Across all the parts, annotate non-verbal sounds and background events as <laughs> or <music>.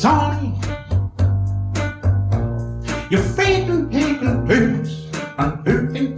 Sonny. Your faith and taking place and everything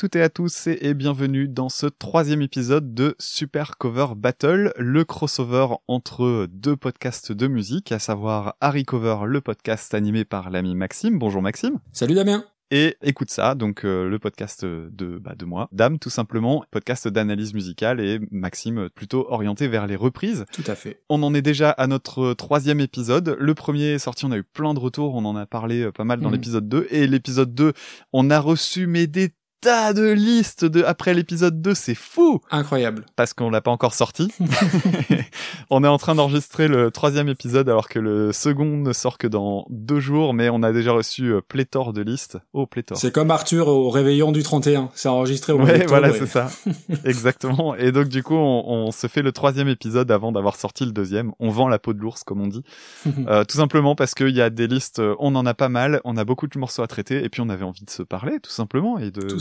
toutes et à tous et bienvenue dans ce troisième épisode de Super Cover Battle, le crossover entre deux podcasts de musique, à savoir Harry Cover, le podcast animé par l'ami Maxime. Bonjour Maxime. Salut Damien. Et écoute ça, donc euh, le podcast de bah, de moi, Dame tout simplement, podcast d'analyse musicale et Maxime plutôt orienté vers les reprises. Tout à fait. On en est déjà à notre troisième épisode. Le premier est sorti, on a eu plein de retours, on en a parlé euh, pas mal dans Mhm. l'épisode 2. Et l'épisode 2, on a reçu mais des tas de listes de après l'épisode 2, c'est fou Incroyable. parce qu'on l'a pas encore sorti. <laughs> on est en train d'enregistrer le troisième épisode alors que le second ne sort que dans deux jours, mais on a déjà reçu euh, pléthore de listes. Oh, pléthore. C'est comme Arthur au réveillon du 31. C'est enregistré au Ouais, voilà, c'est ça. <laughs> Exactement. Et donc, du coup, on, on se fait le troisième épisode avant d'avoir sorti le deuxième. On vend la peau de l'ours, comme on dit. <laughs> Euh, tout simplement parce qu'il y a des listes, on en a pas mal, on a beaucoup de morceaux à traiter, et puis on avait envie de se parler, tout simplement, et de Tout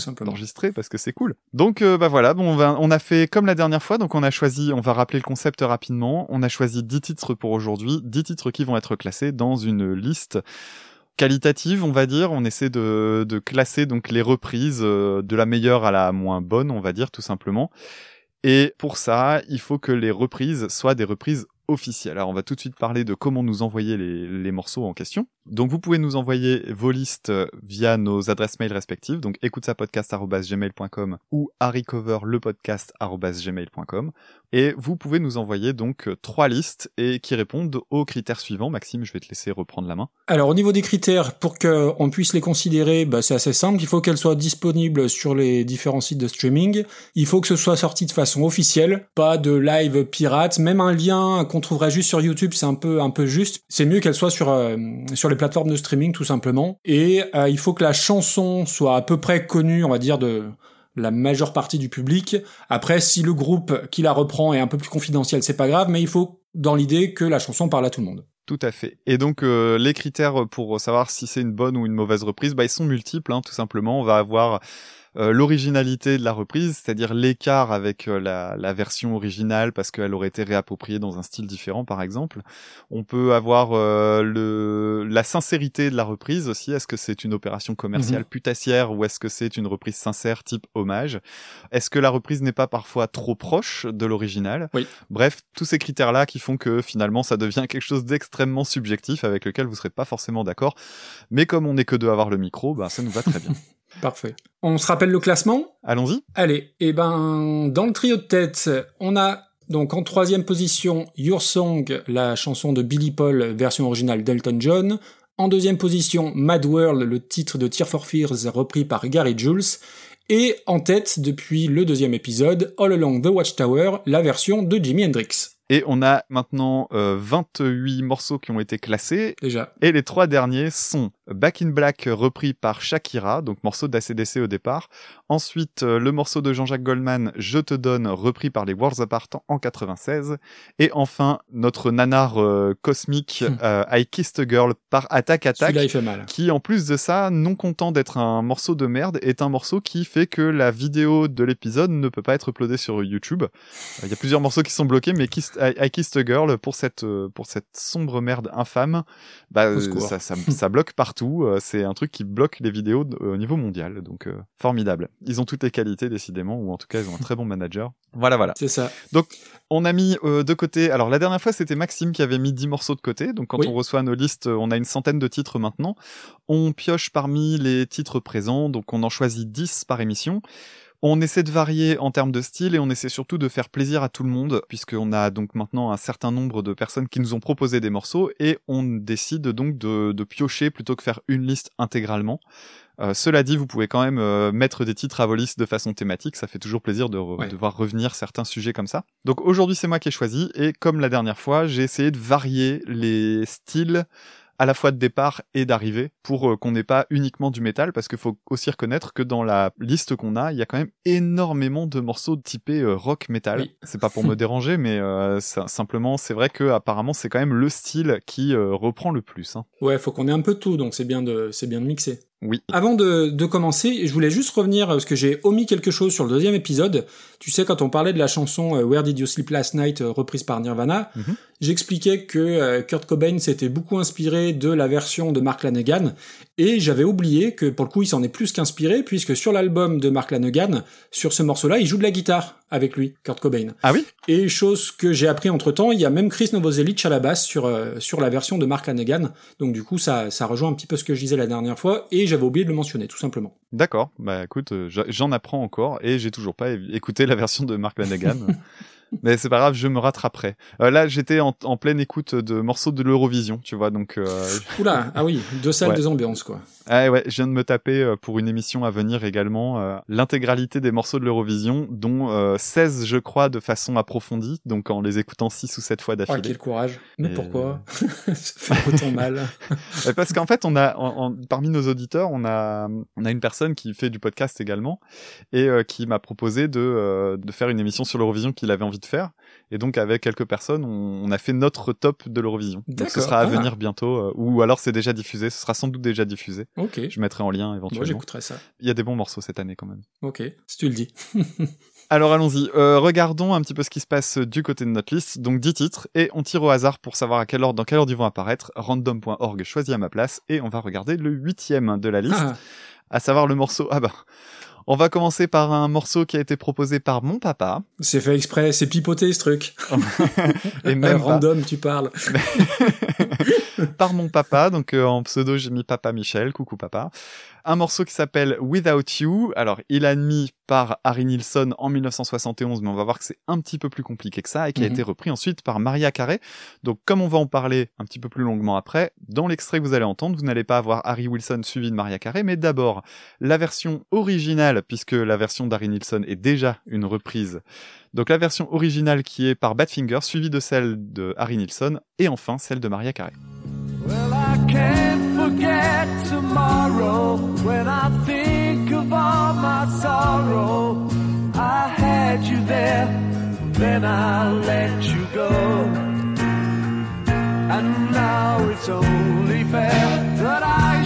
parce que c'est cool. Donc, euh, bah voilà, bon, on a fait comme la dernière fois, donc on a choisi, on va rappeler le concept rapidement. On a choisi 10 titres pour aujourd'hui, 10 titres qui vont être classés dans une liste qualitative, on va dire. On essaie de, de classer donc les reprises euh, de la meilleure à la moins bonne, on va dire tout simplement. Et pour ça, il faut que les reprises soient des reprises officielles. Alors on va tout de suite parler de comment nous envoyer les, les morceaux en question. Donc vous pouvez nous envoyer vos listes euh, via nos adresses mail respectives, donc écoutesapodcast.gmail.com ou harrycoverlepodcast.gmail.com. Et vous pouvez nous envoyer donc euh, trois listes et qui répondent aux critères suivants. Maxime, je vais te laisser reprendre la main. Alors au niveau des critères, pour qu'on puisse les considérer, bah, c'est assez simple. Il faut qu'elles soient disponibles sur les différents sites de streaming. Il faut que ce soit sorti de façon officielle, pas de live pirate. Même un lien qu'on trouverait juste sur YouTube, c'est un peu un peu juste. C'est mieux qu'elle soit sur euh, sur les plateformes de streaming tout simplement. Et euh, il faut que la chanson soit à peu près connue, on va dire de la majeure partie du public. Après, si le groupe qui la reprend est un peu plus confidentiel, c'est pas grave, mais il faut dans l'idée que la chanson parle à tout le monde. Tout à fait. Et donc euh, les critères pour savoir si c'est une bonne ou une mauvaise reprise, bah, ils sont multiples, hein, tout simplement. On va avoir euh, l'originalité de la reprise, c'est-à-dire l'écart avec euh, la, la version originale parce qu'elle aurait été réappropriée dans un style différent, par exemple. On peut avoir euh, le, la sincérité de la reprise aussi. Est-ce que c'est une opération commerciale Mhm. putassière ou est-ce que c'est une reprise sincère type hommage? Est-ce que la reprise n'est pas parfois trop proche de l'original? Oui. Bref, tous ces critères-là qui font que finalement ça devient quelque chose d'extrêmement subjectif avec lequel vous serez pas forcément d'accord. Mais comme on n'est que deux à avoir le micro, ben ça nous va très bien. <laughs> Parfait. On se rappelle le classement? Allons-y. Allez, et ben dans le trio de tête, on a donc en troisième position Your Song, la chanson de Billy Paul, version originale d'Elton John. En deuxième position Mad World, le titre de Tear for Fears repris par Gary Jules. Et en tête depuis le deuxième épisode, All Along the Watchtower, la version de Jimi Hendrix. Et on a maintenant euh, 28 morceaux qui ont été classés. Déjà. Et les trois derniers sont Back in Black repris par Shakira, donc morceau d'ACDC au départ. Ensuite, euh, le morceau de Jean-Jacques Goldman, Je te donne, repris par les Worlds Apart en 96. Et enfin, notre nanar euh, cosmique, Hmm. euh, I Kissed a Girl par Attack Attack. Il fait mal. qui en plus de ça, non content d'être un morceau de merde, est un morceau qui fait que la vidéo de l'épisode ne peut pas être uploadée sur YouTube. Euh, Il y a plusieurs morceaux qui sont bloqués, mais Kiss- I, I Kissed a Girl pour cette pour cette sombre merde infâme, bah ça bloque partout. Euh, C'est un truc qui bloque les vidéos d- au niveau mondial, donc euh, formidable. Ils ont toutes les qualités décidément, ou en tout cas ils ont un très bon manager. Voilà voilà. C'est ça. On a mis euh, de côté. Alors la dernière fois c'était Maxime qui avait mis 10 morceaux de côté. Donc quand Oui. on reçoit nos listes, euh, on a une centaine de titres maintenant. On pioche parmi les titres présents, donc on en choisit 10 par émission. On essaie de varier en termes de style et on essaie surtout de faire plaisir à tout le monde, puisqu'on a donc maintenant un certain nombre de personnes qui nous ont proposé des morceaux et on décide donc de, de piocher plutôt que faire une liste intégralement. Euh, cela dit, vous pouvez quand même euh, mettre des titres à vos listes de façon thématique, ça fait toujours plaisir de, re- Ouais. de voir revenir certains sujets comme ça. Donc aujourd'hui c'est moi qui ai choisi et comme la dernière fois, j'ai essayé de varier les styles à la fois de départ et d'arrivée pour euh, qu'on n'ait pas uniquement du métal parce qu'il faut aussi reconnaître que dans la liste qu'on a, il y a quand même énormément de morceaux typés euh, rock metal. Oui. C'est pas pour me <laughs> déranger, mais euh, ça- simplement c'est vrai que apparemment c'est quand même le style qui reprend le plus. hein. Ouais, faut qu'on ait un peu de tout, donc c'est bien de, c'est bien de mixer. Oui. Avant de, de commencer, je voulais juste revenir parce que j'ai omis quelque chose sur le deuxième épisode. Tu sais, quand on parlait de la chanson euh, Where Did You Sleep Last Night euh, reprise par Nirvana, Mhm. j'expliquais que euh, Kurt Cobain s'était beaucoup inspiré de la version de Mark Lanegan et j'avais oublié que pour le coup il s'en est plus qu'inspiré puisque sur l'album de Mark Lanegan, sur ce morceau-là, il joue de la guitare avec lui, Kurt Cobain. Ah oui? Et chose que j'ai appris entre temps, il y a même Chris Novoselic à la basse sur, euh, sur la version de Mark Lanegan. Donc du coup, ça, ça rejoint un petit peu ce que je disais la dernière fois, et j'avais oublié de le mentionner, tout simplement. D'accord. Bah écoute, euh, j'en apprends encore et j'ai toujours pas écouté la version de Mark Lanegan. <laughs> Mais c'est pas grave, je me rattraperai. Euh, là, j'étais en, en pleine écoute de morceaux de l'Eurovision, tu vois, donc euh, Oula, ah oui, deux salles, Ouais. deux ambiances, quoi. Ah ouais, je viens de me taper euh, pour une émission à venir également euh, l'intégralité des morceaux de l'Eurovision, dont euh, 16 je crois de façon approfondie, donc en les écoutant 6 ou 7 fois Oh, d'affilée. quel courage. Mais Et- pourquoi <laughs> Ça fait autant mal. <laughs> Euh, Parce qu'en fait, on a en- en- parmi nos auditeurs, on a on a une personne qui fait du podcast également et euh, qui m'a proposé de euh, de faire une émission sur l'Eurovision qu'il avait envie de faire. Et donc avec quelques personnes, on, on a fait notre top de l'Eurovision. Donc ce sera à Ah. venir bientôt, euh, ou alors c'est déjà diffusé. Ce sera sans doute déjà diffusé. Ok. Je mettrai en lien Moi, éventuellement. j'écouterai ça. Il y a des bons morceaux cette année quand même. Ok, si tu le dis. <laughs> Alors allons-y, Euh, regardons un petit peu ce qui se passe du côté de notre liste. Donc 10 titres, et on tire au hasard pour savoir à quel ordre, dans quel ordre ils vont apparaître. Random.org choisit à ma place, et on va regarder le huitième de la liste, Ah, à savoir le morceau... Ah bah... On va commencer par un morceau qui a été proposé par mon papa, c'est fait exprès, c'est pipoté ce truc. <laughs> et même random, tu parles. <laughs> par mon papa, donc euh, en pseudo j'ai mis Papa Michel, coucou papa. Un morceau qui s'appelle Without You, alors il a mis par Harry Nilsson en 1971, mais on va voir que c'est un petit peu plus compliqué que ça, et qui a Mhm. été repris ensuite par Maria Carey. Donc comme on va en parler un petit peu plus longuement après, dans l'extrait que vous allez entendre, vous n'allez pas avoir Harry Wilson suivi de Maria Carey, mais d'abord la version originale, puisque la version d'Harry Nilsson est déjà une reprise. Donc la version originale qui est par Badfinger, suivie de celle de Harry Nilsson, et enfin celle de Maria Carey. Well, I can't forget tomorrow when I think of all my sorrow. I had you there, then I let you go. And now it's only fair that I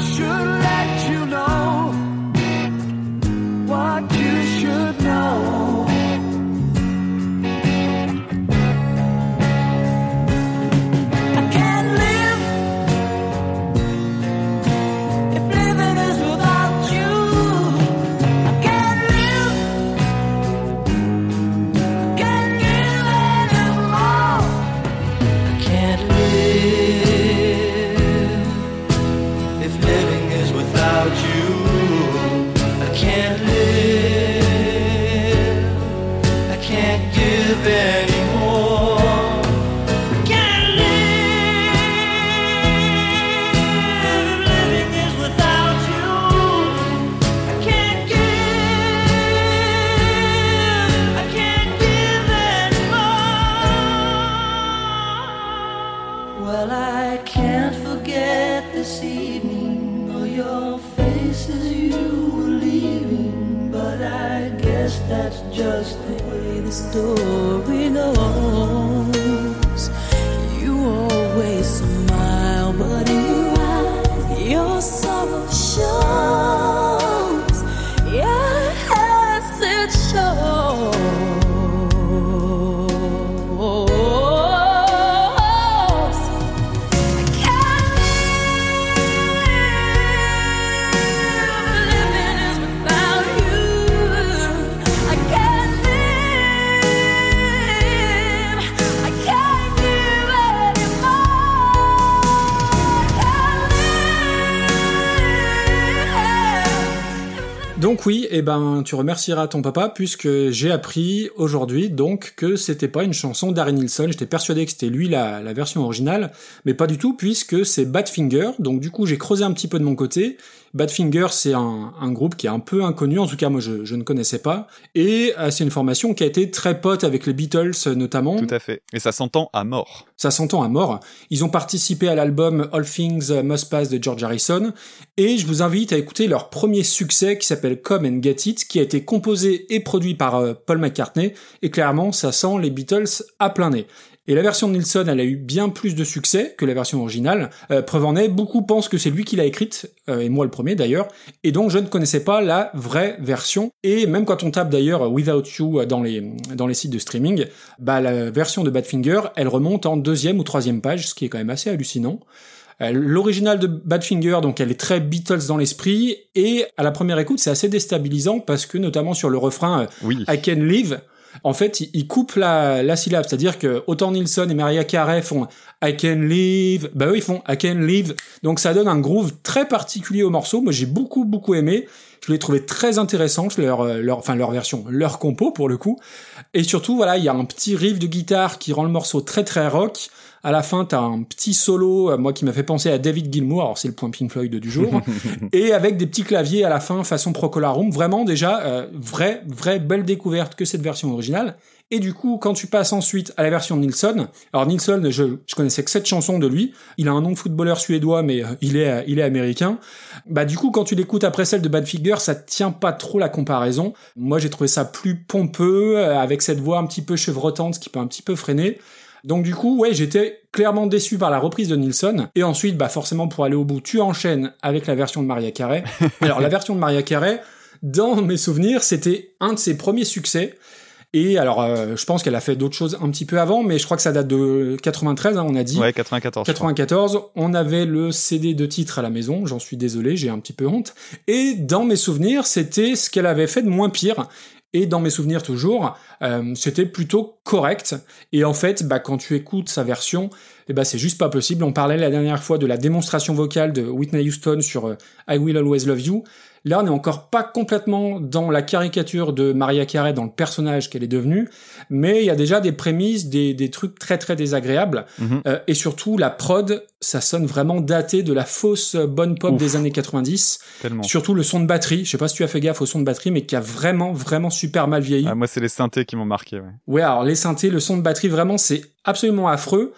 Oui, eh ben tu remercieras ton papa puisque j'ai appris aujourd'hui donc que c'était pas une chanson d'Harry Nilsson. J'étais persuadé que c'était lui la version originale, mais pas du tout puisque c'est Badfinger. Donc du coup j'ai creusé un petit peu de mon côté, Badfinger, c'est un, un, groupe qui est un peu inconnu, en tout cas moi je, je ne connaissais pas, et euh, c'est une formation qui a été très pote avec les Beatles notamment. Tout à fait. Et ça s'entend à mort. Ça s'entend à mort. Ils ont participé à l'album All Things Must Pass de George Harrison, et je vous invite à écouter leur premier succès qui s'appelle Come and Get It, qui a été composé et produit par euh, Paul McCartney, et clairement ça sent les Beatles à plein nez. Et la version de Nilsson, elle a eu bien plus de succès que la version originale. Euh, preuve en est, beaucoup pensent que c'est lui qui l'a écrite, euh, et moi le premier d'ailleurs, et donc je ne connaissais pas la vraie version. Et même quand on tape d'ailleurs Without You dans les, dans les sites de streaming, bah la version de Badfinger, elle remonte en deuxième ou troisième page, ce qui est quand même assez hallucinant. Euh, L'original de Badfinger, donc elle est très Beatles dans l'esprit, et à la première écoute, c'est assez déstabilisant parce que notamment sur le refrain euh, Oui. I Can Live, en fait, il, coupe la, la syllabe, c'est-à-dire que autant Nilsson et Maria Carey font I can live, bah eux ils font I can live, donc ça donne un groove très particulier au morceau. Moi j'ai beaucoup beaucoup aimé, je l'ai trouvé très intéressant leur euh, leur enfin leur version, leur compo pour le coup, et surtout voilà il y a un petit riff de guitare qui rend le morceau très très rock. À la fin, t'as un petit solo, euh, moi qui m'a fait penser à David Gilmour, alors c'est le point Pink Floyd du jour, <laughs> et avec des petits claviers à la fin façon Procolarum. Vraiment déjà, euh, vraie, vraie belle découverte que cette version originale. Et du coup, quand tu passes ensuite à la version de Nilsson, alors Nilsson, je, je connaissais que cette chanson de lui. Il a un nom de footballeur suédois, mais euh, il est, il est américain. Bah du coup, quand tu l'écoutes après celle de Badfinger, ça tient pas trop la comparaison. Moi, j'ai trouvé ça plus pompeux, euh, avec cette voix un petit peu chevrotante, qui peut un petit peu freiner. Donc du coup, ouais, j'étais clairement déçu par la reprise de Nilsson. Et ensuite, bah forcément, pour aller au bout, tu enchaînes avec la version de Maria Carey. <laughs> Alors la version de Maria Carey, dans mes souvenirs, c'était un de ses premiers succès. Et alors, euh, je pense qu'elle a fait d'autres choses un petit peu avant, mais je crois que ça date de 93, hein, on a dit. Ouais, 94. je crois. 94, on avait le CD de titre à la maison, j'en suis désolé, j'ai un petit peu honte. Et dans mes souvenirs, c'était ce qu'elle avait fait de moins pire. Et dans mes souvenirs toujours, euh, c'était plutôt correct. Et en fait, bah, quand tu écoutes sa version, eh bah, c'est juste pas possible. On parlait la dernière fois de la démonstration vocale de Whitney Houston sur euh, I Will Always Love You. Là, on n'est encore pas complètement dans la caricature de Maria Carey, dans le personnage qu'elle est devenue, mais il y a déjà des prémices, des, des trucs très très désagréables, Mhm. Euh, et surtout la prod, ça sonne vraiment daté de la fausse bonne pop Ouf. des années 90. Tellement. Surtout le son de batterie, je sais pas si tu as fait gaffe au son de batterie, mais qui a vraiment vraiment super mal vieilli. Ah, moi, c'est les synthés qui m'ont marqué. Ouais. Ouais, alors les synthés, le son de batterie, vraiment, c'est absolument affreux.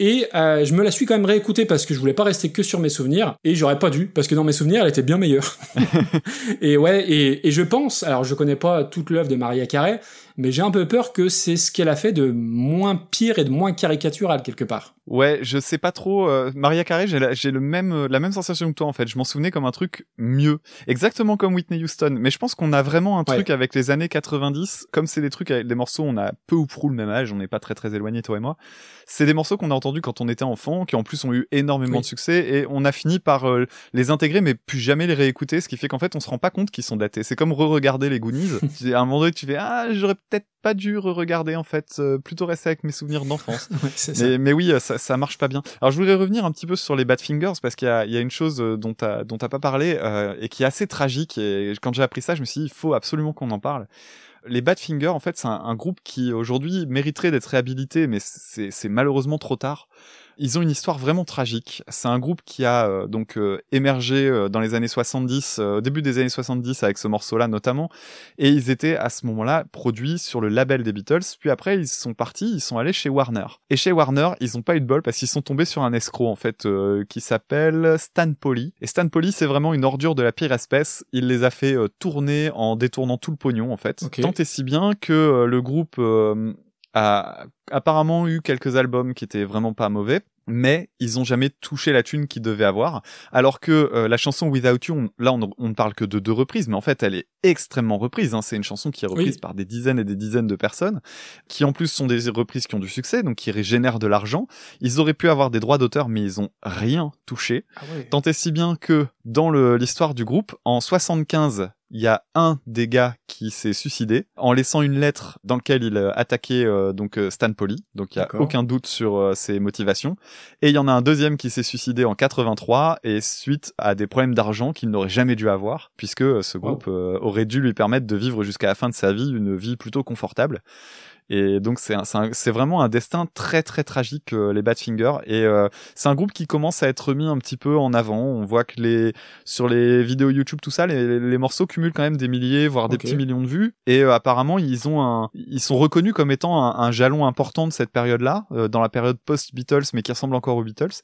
Et euh, je me la suis quand même réécoutée parce que je voulais pas rester que sur mes souvenirs. Et j'aurais pas dû, parce que dans mes souvenirs, elle était bien meilleure. <laughs> <laughs> et ouais, et, et je pense, alors je connais pas toute l'œuvre de Maria Carey, mais j'ai un peu peur que c'est ce qu'elle a fait de moins pire et de moins caricatural quelque part. Ouais, je sais pas trop. euh, Maria Carey, j'ai la, j'ai le même, euh, la même sensation que toi en fait. Je m'en souvenais comme un truc mieux, exactement comme Whitney Houston. Mais je pense qu'on a vraiment un Ouais. truc avec les années 90, comme c'est des trucs avec des morceaux, on a peu ou prou le même âge, on n'est pas très très éloignés toi et moi. C'est des morceaux qu'on a entendus quand on était enfant, qui en plus ont eu énormément Oui. de succès, et on a fini par euh, les intégrer, mais plus jamais les réécouter, ce qui fait qu'en fait on se rend pas compte qu'ils sont datés. C'est comme re-regarder les Goonies. <laughs> à un moment donné, tu fais ah j'aurais peut-être pas dû re-regarder en fait, euh, plutôt rester avec mes souvenirs d'enfance. <laughs> Mais, mais oui, euh, ça, ça marche pas bien. Alors je voudrais revenir un petit peu sur les Badfingers parce qu'il y y a une chose euh, dont t'as dont t'as pas parlé euh, et qui est assez tragique. Et quand j'ai appris ça, je me suis dit il faut absolument qu'on en parle. Les Badfingers, en fait, c'est un, un groupe qui aujourd'hui mériterait d'être réhabilité, mais c'est malheureusement trop tard. Ils ont une histoire vraiment tragique. C'est un groupe qui a euh, donc euh, émergé euh, dans les années 70, euh, au début des années 70 avec ce morceau-là notamment, et ils étaient à ce moment-là produits sur le label des Beatles. Puis après, ils sont partis, ils sont allés chez Warner. Et chez Warner, ils ont pas eu de bol parce qu'ils sont tombés sur un escroc en fait euh, qui s'appelle Stan Polly. Et Stan Polly, c'est vraiment une ordure de la pire espèce. Il les a fait tourner en détournant tout le pognon en fait. Tant et si bien que le groupe euh, a apparemment eu quelques albums qui étaient vraiment pas mauvais, mais ils ont jamais touché la thune qu'ils devaient avoir. Alors que euh, la chanson Without You, on- là on, on ne parle que de deux reprises, mais en fait elle est extrêmement reprise. Hein. C'est une chanson qui est reprise Oui. par des dizaines et des dizaines de personnes, qui en plus sont des reprises qui ont du succès, donc qui régénèrent de l'argent. Ils auraient pu avoir des droits d'auteur, mais ils ont rien touché. Ah. Tant et si bien que dans l'histoire du groupe, en 75, il y a un des gars qui s'est suicidé en laissant une lettre dans laquelle il euh, attaquait euh, donc euh, Stan Polly. Donc il y a aucun doute sur euh, ses motivations. Et il y en a un deuxième qui s'est suicidé en 83 et suite à des problèmes d'argent qu'il n'aurait jamais dû avoir puisque ce groupe euh, aurait dû lui permettre de vivre jusqu'à la fin de sa vie une vie plutôt confortable. Et donc c'est c'est vraiment un destin très très tragique euh, les Badfinger et euh, c'est un groupe qui commence à être mis un petit peu en avant. On voit que les sur les vidéos YouTube tout ça, les, les morceaux cumulent quand même des milliers voire des petits millions de vues et euh, apparemment ils ont un ils sont reconnus comme étant un, un jalon important de cette période-là euh, dans la période post Beatles mais qui ressemble encore aux Beatles.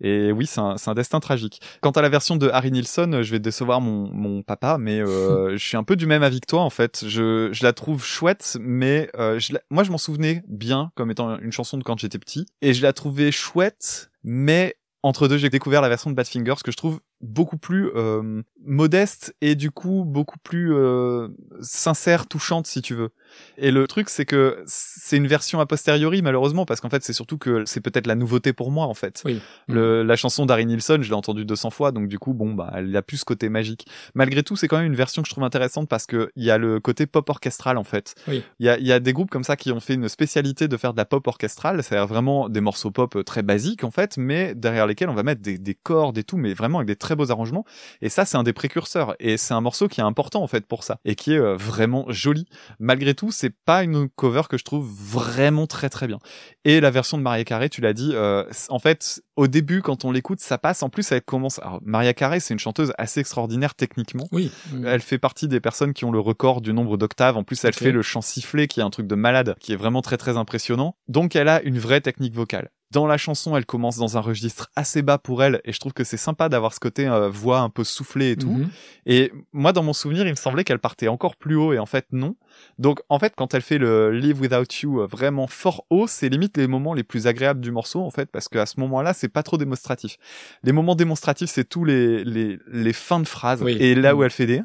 Et oui, c'est un, c'est un destin tragique. Quant à la version de Harry Nilsson, je vais décevoir mon, mon papa, mais euh, <laughs> je suis un peu du même avis que toi en fait. Je, je la trouve chouette, mais euh, je moi je m'en souvenais bien comme étant une chanson de quand j'étais petit, et je la trouvais chouette, mais entre deux, j'ai découvert la version de Badfinger, ce que je trouve beaucoup plus euh, modeste et du coup beaucoup plus euh, sincère, touchante si tu veux. Et le truc, c'est que c'est une version a posteriori malheureusement parce qu'en fait c'est surtout que c'est peut-être la nouveauté pour moi en fait. Oui. Le, la chanson d'Harry Nilsson, je l'ai entendue 200 fois, donc du coup, bon, bah, elle a plus ce côté magique. Malgré tout, c'est quand même une version que je trouve intéressante parce que il y a le côté pop orchestral en fait. Oui. Il y a, y a des groupes comme ça qui ont fait une spécialité de faire de la pop orchestrale, c'est-à-dire vraiment des morceaux pop euh, très basiques en fait, mais derrière lesquels on va mettre des, des cordes et tout, mais vraiment avec des très beaux arrangements. Et ça, c'est un des précurseurs. Et c'est un morceau qui est important en fait pour ça et qui est euh, vraiment joli. Malgré tout, c'est pas une cover que je trouve vraiment très très bien. Et la version de Maria Carey, tu l'as dit, euh, en fait, au début, quand on l'écoute, ça passe. En plus, elle commence. Alors, Maria Carey, c'est une chanteuse assez extraordinaire techniquement. Oui. Elle fait partie des personnes qui ont le record du nombre d'octaves. En plus, elle fait le chant sifflé, qui est un truc de malade, qui est vraiment très très impressionnant. Donc, elle a une vraie technique vocale. Dans la chanson, elle commence dans un registre assez bas pour elle, et je trouve que c'est sympa d'avoir ce côté euh, voix un peu soufflée et tout. Mhm. Et moi, dans mon souvenir, il me semblait qu'elle partait encore plus haut, et en fait, non. Donc, en fait, quand elle fait le Live Without You euh, vraiment fort haut, c'est limite les moments les plus agréables du morceau, en fait, parce qu'à ce moment-là, c'est pas trop démonstratif. Les moments démonstratifs, c'est tous les, les, les fins de phrases, Oui. et là où elle fait des...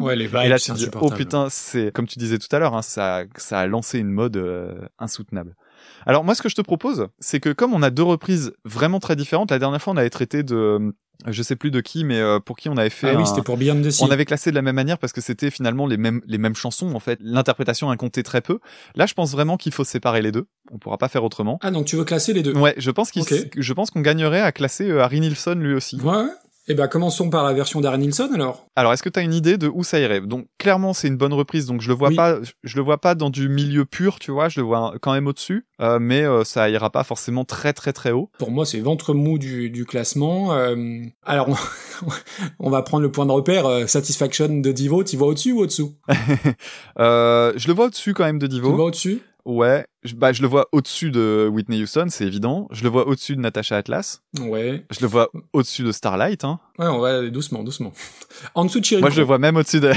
Ouais, les vibes, et là, c'est tu dis, oh putain, c'est, comme tu disais tout à l'heure, hein, ça, ça a lancé une mode euh, insoutenable. Alors, moi, ce que je te propose, c'est que comme on a deux reprises vraiment très différentes, la dernière fois, on avait traité de, euh, je sais plus de qui, mais euh, pour qui on avait fait Ah oui, un- c'était pour Beyond the Sea. on avait classé de la même manière parce que c'était finalement les mêmes les mêmes chansons en fait. L'interprétation a compté très peu. Là, je pense vraiment qu'il faut séparer les deux. On pourra pas faire autrement. Ah, donc tu veux classer les deux? Ouais, je pense qu'il je pense qu'on gagnerait à classer euh, Harry Nilsson lui aussi. Ouais. Eh ben, commençons par la version d'Aaron Nilsson, alors. Alors, est-ce que tu as une idée de où ça irait? Donc clairement, c'est une bonne reprise. Donc je le vois Oui. pas je le vois pas dans du milieu pur, tu vois, je le vois quand même au-dessus, euh, mais euh, ça ira pas forcément très très très haut. Pour moi, c'est ventre mou du, du classement. Euh, alors, on, <laughs> on va prendre le point de repère. Satisfaction de Divo, tu vois au-dessus ou au-dessous? <laughs> Je le vois au-dessus quand même de Tu Divo. vois au-dessus? Ouais, je, bah je le vois au-dessus de Whitney Houston, c'est évident. Je le vois au-dessus de Natasha Atlas. Ouais. Je le vois au-dessus de Starlight. Hein. Ouais, on va aller doucement, doucement. <laughs> En dessous de Cheryl Moi, Crow. je le vois même au-dessus de,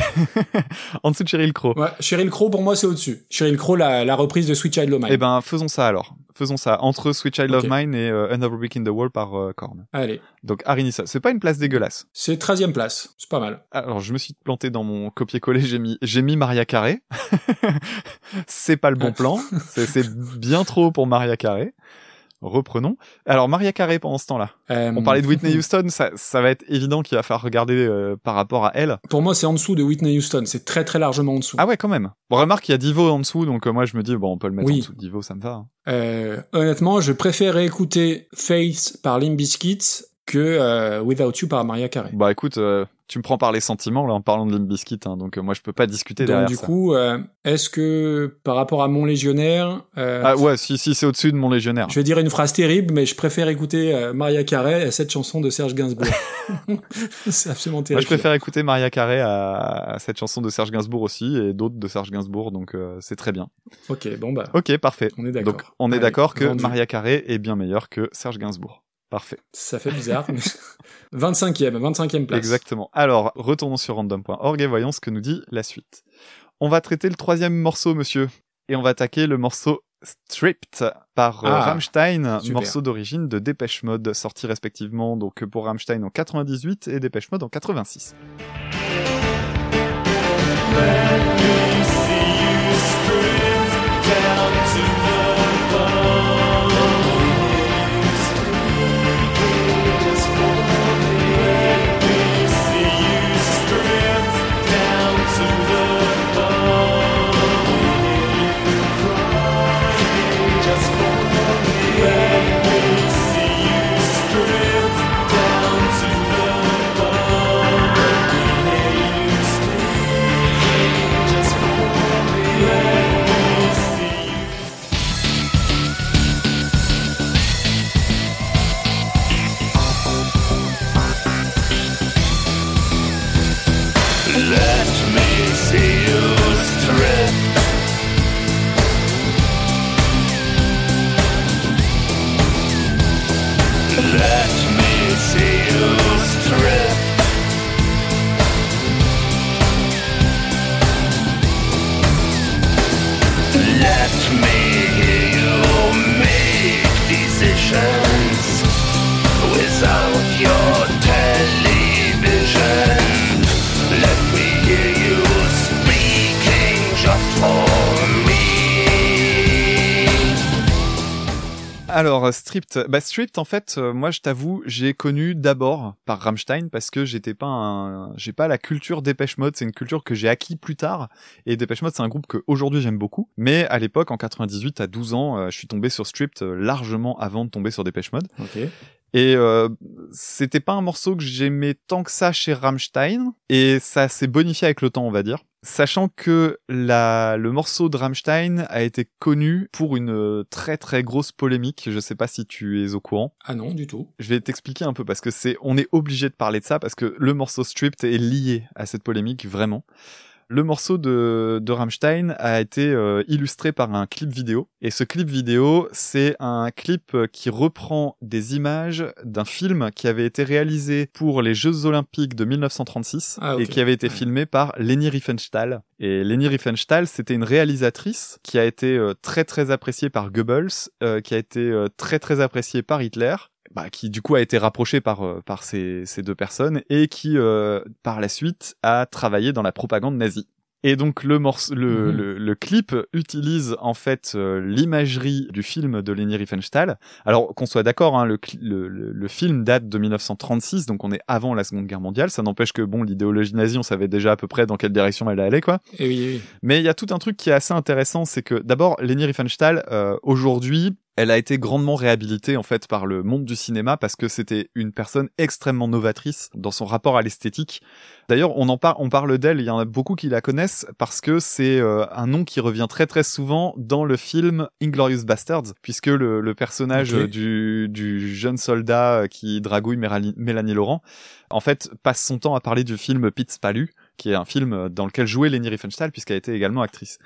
<laughs> en dessous de Cheryl Crow. Ouais, Cheryl Crow, pour moi, c'est au-dessus. Cheryl Crow, la, la reprise de Sweet Child O' Mine. Eh ben, faisons ça alors. Faisons ça entre Sweet Child Ok. of Mine et euh, Another Brick in the Wall par euh, Korn. Allez. Donc Harry Nilsson, c'est pas une place dégueulasse. C'est 13 e place. C'est pas mal. Alors, je me suis planté dans mon copier-coller, j'ai mis, j'ai mis Maria Carey. <laughs> c'est pas le bon plan. C'est, bien trop haut pour Maria Carey. Reprenons. Alors, Maria Carey pendant ce temps-là. Euh, On parlait de Whitney Houston, ça, ça va être évident qu'il va falloir regarder euh, par rapport à elle. Pour moi, c'est en dessous de Whitney Houston. C'est très très largement en dessous. Ah ouais, quand même. Bon, remarque, il y a Divo en dessous, donc euh, moi je me dis, bon, on peut le mettre Oui. en dessous de Divo, ça me va. hein. Euh, honnêtement, je préfère écouter Faith par Limp Bizkit que euh, Without You par Maria Carey. Bah écoute, euh, tu me prends par les sentiments là en parlant de Limp Bizkit, hein, donc euh, moi je peux pas discuter Donc derrière du ça. coup, est-ce que par rapport à Mon Légionnaire, Ah ouais, si si c'est au-dessus de mon légionnaire. je vais dire une phrase terrible, mais je préfère écouter Maria Carey à cette chanson de Serge Gainsbourg. <laughs> <laughs> c'est absolument Moi terrible. je préfère écouter Maria Carey à, à cette chanson de Serge Gainsbourg aussi et d'autres de Serge Gainsbourg, donc c'est très bien. Ok, bon bah, Ok, parfait. on est d'accord. Donc on est d'accord que. Maria Carey est bien meilleure que Serge Gainsbourg. Parfait. Ça fait bizarre. mais... <laughs> 25e, 25e place. Exactement. Alors, retournons sur random.org et voyons ce que nous dit la suite. On va traiter le troisième morceau, monsieur. Et on va attaquer le morceau Stripped par euh, Ah, Rammstein, super. morceau d'origine de Dépêche Mode, sorti respectivement donc pour Rammstein en 98 et Dépêche Mode en 86. Let me see you strip. Let me hear you make decisions without your television. Let me hear you speaking just for Alors, euh, Stripped, bah Stripped, en fait, euh, moi, je t'avoue, j'ai connu d'abord par Rammstein parce que j'étais pas un, j'ai pas la culture Dépêche Mode, c'est une culture que j'ai acquis plus tard. Et Dépêche Mode, c'est un groupe que aujourd'hui j'aime beaucoup. Mais à l'époque, en 98, à 12 ans, euh, je suis tombé sur Stripped euh, largement avant de tomber sur Dépêche Mode. Ok. Et euh, c'était pas un morceau que j'aimais tant que ça chez Rammstein, et ça s'est bonifié avec le temps, on va dire. Sachant que la, le morceau de Rammstein a été connu pour une euh, très très grosse polémique. Je sais pas si tu es au courant. Ah non, du tout. Je vais t'expliquer un peu parce que c'est, on est obligé de parler de ça parce que le morceau Stripped est lié à cette polémique vraiment. Le morceau de, de Rammstein a été euh, illustré par un clip vidéo. Et ce clip vidéo, c'est un clip euh, qui reprend des images d'un film qui avait été réalisé pour les Jeux Olympiques de 1936 Ah, et qui avait été filmé par Leni Riefenstahl. Et Leni Riefenstahl, c'était une réalisatrice qui a été euh, très très appréciée par Goebbels, euh, qui a été très très appréciée par Hitler bah, qui du coup a été rapproché par euh, par ces, ces deux personnes et qui euh, par la suite a travaillé dans la propagande nazie. Et donc le morceau, le, Mhm. le, le clip utilise en fait euh, l'imagerie du film de Leni Riefenstahl. Alors qu'on soit d'accord, hein, le, le, le, le film date de 1936, donc on est avant la Seconde Guerre mondiale. Ça n'empêche que bon, l'idéologie nazie, on savait déjà à peu près dans quelle direction elle allait, quoi. Et oui, oui. Mais il y a tout un truc qui est assez intéressant, c'est que d'abord, Leni Riefenstahl, euh, aujourd'hui, elle a été grandement réhabilitée en fait par le monde du cinéma parce que c'était une personne extrêmement novatrice dans son rapport à l'esthétique. D'ailleurs, on en parle, on parle d'elle, il y en a beaucoup qui la connaissent parce que c'est euh, un nom qui revient très très souvent dans le film Inglorious Bastards, puisque le, le personnage du, du jeune soldat euh, qui dragouille Mélanie, Mélanie Laurent, en fait, passe son temps à parler du film Pitts Palu, qui est un film dans lequel jouait Leni Riefenstahl puisqu'elle était également actrice.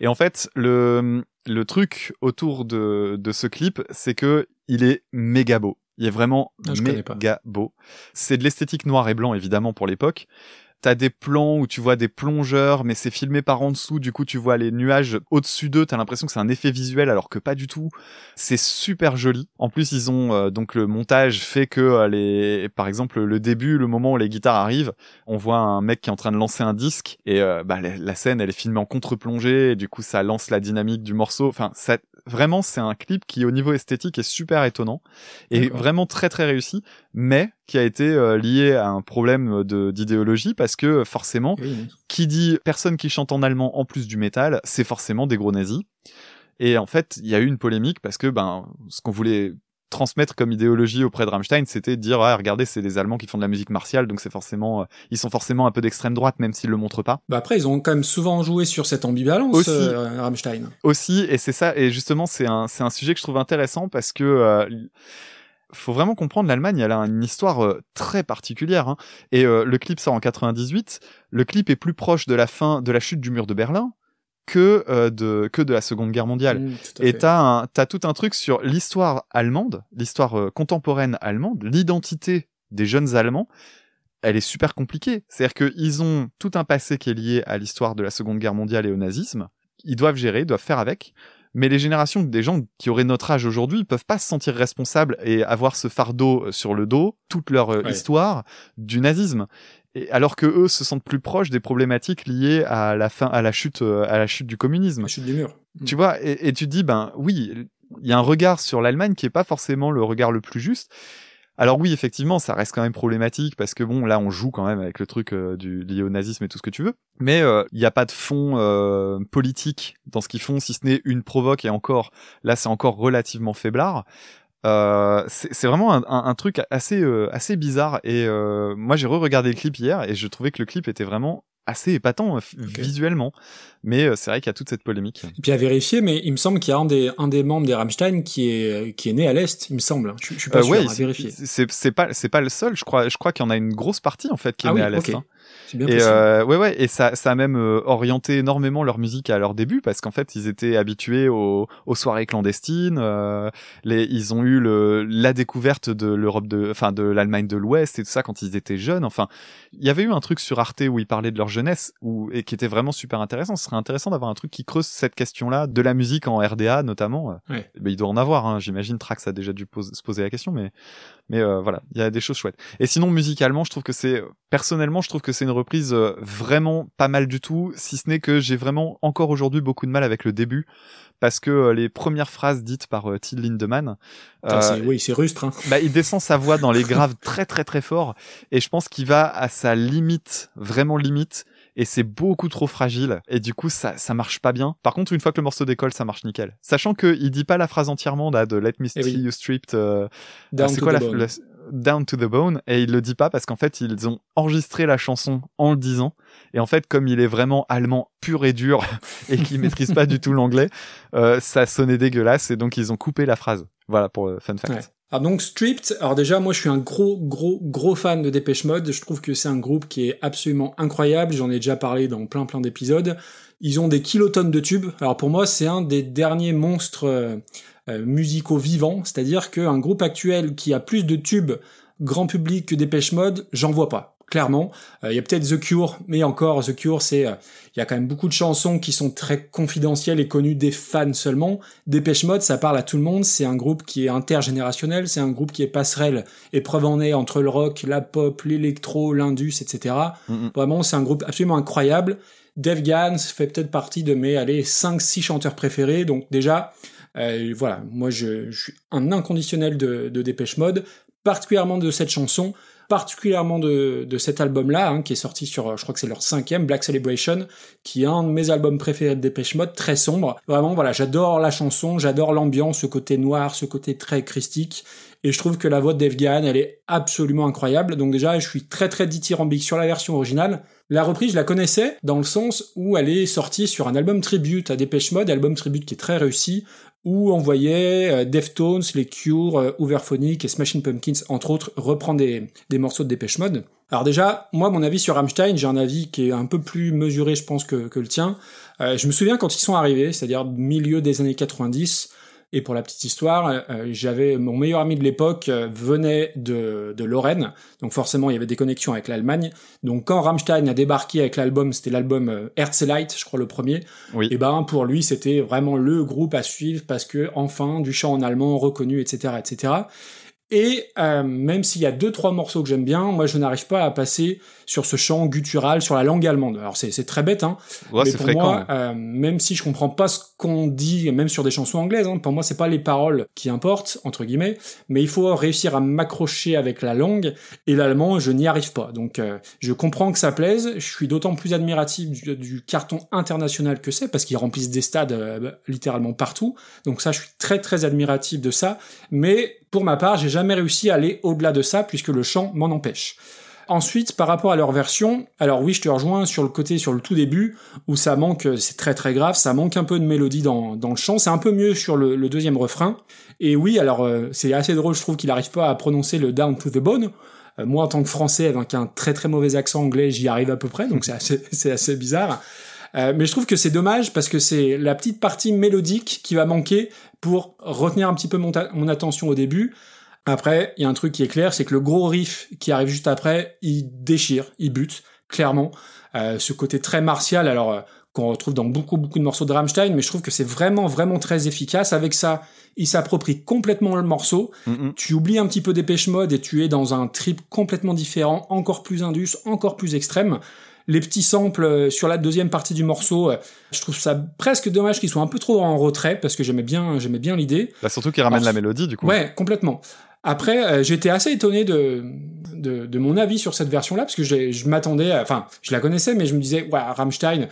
Et en fait, le, le truc autour de, de ce clip, c'est que il est méga beau. Il est vraiment Ah, méga beau. C'est de l'esthétique noir et blanc, évidemment, pour l'époque. T'as des plans où tu vois des plongeurs, mais c'est filmé par en dessous, du coup tu vois les nuages au-dessus d'eux, t'as l'impression que c'est un effet visuel alors que pas du tout. C'est super joli. En plus ils ont euh, donc le montage fait que euh, les, par exemple le début, le moment où les guitares arrivent, on voit un mec qui est en train de lancer un disque et euh, bah, la, la scène elle est filmée en contre-plongée et du coup ça lance la dynamique du morceau. Enfin ça, vraiment c'est un clip qui au niveau esthétique est super étonnant et vraiment très très réussi, mais qui a été euh, lié à un problème de d'idéologie parce que forcément oui. qui dit personne qui chante en allemand en plus du métal, c'est forcément des gros nazis. Et en fait, il y a eu une polémique parce que ben ce qu'on voulait transmettre comme idéologie auprès de Rammstein, c'était de dire ah, regardez, c'est des Allemands qui font de la musique martiale, donc c'est forcément euh, ils sont forcément un peu d'extrême droite même s'ils le montrent pas. Bah après, ils ont quand même souvent joué sur cette ambivalence, Aussi. euh, Rammstein. Aussi et c'est ça et justement c'est un c'est un sujet que je trouve intéressant parce que euh, faut vraiment comprendre l'Allemagne, elle a une histoire euh, très particulière hein. et euh, le clip sort en 98, le clip est plus proche de la fin de la chute du mur de Berlin que euh, de que de la Seconde Guerre mondiale. Mm, à Et t'as t'as tout un truc sur l'histoire allemande, l'histoire contemporaine allemande, l'identité des jeunes Allemands. Elle est super compliquée. C'est-à-dire qu'ils ont tout un passé qui est lié à l'histoire de la Seconde Guerre mondiale et au nazisme. Ils doivent gérer, ils doivent faire avec. Mais les générations des gens qui auraient notre âge aujourd'hui peuvent pas se sentir responsables et avoir ce fardeau euh, sur le dos, toute leur euh, Ouais. histoire du nazisme. Et alors que eux se sentent plus proches des problématiques liées à la fin, à la chute, euh, à la chute du communisme. La chute du mur. Tu vois, et, et tu te dis, ben oui, il y a un regard sur l'Allemagne qui est pas forcément le regard le plus juste. Alors oui, effectivement, ça reste quand même problématique parce que bon, là, on joue quand même avec le truc euh, du lié au nazisme et tout ce que tu veux. Mais euh, il n'y a pas de fond euh, politique dans ce qu'ils font, si ce n'est une provoque et encore, là, c'est encore relativement faiblard. Euh, c'est vraiment un, truc assez euh, assez bizarre et euh, moi j'ai re-regardé le clip hier et je trouvais que le clip était vraiment assez épatant euh, visuellement mais euh, c'est vrai qu'il y a toute cette polémique Et puis à vérifier, mais il me semble qu'il y a un des, un des membres des Rammstein qui est, qui est né à l'Est, il me semble. Je, je suis pas Euh, sûr, ouais, à vérifier. c'est c'est pas c'est pas le seul. Je crois je crois qu'il y en a une grosse partie en fait qui est Ah née oui, à l'est. ok. hein. Bien Et euh, ouais, ouais, et ça, ça a même euh, orienté énormément leur musique à leur début parce qu'en fait, ils étaient habitués aux, aux soirées clandestines. euh, les, ils ont eu le, la découverte de l'Europe de, enfin, de l'Allemagne de l'Ouest et tout ça quand ils étaient jeunes. Enfin, il y avait eu un truc sur Arte où ils parlaient de leur jeunesse ou et qui était vraiment super intéressant. Ce serait intéressant d'avoir un truc qui creuse cette question-là de la musique en RDA notamment. Ouais. ben, il doit en avoir, hein. j'imagine. Trax a déjà dû pose- se poser la question, mais mais euh, voilà, il y a des choses chouettes. Et sinon, musicalement, je trouve que c'est, personnellement, je trouve que c'est une reprise euh, vraiment pas mal du tout, si ce n'est que j'ai vraiment encore aujourd'hui beaucoup de mal avec le début, parce que euh, les premières phrases dites par euh, Till Lindemann, euh, c'est- oui, c'est rustre. Hein. bah, il descend sa voix dans les <laughs> graves très très très fort, et je pense qu'il va à sa limite, vraiment limite, et c'est beaucoup trop fragile, et du coup ça ça marche pas bien. Par contre, une fois que le morceau décolle, ça marche nickel. Sachant que il dit pas la phrase entièrement là de Let Me Eh oui. See You Stripped. euh, ah, c'est quoi la, la- Down to the Bone et il le dit pas parce qu'en fait ils ont enregistré la chanson en le disant et en fait comme il est vraiment allemand pur et dur <laughs> et qu'il maîtrise pas du tout l'anglais euh, ça sonnait dégueulasse et donc ils ont coupé la phrase voilà pour le fun fact Ouais. Alors donc Stripped, alors déjà moi je suis un gros gros gros fan de Dépêche Mode, je trouve que c'est un groupe qui est absolument incroyable, j'en ai déjà parlé dans plein plein d'épisodes. Ils ont des kilotonnes de tubes. Alors pour moi c'est un des derniers monstres euh, musicaux vivants, c'est-à-dire qu'un groupe actuel qui a plus de tubes grand public que Dépêche Mode, j'en vois pas. Clairement, Euh, il y a peut-être The Cure, mais encore The Cure, c'est euh, il y a quand même beaucoup de chansons qui sont très confidentielles et connues des fans seulement. Dépêche Mode, ça parle à tout le monde. C'est un groupe qui est intergénérationnel. C'est un groupe qui est passerelle et preuve en est entre le rock, la pop, l'électro, l'indus, etc. Vraiment, c'est un groupe absolument incroyable. Dave Gahan fait peut-être partie de mes, allez, 5-6 chanteurs préférés. Donc déjà, euh, voilà, moi je, suis un inconditionnel de, Dépêche Mode, particulièrement de cette chanson, particulièrement de, cet album-là, hein, qui est sorti sur, je crois que c'est leur cinquième, Black Celebration, qui est un de mes albums préférés de Dépêche Mode, très sombre. Vraiment, voilà, j'adore la chanson, j'adore l'ambiance, ce côté noir, ce côté très christique. Et je trouve que la voix de Dave Gahan, elle est absolument incroyable. Donc déjà, je suis très très dithyrambique sur la version originale. La reprise, je la connaissais dans le sens où elle est sortie sur un album tribute à Dépêche Mode, album tribute qui est très réussi, où on voyait euh, Deftones, les Cure, euh, Overphonic et Smashing Pumpkins, entre autres, reprendre des, des morceaux de Dépêche Mode. Alors déjà, moi, mon avis sur Rammstein, j'ai un avis qui est un peu plus mesuré, je pense, que, que le tien. Euh, je me souviens quand ils sont arrivés, c'est-à-dire milieu des années 90, et pour la petite histoire, euh, j'avais mon meilleur ami de l'époque euh, venait de, de Lorraine, donc forcément il y avait des connexions avec l'Allemagne. Donc quand Rammstein a débarqué avec l'album, c'était l'album euh, Herzlite, je crois le premier. Oui. Et ben pour lui c'était vraiment le groupe à suivre parce que enfin du chant en allemand reconnu, etc., etc. Et euh, même s'il y a deux trois morceaux que j'aime bien, moi je n'arrive pas à passer sur ce chant guttural sur la langue allemande. Alors c'est c'est très bête, hein. Ouais, mais pour fréquent moi, euh, même si je comprends pas ce qu'on dit, même sur des chansons anglaises, hein, pour moi c'est pas les paroles qui importent entre guillemets, mais il faut réussir à m'accrocher avec la langue. Et l'allemand, je n'y arrive pas. Donc euh, je comprends que ça plaise. Je suis d'autant plus admiratif du, du carton international que c'est parce qu'ils remplissent des stades euh, littéralement partout. Donc ça, je suis très très admiratif de ça. Mais pour ma part, j'ai jamais réussi à aller au-delà de ça puisque le chant m'en empêche. Ensuite, par rapport à leur version, alors oui, je te rejoins sur le côté, sur le tout début, où ça manque, c'est très très grave, ça manque un peu de mélodie dans, dans le chant, c'est un peu mieux sur le, deuxième refrain. Et oui, alors euh, c'est assez drôle, je trouve qu'il n'arrive pas à prononcer le down to the bone. Euh, moi, en tant que français, avec un très très mauvais accent anglais, j'y arrive à peu près, donc c'est assez, <laughs> c'est assez bizarre. Euh, mais je trouve que c'est dommage parce que c'est la petite partie mélodique qui va manquer pour retenir un petit peu mon attention au début. Après, il y a un truc qui est clair, c'est que le gros riff qui arrive juste après, il déchire, il bute, clairement. Euh, ce côté très martial, alors euh, qu'on retrouve dans beaucoup beaucoup de morceaux de Rammstein, mais je trouve que c'est vraiment vraiment très efficace. Avec ça, il s'approprie complètement le morceau. Tu oublies un petit peu Dépêche Mode et tu es dans un trip complètement différent, encore plus indus, encore plus extrême. Les petits samples euh, sur la deuxième partie du morceau, euh, je trouve ça presque dommage qu'ils soient un peu trop en retrait parce que j'aimais bien, j'aimais bien l'idée. Bah, surtout qu'il ramène Alors, la mélodie du coup Ouais, complètement. Après, euh, j'étais assez étonné de, de, de mon avis sur cette version-là, parce que j'ai- je m'attendais, enfin, je la connaissais, mais je me disais, ouais, Rammstein,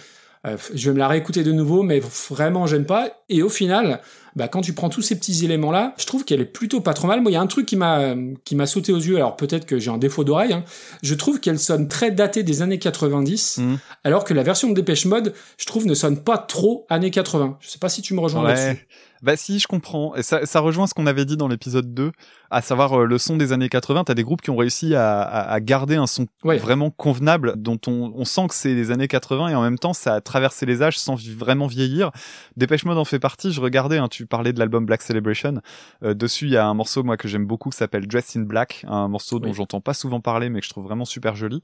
euh, je vais me la réécouter de nouveau, mais vraiment, j'aime pas. Et au final, bah quand tu prends tous ces petits éléments là, je trouve qu'elle est plutôt pas trop mal. Moi, il y a un truc qui m'a qui m'a sauté aux yeux. Alors peut-être que j'ai un défaut d'oreille. Hein. Je trouve qu'elle sonne très datée des années 90, Mhm. alors que la version de Dépêche Mode, je trouve, ne sonne pas trop années 80. Je sais pas si tu me rejoins là-dessus. Bah si, je comprends. Et ça, ça rejoint ce qu'on avait dit dans l'épisode 2, à savoir euh, le son des années 80. T'as des groupes qui ont réussi à, à, à garder un son Ouais. vraiment convenable, dont on, on sent que c'est les années 80 et en même temps ça a traversé les âges sans vraiment vieillir. Dépêche Mode en fait partie. Je regardais, hein, tu parlais de l'album Black Celebration. Euh, dessus, il y a un morceau moi que j'aime beaucoup qui s'appelle Dressed in Black, un morceau dont Oui. j'entends pas souvent parler mais que je trouve vraiment super joli.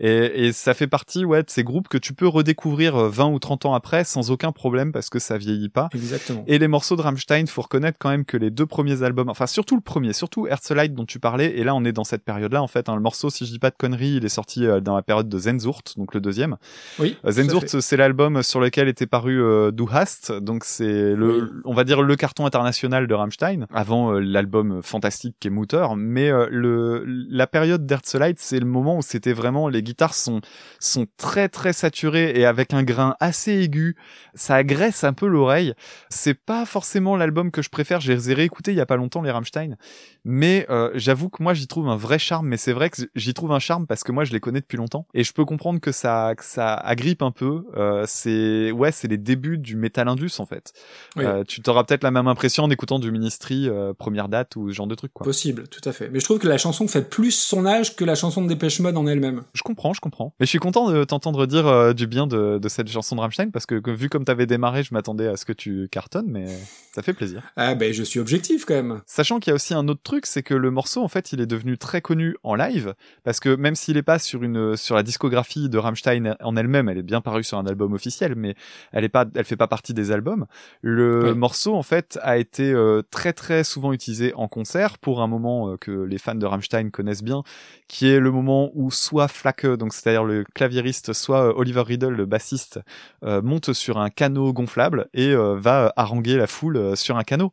Et, et ça fait partie ouais de ces groupes que tu peux redécouvrir euh, 20 ou 30 ans après sans aucun problème parce que ça vieillit pas. Exactement. Et les morceaux de Rammstein, faut reconnaître quand même que les deux premiers albums, enfin surtout le premier, surtout Herzlite dont tu parlais, et là on est dans cette période-là en fait. hein, le morceau, si je dis pas de conneries, il est sorti euh, dans la période de Zenzurt, donc le deuxième. Oui. Euh, Zenzurt, c'est l'album sur lequel était paru euh, Du Hast, donc c'est le, Oui. on va dire le carton international de Rammstein, avant euh, l'album fantastique qui est Mutter. Mais euh, le, la période d'Herzlite, c'est le moment où c'était vraiment les guitares sont sont très très saturées et avec un grain assez aigu. Ça agresse un peu l'oreille. C'est pas forcément l'album que je préfère. J'ai réécouté il y a pas longtemps les Rammstein, mais euh, j'avoue que moi j'y trouve un vrai charme. Mais c'est vrai que j'y trouve un charme parce que moi je les connais depuis longtemps et je peux comprendre que ça que ça agrippe un peu. Euh, c'est ouais, c'est les débuts du metal indus en fait. Oui. Euh, tu t'auras peut-être la même impression en écoutant du Ministry euh, première date ou ce genre de truc quoi. Possible, tout à fait. Mais je trouve que la chanson fait plus son âge que la chanson de Dépêche Mode en elle-même. Je comprends, je comprends. Mais je suis content de t'entendre dire du bien de, de cette chanson de Rammstein parce que, que vu comme t'avais démarré, je m'attendais à ce que tu cartonnes, mais ça fait plaisir. Ah ben je suis objectif quand même. Sachant qu'il y a aussi un autre truc, c'est que le morceau, en fait, il est devenu très connu en live, parce que même s'il est pas sur une sur la discographie de Rammstein en elle-même, elle est bien parue sur un album officiel, mais elle est pas, elle fait pas partie des albums. Le morceau, en fait, a été euh, très très souvent utilisé en concert pour un moment euh, que les fans de Rammstein connaissent bien, qui est le moment où soit Flake, donc c'est-à-dire le claviériste, soit euh, Oliver Riddle, le bassiste, monte sur un canot gonflable et va haranguer la foule euh, sur un canot.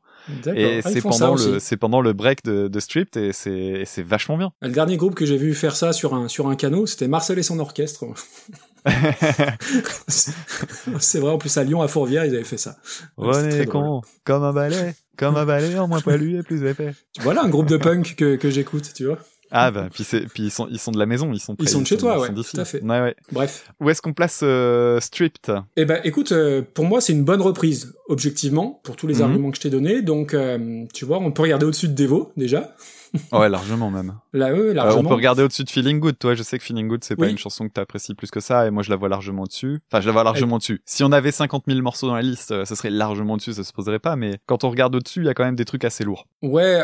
Et Ah, c'est pendant le c'est pendant le break de, de Stripped et c'est vachement bien. Le dernier groupe que j'ai vu faire ça sur un sur un canot, c'était Marcel et son orchestre. <laughs> c'est vrai, en plus à Lyon, à Fourvière, ils avaient fait ça. René con, comme un balai, comme un balai en moins poilu et plus épais. Voilà un groupe de punk que, que j'écoute, tu vois. Ah bah puis puis ils sont ils sont de la maison, ils sont Ils près, sont de chez toi, ils ouais, tout à fait. Ouais, ouais. Bref. Où est-ce qu'on place euh, Stripped? Eh ben, écoute, euh, pour moi, c'est une bonne reprise, objectivement, pour tous les Mhm. arguments que je t'ai donnés. Donc, euh, tu vois, on peut regarder au-dessus de Devo, déjà. <laughs> Ouais, largement même. Là, eux, largement. on peut regarder au-dessus de Feeling Good. Toi, je sais que Feeling Good, c'est pas Oui. une chanson que t'apprécies plus que ça, et moi, je la vois largement au-dessus. Enfin, je la vois largement au-dessus. Si on avait 50 000 morceaux dans la liste, ce serait largement au-dessus, ça se poserait pas, mais quand on regarde au-dessus, il y a quand même des trucs assez lourds. Ouais,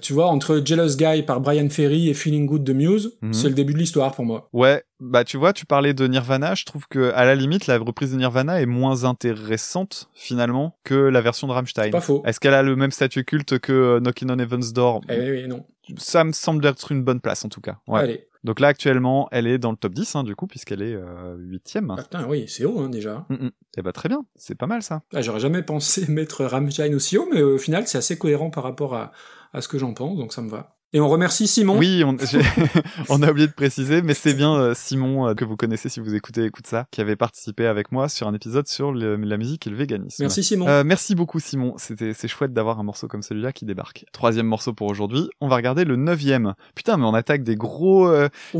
tu vois, entre Jealous Guy par Brian Ferry et Feeling Good de Muse, Mhm. c'est le début de l'histoire pour moi. Ouais, bah tu vois, tu parlais de Nirvana, je trouve que à la limite la reprise de Nirvana est moins intéressante finalement que la version de Rammstein. Pas faux. Est-ce qu'elle a le même statut culte que euh, Knockin' on Heaven's Door? Eh oui, non. Ça me semble être une bonne place en tout cas. Ouais. Allez. Donc là actuellement, elle est dans le top 10 hein, du coup puisqu'elle est euh, huitième. Ah, putain, oui, c'est haut, hein, déjà. Mm, mm. Eh bah très bien, c'est pas mal ça. Ah, J'aurais jamais pensé <laughs> mettre Rammstein aussi haut, mais au final, c'est assez cohérent par rapport à, à ce que j'en pense, donc ça me va. Et on remercie Simon. Oui, on, <laughs> <laughs> on a oublié de préciser, mais c'est bien euh, Simon euh, que vous connaissez si vous écoutez écoute ça, qui avait participé avec moi sur un épisode sur le- la musique et le véganisme. Merci Simon. Euh, merci beaucoup Simon, c'était c'est chouette d'avoir un morceau comme celui-là qui débarque. Troisième morceau pour aujourd'hui, on va regarder le neuvième. Putain mais on attaque des gros... euh. <laughs>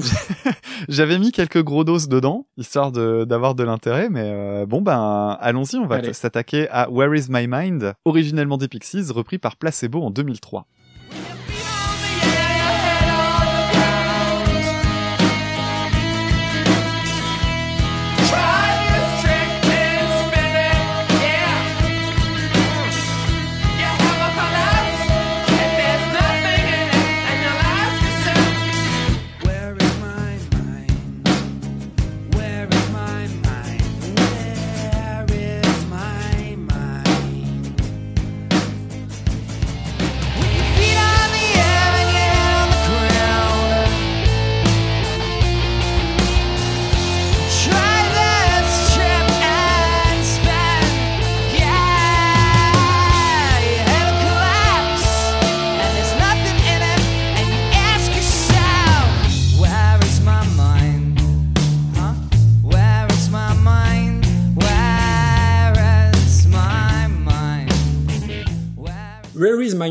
J'avais mis quelques gros doses dedans, histoire de d'avoir de l'intérêt, mais euh, bon ben allons-y, on va s'attaquer à Where is my mind, originellement des Pixies, repris par Placebo en 2003.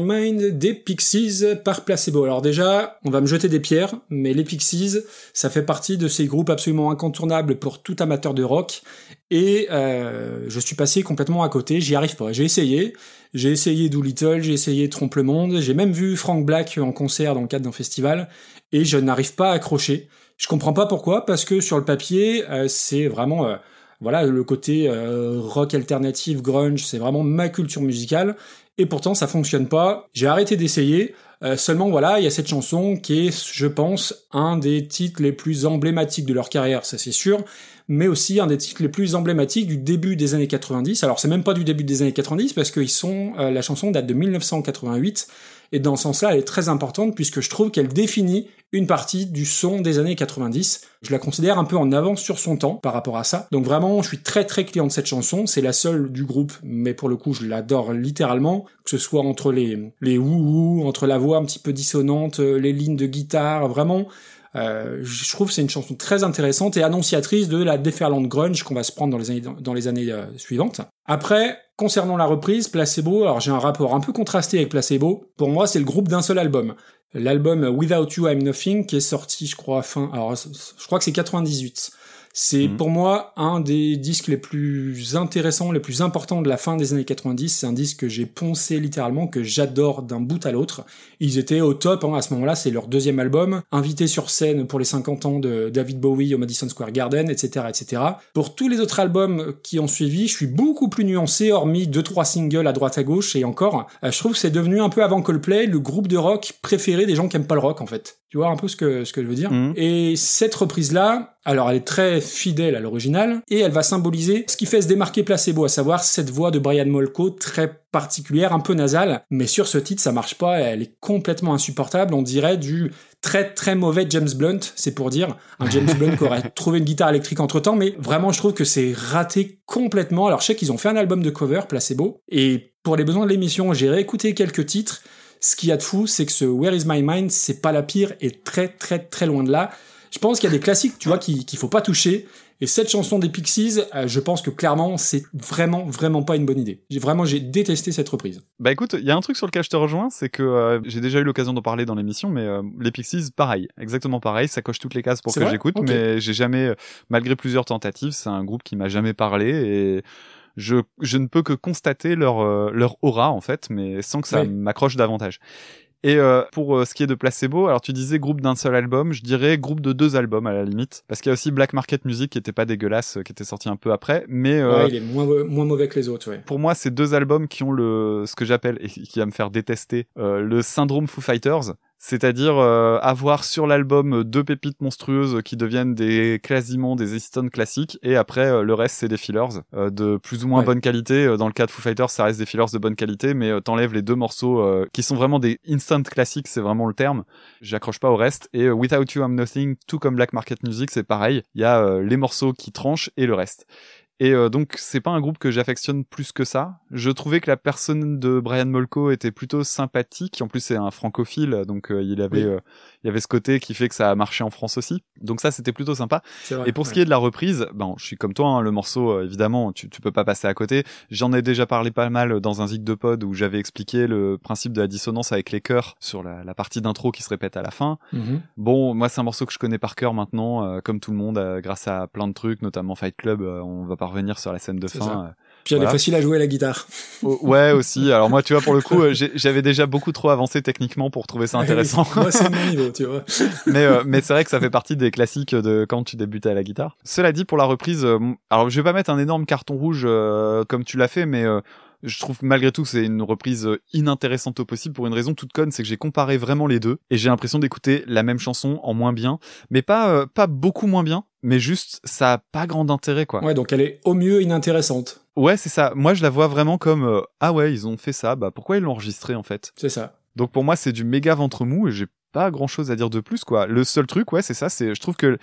Mind des Pixies par Placebo. Alors déjà, on va me jeter des pierres, mais les Pixies, ça fait partie de ces groupes absolument incontournables pour tout amateur de rock, et euh, je suis passé complètement à côté, j'y arrive pas. J'ai essayé, j'ai essayé Doolittle, j'ai essayé Trompe le Monde, j'ai même vu Frank Black en concert dans le cadre d'un festival, et je n'arrive pas à accrocher. Je comprends pas pourquoi, parce que sur le papier, euh, c'est vraiment... euh, voilà, le côté rock alternative, grunge, c'est vraiment ma culture musicale. Et pourtant, ça fonctionne pas. J'ai arrêté d'essayer. Euh, seulement, voilà, il y a cette chanson qui est, je pense, un des titres les plus emblématiques de leur carrière, ça c'est sûr, mais aussi un des titres les plus emblématiques du début des années 90. Alors, c'est même pas du début des années 90 parce qu'ils sont, euh, la chanson date de 1988. Et dans ce sens-là, elle est très importante puisque je trouve qu'elle définit une partie du son des années 90. Je la considère un peu en avance sur son temps par rapport à ça. Donc vraiment, je suis très très client de cette chanson. C'est la seule du groupe, mais pour le coup, je l'adore littéralement. Que ce soit entre les les wouhou, entre la voix un petit peu dissonante, euh, les lignes de guitare, vraiment. Euh, je trouve que c'est une chanson très intéressante et annonciatrice de la déferlante grunge qu'on va se prendre dans les années, dans les années euh, suivantes. Après, concernant la reprise, Placebo, alors j'ai un rapport un peu contrasté avec Placebo. Pour moi, c'est le groupe d'un seul album. L'album Without You I'm Nothing qui est sorti, je crois, fin, alors je crois que c'est 98. C'est Mhm. pour moi un des disques les plus intéressants, les plus importants de la fin des années 90. C'est un disque que j'ai poncé littéralement, que j'adore d'un bout à l'autre. Ils étaient au top hein, à ce moment-là, c'est leur deuxième album, invité sur scène pour les 50 ans de David Bowie au Madison Square Garden, etc., etc. Pour tous les autres albums qui ont suivi, je suis beaucoup plus nuancé, hormis deux trois singles à droite à gauche et encore. Euh, je trouve que c'est devenu un peu avant Coldplay le groupe de rock préféré des gens qui aiment pas le rock en fait. Tu vois un peu ce que ce que je veux dire? Mhm. Et cette reprise là, alors elle est très fidèle à l'original et elle va symboliser ce qui fait se démarquer Placebo, à savoir cette voix de Brian Molko très particulière, un peu nasale, mais sur ce titre ça marche pas, elle est complètement insupportable, on dirait du très très mauvais James Blunt, c'est pour dire un James Blunt qui aurait <laughs> trouvé une guitare électrique entre temps, mais vraiment je trouve que c'est raté complètement. Alors je sais qu'ils ont fait un album de cover, Placebo, et pour les besoins de l'émission j'ai réécouté quelques titres. Ce qu'il y a de fou, c'est que ce Where is my mind, c'est pas la pire et très très très loin de là. Je pense qu'il y a des classiques, tu vois, qu'il qu'il faut pas toucher. Et cette chanson des Pixies, euh, je pense que clairement, c'est vraiment, vraiment pas une bonne idée. J'ai vraiment, j'ai détesté cette reprise. Bah écoute, il y a un truc sur lequel je te rejoins, c'est que euh, j'ai déjà eu l'occasion d'en parler dans l'émission, mais euh, les Pixies, pareil, exactement pareil, ça coche toutes les cases pour que j'écoute, mais j'ai jamais, malgré plusieurs tentatives, c'est un groupe qui m'a jamais parlé et je, je ne peux que constater leur, leur aura en fait, mais sans que ça Oui. m'accroche davantage. Et euh, pour euh, ce qui est de Placebo, alors tu disais groupe d'un seul album, je dirais groupe de deux albums à la limite, parce qu'il y a aussi Black Market Music qui était pas dégueulasse, euh, qui était sorti un peu après, mais euh, Ouais, il est moins, moins mauvais que les autres, ouais. pour moi, c'est deux albums qui ont le ce que j'appelle et qui va me faire détester euh, le syndrome Foo Fighters, c'est-à-dire euh, avoir sur l'album deux pépites monstrueuses qui deviennent des quasiment des Easton classiques et après euh, le reste c'est des fillers euh, de plus ou moins Ouais. bonne qualité. Euh, Dans le cas de Foo Fighters, ça reste des fillers de bonne qualité, mais euh, t'enlèves les deux morceaux euh, qui sont vraiment des instant classiques, c'est vraiment le terme. J'accroche pas au reste et euh, Without You I'm Nothing, tout comme Black Market Music, c'est pareil. Il y a euh, les morceaux qui tranchent et le reste. Et euh, donc c'est pas un groupe que j'affectionne plus que ça. Je trouvais que la personne de Brian Molko était plutôt sympathique. En plus c'est un francophile, donc euh, il avait Oui. euh, il y avait ce côté qui fait que ça a marché en France aussi. Donc ça c'était plutôt sympa. Vrai. Et pour ce qui est de la reprise, bon, je suis comme toi, hein, le morceau, euh, évidemment, tu, tu peux pas passer à côté. J'en ai déjà parlé pas mal dans un zig de pod où j'avais expliqué le principe de la dissonance avec les chœurs sur la, la partie d'intro qui se répète à la fin. Mhm. Bon, moi c'est un morceau que je connais par cœur maintenant, comme tout le monde, grâce à plein de trucs, notamment Fight Club. on va pas revenir sur la scène de fin. euh. Puis elle Voilà. est facile à jouer à la guitare. Ouais aussi. <laughs> Alors moi, tu vois, pour le coup, euh, j'avais déjà beaucoup trop avancé techniquement pour trouver ça intéressant. <laughs> Moi, c'est mon niveau, tu vois. <laughs> mais euh, mais c'est vrai que ça fait partie des classiques de quand tu débutes à la guitare. Cela dit, pour la reprise, euh, alors je vais pas mettre un énorme carton rouge euh, comme tu l'as fait, mais je trouve malgré tout c'est une reprise inintéressante au possible pour une raison toute conne, c'est que j'ai comparé vraiment les deux et j'ai l'impression d'écouter la même chanson en moins bien, mais pas euh, pas beaucoup moins bien, mais juste ça a pas grand intérêt quoi. Ouais, donc elle est au mieux inintéressante. Ouais, c'est ça. Moi je la vois vraiment comme euh, ah ouais ils ont fait ça, bah pourquoi ils l'ont enregistré en fait? C'est ça. Donc pour moi, c'est du méga ventre mou et j'ai pas grand chose à dire de plus quoi. Le seul truc, ouais, c'est ça, c'est je trouve que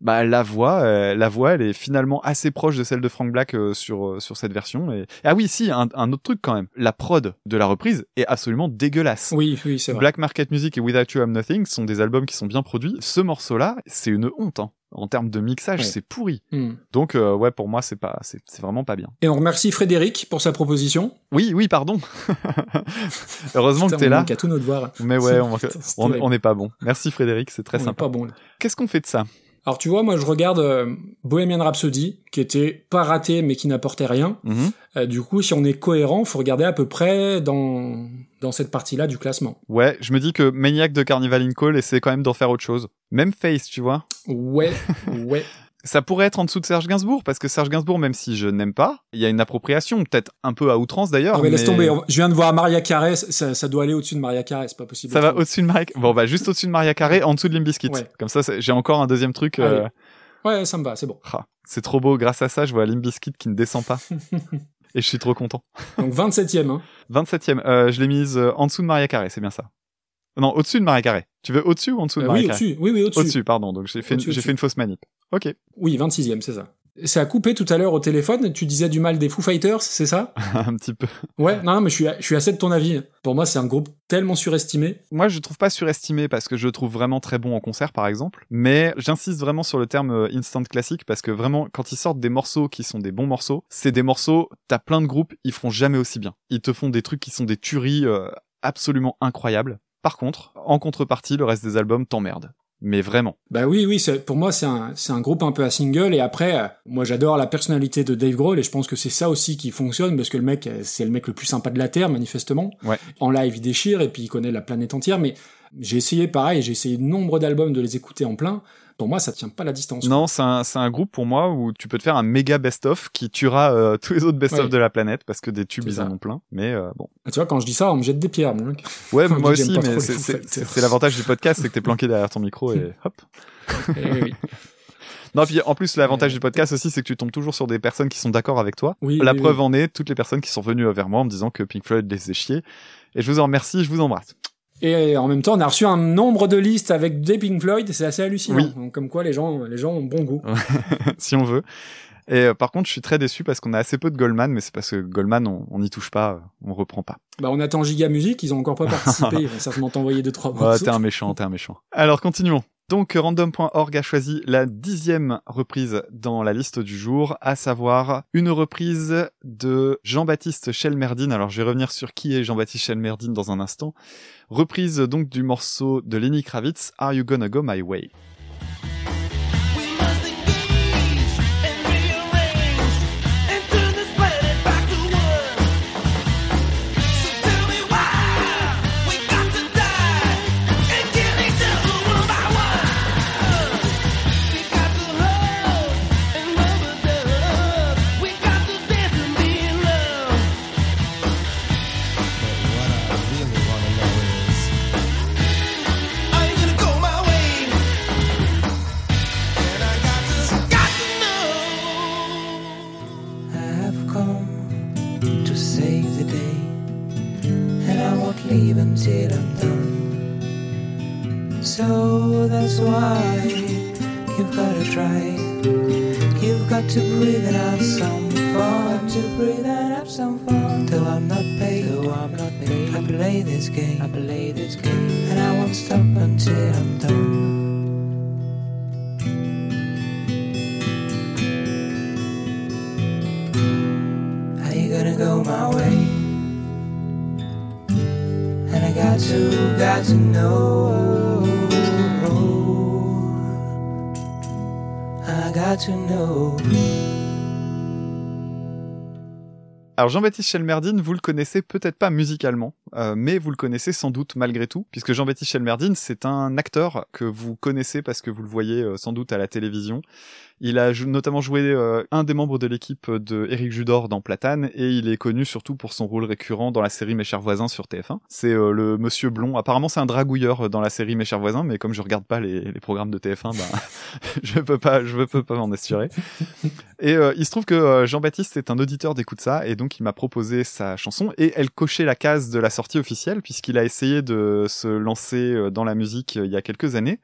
bah la voix, euh, la voix, elle est finalement assez proche de celle de Frank Black euh, sur euh, sur cette version. Et ah oui, si un, un autre truc quand même, la prod de la reprise est absolument dégueulasse. Oui, oui, c'est vrai. Black Market Music et Without You I'm Nothing sont des albums qui sont bien produits. Ce morceau-là, c'est une honte. Hein. En termes de mixage, Ouais. c'est pourri. Hmm. Donc euh, ouais, pour moi, c'est pas, c'est vraiment pas bien. Et on remercie Frédéric pour sa proposition. Oui, oui, pardon. <laughs> Heureusement Putain, que t'es on là. manque à tous nos devoirs. Mais ouais, on, on, on n'est pas bon. Merci Frédéric, c'est très On est sympa. pas bon. Qu'est-ce qu'on fait de ça? Alors tu vois, moi je regarde euh, Bohemian Rhapsody, qui était pas raté mais qui n'apportait rien. Mhm. Euh, du coup, si on est cohérent, faut regarder à peu près dans dans cette partie-là du classement. Ouais, je me dis que Maniac de Carnival in Call essaie quand même d'en faire autre chose. Même Face, tu vois. Ouais, <laughs> ouais. Ça pourrait être en dessous de Serge Gainsbourg, parce que Serge Gainsbourg, même si je n'aime pas, il y a une appropriation, peut-être un peu à outrance d'ailleurs. Ah mais laisse tomber. Je viens de voir Maria Carey, ça, ça doit aller au-dessus de Maria Carey, c'est pas possible. Ça va au-dessus de Maria... Bon, bah juste au-dessus de Maria Carré, en dessous de Limbiskit. Ouais. Comme ça, j'ai encore un deuxième truc. euh. Ouais, ça me va, c'est bon. ah, c'est trop beau, grâce à ça, je vois Limbiskit qui ne descend pas. <laughs> Et je suis trop content. Donc 27e. Hein. 27ème, euh, je l'ai mise euh, en dessous de Maria Carré, c'est bien ça. Non, au-dessus de Maria Carré. Tu veux au-dessus ou en dessous de Euh, Maria oui, Carré au-dessus. Oui, oui, au-dessus. Au-dessus, pardon. Donc j'ai fait, une- Au-dessus, j'ai au-dessus. fait une fausse manip. Ok, Oui, 26e, c'est ça. Ça a coupé tout à l'heure au téléphone, tu disais du mal des Foo Fighters, c'est ça? <laughs> Un petit peu. Ouais, non, non, mais je suis, je suis assez de ton avis. Pour moi, c'est un groupe tellement surestimé. Moi, je trouve pas surestimé parce que je le trouve vraiment très bon en concert, par exemple. Mais j'insiste vraiment sur le terme euh, instant classique parce que vraiment, quand ils sortent des morceaux qui sont des bons morceaux, c'est des morceaux, t'as plein de groupes, ils feront jamais aussi bien. Ils te font des trucs qui sont des tueries euh, absolument incroyables. Par contre, en contrepartie, le reste des albums t'emmerde. Mais vraiment. Bah oui, oui, c'est- pour moi, c'est un, c'est un groupe un peu à single. Et après, euh, moi, j'adore la personnalité de Dave Grohl et je pense que c'est ça aussi qui fonctionne parce que le mec, euh, c'est le mec le plus sympa de la Terre, manifestement. Ouais. En live, il déchire et puis il connaît la planète entière. Mais j'ai essayé pareil, j'ai essayé nombre d'albums de les écouter en plein. Pour moi, ça tient pas la distance. Non, c'est un, un groupe pour moi où tu peux te faire un méga best-of qui tuera euh, <laughs> tous les autres best-of Ouais. de la planète parce que des tubes, ils en ont plein. Mais euh, bon. Ah, Tu vois, quand je dis ça, on me jette des pierres, mon mec. Ouais, <laughs> moi aussi, mais c'est- l'avantage du podcast, c'est que t'es planqué derrière ton micro et hop. <laughs> Eh oui. Non, puis en plus, l'avantage Euh, du podcast aussi, c'est que tu tombes toujours sur des personnes qui sont d'accord avec toi. Oui, La oui, preuve oui. en est, toutes les personnes qui sont venues vers moi en me disant que Pink Floyd les faisait chier. Et je vous en remercie, je vous embrasse. Et en même temps, on a reçu un nombre de listes avec des Pink Floyd, c'est assez hallucinant. Oui. Donc, Comme quoi, les gens, les gens ont bon goût. <laughs> si on veut. Et euh, par contre, je suis très déçu parce qu'on a assez peu de Goldman, mais c'est parce que Goldman, on n'y touche pas, euh, on reprend pas. Bah, on attend Giga Music, ils ont encore pas participé, <laughs> ils vont certainement t'envoyer deux, trois morceaux. t'es un méchant, t'es un méchant. Alors, continuons. Donc, random.org a choisi la dixième reprise dans la liste du jour, à savoir une reprise de Jean-Baptiste Chelmerdine. Alors, je vais revenir sur qui est Jean-Baptiste Chelmerdine dans un instant. Reprise donc du morceau de Lenny Kravitz, Are You Gonna Go My Way? Alors Jean-Baptiste Chelmerdine, vous le connaissez peut-être pas musicalement, euh, mais vous le connaissez sans doute malgré tout, puisque Jean-Baptiste Chelmerdine, c'est un acteur que vous connaissez parce que vous le voyez euh, sans doute à la télévision. Il a jou- notamment joué euh, un des membres de l'équipe de Éric Judor dans Platane, et il est connu surtout pour son rôle récurrent dans la série Mes chers voisins sur TF1. C'est euh, le monsieur blond. Apparemment, c'est un dragouilleur euh, dans la série Mes chers voisins, mais comme je regarde pas les, les programmes de TF1, bah, <laughs> je peux pas, je peux pas m'en assurer. <laughs> Et euh, il se trouve que Jean-Baptiste est un auditeur d'écoute ça, et donc il m'a proposé sa chanson, et elle cochait la case de la sortie officielle, puisqu'il a essayé de se lancer dans la musique il y a quelques années.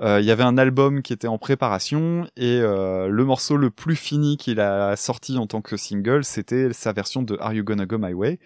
Euh, Il y avait un album qui était en préparation, et euh, le morceau le plus fini qu'il a sorti en tant que single, c'était sa version de Are You Gonna Go My Way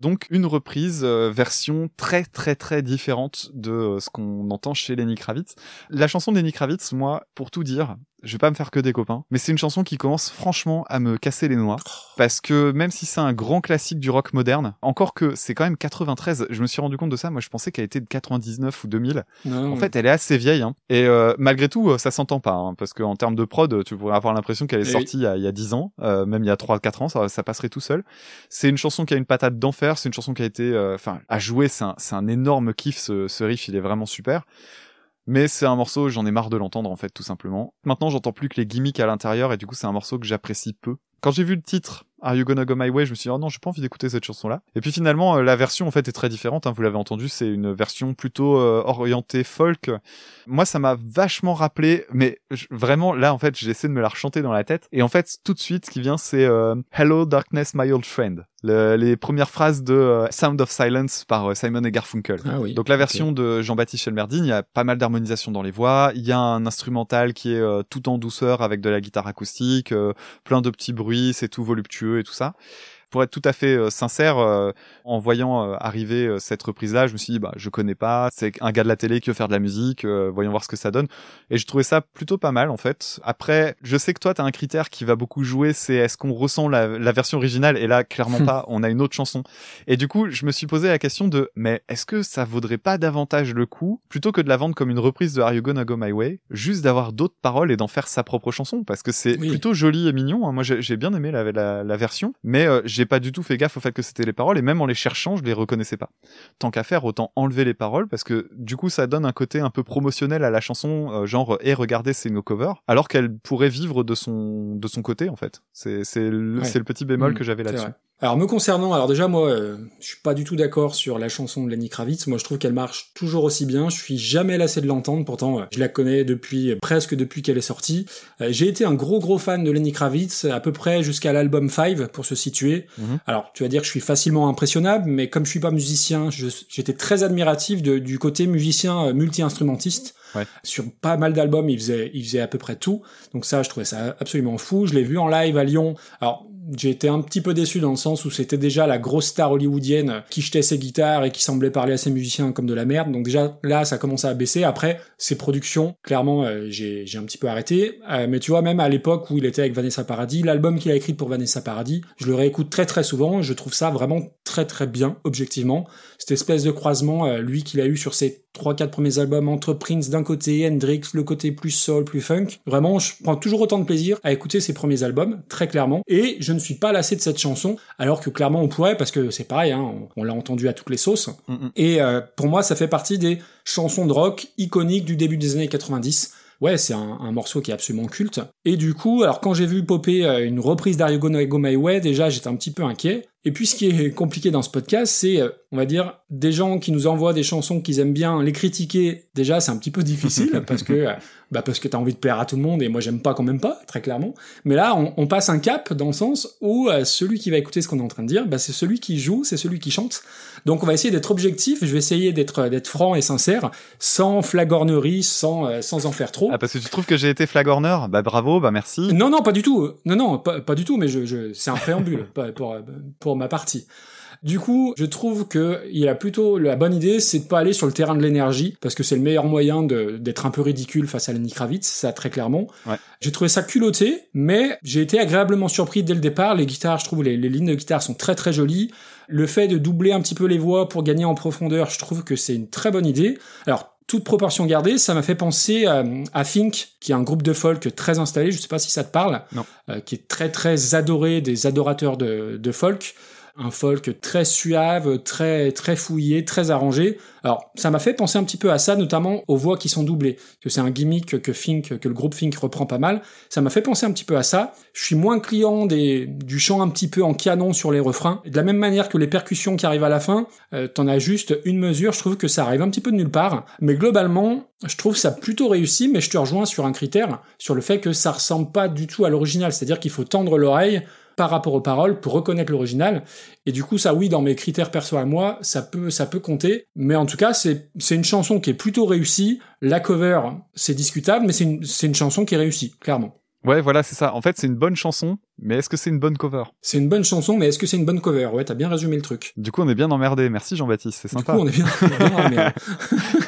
Donc une reprise euh, version très très très différente de ce qu'on entend chez Lenny Kravitz. La chanson de Lenny Kravitz, moi, pour tout dire, je vais pas me faire que des copains, mais c'est une chanson qui commence franchement à me casser les noix parce que même si c'est un grand classique du rock moderne, encore que c'est quand même 93, je me suis rendu compte de ça, moi je pensais qu'elle était de 99 ou 2000. Non, En fait, elle est assez vieille hein. et euh, malgré tout, euh, ça s'entend pas hein, parce qu'en termes de prod, tu pourrais avoir l'impression qu'elle est Eh sortie il y a- il y, a 10 ans, euh, même il y a 3 4 ans, ça, ça passerait tout seul. C'est une chanson qui a une patate d'enfer, c'est une chanson qui a été euh, enfin à jouer, c'est un un énorme kiff ce, ce riff, il est vraiment super. Mais c'est un morceau, j'en ai marre de l'entendre en fait, tout simplement. Maintenant, j'entends plus que les gimmicks à l'intérieur et du coup, c'est un morceau que j'apprécie peu. Quand j'ai vu le titre Are You Gonna Go My Way, je me suis dit oh non, j'ai pas envie d'écouter cette chanson-là. Et puis finalement, euh, la version en fait est très différente. Hein, vous l'avez entendu, c'est une version plutôt euh, orientée folk. Moi, ça m'a vachement rappelé, mais vraiment là en fait, j'essaie de me la rechanter dans la tête. Et en fait, tout de suite, ce qui vient, c'est euh, Hello Darkness, My Old Friend. Le- les premières phrases de euh, Sound of Silence par euh, Simon et Garfunkel. Ah oui. Donc la version de Jean-Baptiste Chelmerdine, il y a pas mal d'harmonisation dans les voix, il y a un instrumental qui est euh, tout en douceur avec de la guitare acoustique, euh, plein de petits bruits, c'est tout voluptueux et tout ça. Pour être tout à fait euh, sincère, euh, en voyant euh, arriver euh, cette reprise-là, je me suis dit, bah, je connais pas, c'est un gars de la télé qui veut faire de la musique, euh, voyons voir ce que ça donne. Et je trouvais ça plutôt pas mal, en fait. Après, je sais que toi, t'as un critère qui va beaucoup jouer, c'est est-ce qu'on ressent la, la version originale, et là, clairement <laughs> pas, on a une autre chanson. Et du coup, je me suis posé la question de, mais est-ce que ça vaudrait pas davantage le coup, plutôt que de la vendre comme une reprise de Are You Gonna Go My Way, juste d'avoir d'autres paroles et d'en faire sa propre chanson, parce que c'est Oui. plutôt joli et mignon. hein. Moi, j'ai bien aimé la, la, la version, mais euh, j'ai pas du tout fait gaffe au fait que c'était les paroles, et même en les cherchant, je les reconnaissais pas. Tant qu'à faire, autant enlever les paroles, parce que du coup, ça donne un côté un peu promotionnel à la chanson, euh, genre, et regardez, c'est nos covers, alors qu'elle pourrait vivre de son de son côté, en fait. C'est c'est le, Ouais. c'est le petit bémol Mm, que j'avais là-dessus. Alors me concernant, alors déjà moi, euh, je suis pas du tout d'accord sur la chanson de Lenny Kravitz. Moi, je trouve qu'elle marche toujours aussi bien. Je suis jamais lassé de l'entendre. Pourtant, euh, je la connais depuis presque depuis qu'elle est sortie. Euh, J'ai été un gros gros fan de Lenny Kravitz, à peu près jusqu'à l'album 5 pour se situer. Mhm. Alors, tu vas dire que je suis facilement impressionnable, mais comme je suis pas musicien, j'étais très admiratif de- du côté musicien euh, multi-instrumentiste. Ouais. Sur pas mal d'albums, il faisait, il faisait à peu près tout. Donc ça, je trouvais ça absolument fou. Je l'ai vu en live à Lyon. Alors, j'ai été un petit peu déçu dans le sens où c'était déjà la grosse star hollywoodienne qui jetait ses guitares et qui semblait parler à ses musiciens comme de la merde. Donc déjà, là, ça commençait à baisser. Après, ses productions, clairement, euh, j'ai un petit peu arrêté. Euh, mais tu vois, même à l'époque où il était avec Vanessa Paradis, l'album qu'il a écrit pour Vanessa Paradis, je le réécoute très très souvent. Je trouve ça vraiment très très bien, objectivement. Cette espèce de croisement, euh, lui qu'il a eu sur ses trois quatre premiers albums entre Prince d'un côté, Hendrix, le côté plus soul, plus funk. Vraiment, je prends toujours autant de plaisir à écouter ses premiers albums, très clairement. Et je ne suis pas lassé de cette chanson, alors que clairement on pourrait, parce que c'est pareil, hein, on, on l'a entendu à toutes les sauces. Mm. Et euh, pour moi, ça fait partie des chansons de rock iconiques du début des années 90. Ouais, c'est un, un morceau qui est absolument culte. Et du coup, alors quand j'ai vu popper euh, une reprise d'Are You Gonna Go My Way, déjà j'étais un petit peu inquiet. Et puis ce qui est compliqué dans ce podcast, c'est, euh, on va dire, des gens qui nous envoient des chansons qu'ils aiment bien, les critiquer, déjà c'est un petit peu difficile, <laughs> parce que euh, bah parce que t'as envie de plaire à tout le monde, et moi j'aime pas quand même pas, très clairement. Mais là, on, on passe un cap dans le sens où euh, celui qui va écouter ce qu'on est en train de dire, bah, c'est celui qui joue, c'est celui qui chante. Donc on va essayer d'être objectif, je vais essayer d'être d'être franc et sincère, sans flagornerie, sans euh, sans en faire trop. Ah, parce que tu trouves que j'ai été flagorneur? Bah bravo, bah merci. Non, non, pas du tout. Non, non, pas, pas du tout, mais je, je, c'est un préambule <laughs> pour, pour ma partie. Du coup, je trouve que il a plutôt la bonne idée, c'est de pas aller sur le terrain de l'énergie, parce que c'est le meilleur moyen d'être un peu ridicule face à Lenny Kravitz, ça très clairement. Ouais. J'ai trouvé ça culotté, mais j'ai été agréablement surpris dès le départ. Les guitares, je trouve les, les lignes de guitare sont très très jolies. Le fait de doubler un petit peu les voix pour gagner en profondeur, je trouve que c'est une très bonne idée. Alors, toute proportion gardée, ça m'a fait penser à, à Fink, qui est un groupe de folk très installé, je sais pas si ça te parle, Non. euh, qui est très très adoré des adorateurs de, de folk. Un folk très suave, très très fouillé, très arrangé. Alors, ça m'a fait penser un petit peu à ça, notamment aux voix qui sont doublées, que c'est un gimmick que Fink, que le groupe Fink reprend pas mal. Ça m'a fait penser un petit peu à ça. Je suis moins client des, du chant un petit peu en canon sur les refrains. De la même manière que les percussions qui arrivent à la fin, euh, t'en as juste une mesure. Je trouve que ça arrive un petit peu de nulle part. Mais globalement, je trouve ça plutôt réussi, mais je te rejoins sur un critère, sur le fait que ça ressemble pas du tout à l'original. C'est-à-dire qu'il faut tendre l'oreille par rapport aux paroles pour reconnaître l'original. Et du coup, ça, oui, dans mes critères perso à moi, ça peut, ça peut compter. Mais en tout cas, c'est, c'est une chanson qui est plutôt réussie. La cover, c'est discutable, mais c'est une, c'est une chanson qui est réussie, clairement. Ouais, voilà, c'est ça. En fait, c'est une bonne chanson, mais est-ce que c'est une bonne cover? C'est une bonne chanson, mais est-ce que c'est une bonne cover? Ouais, t'as bien résumé le truc. Du coup, on est bien emmerdé. Merci Jean-Baptiste, c'est Du sympa. coup, on est bien. bien hein. <laughs>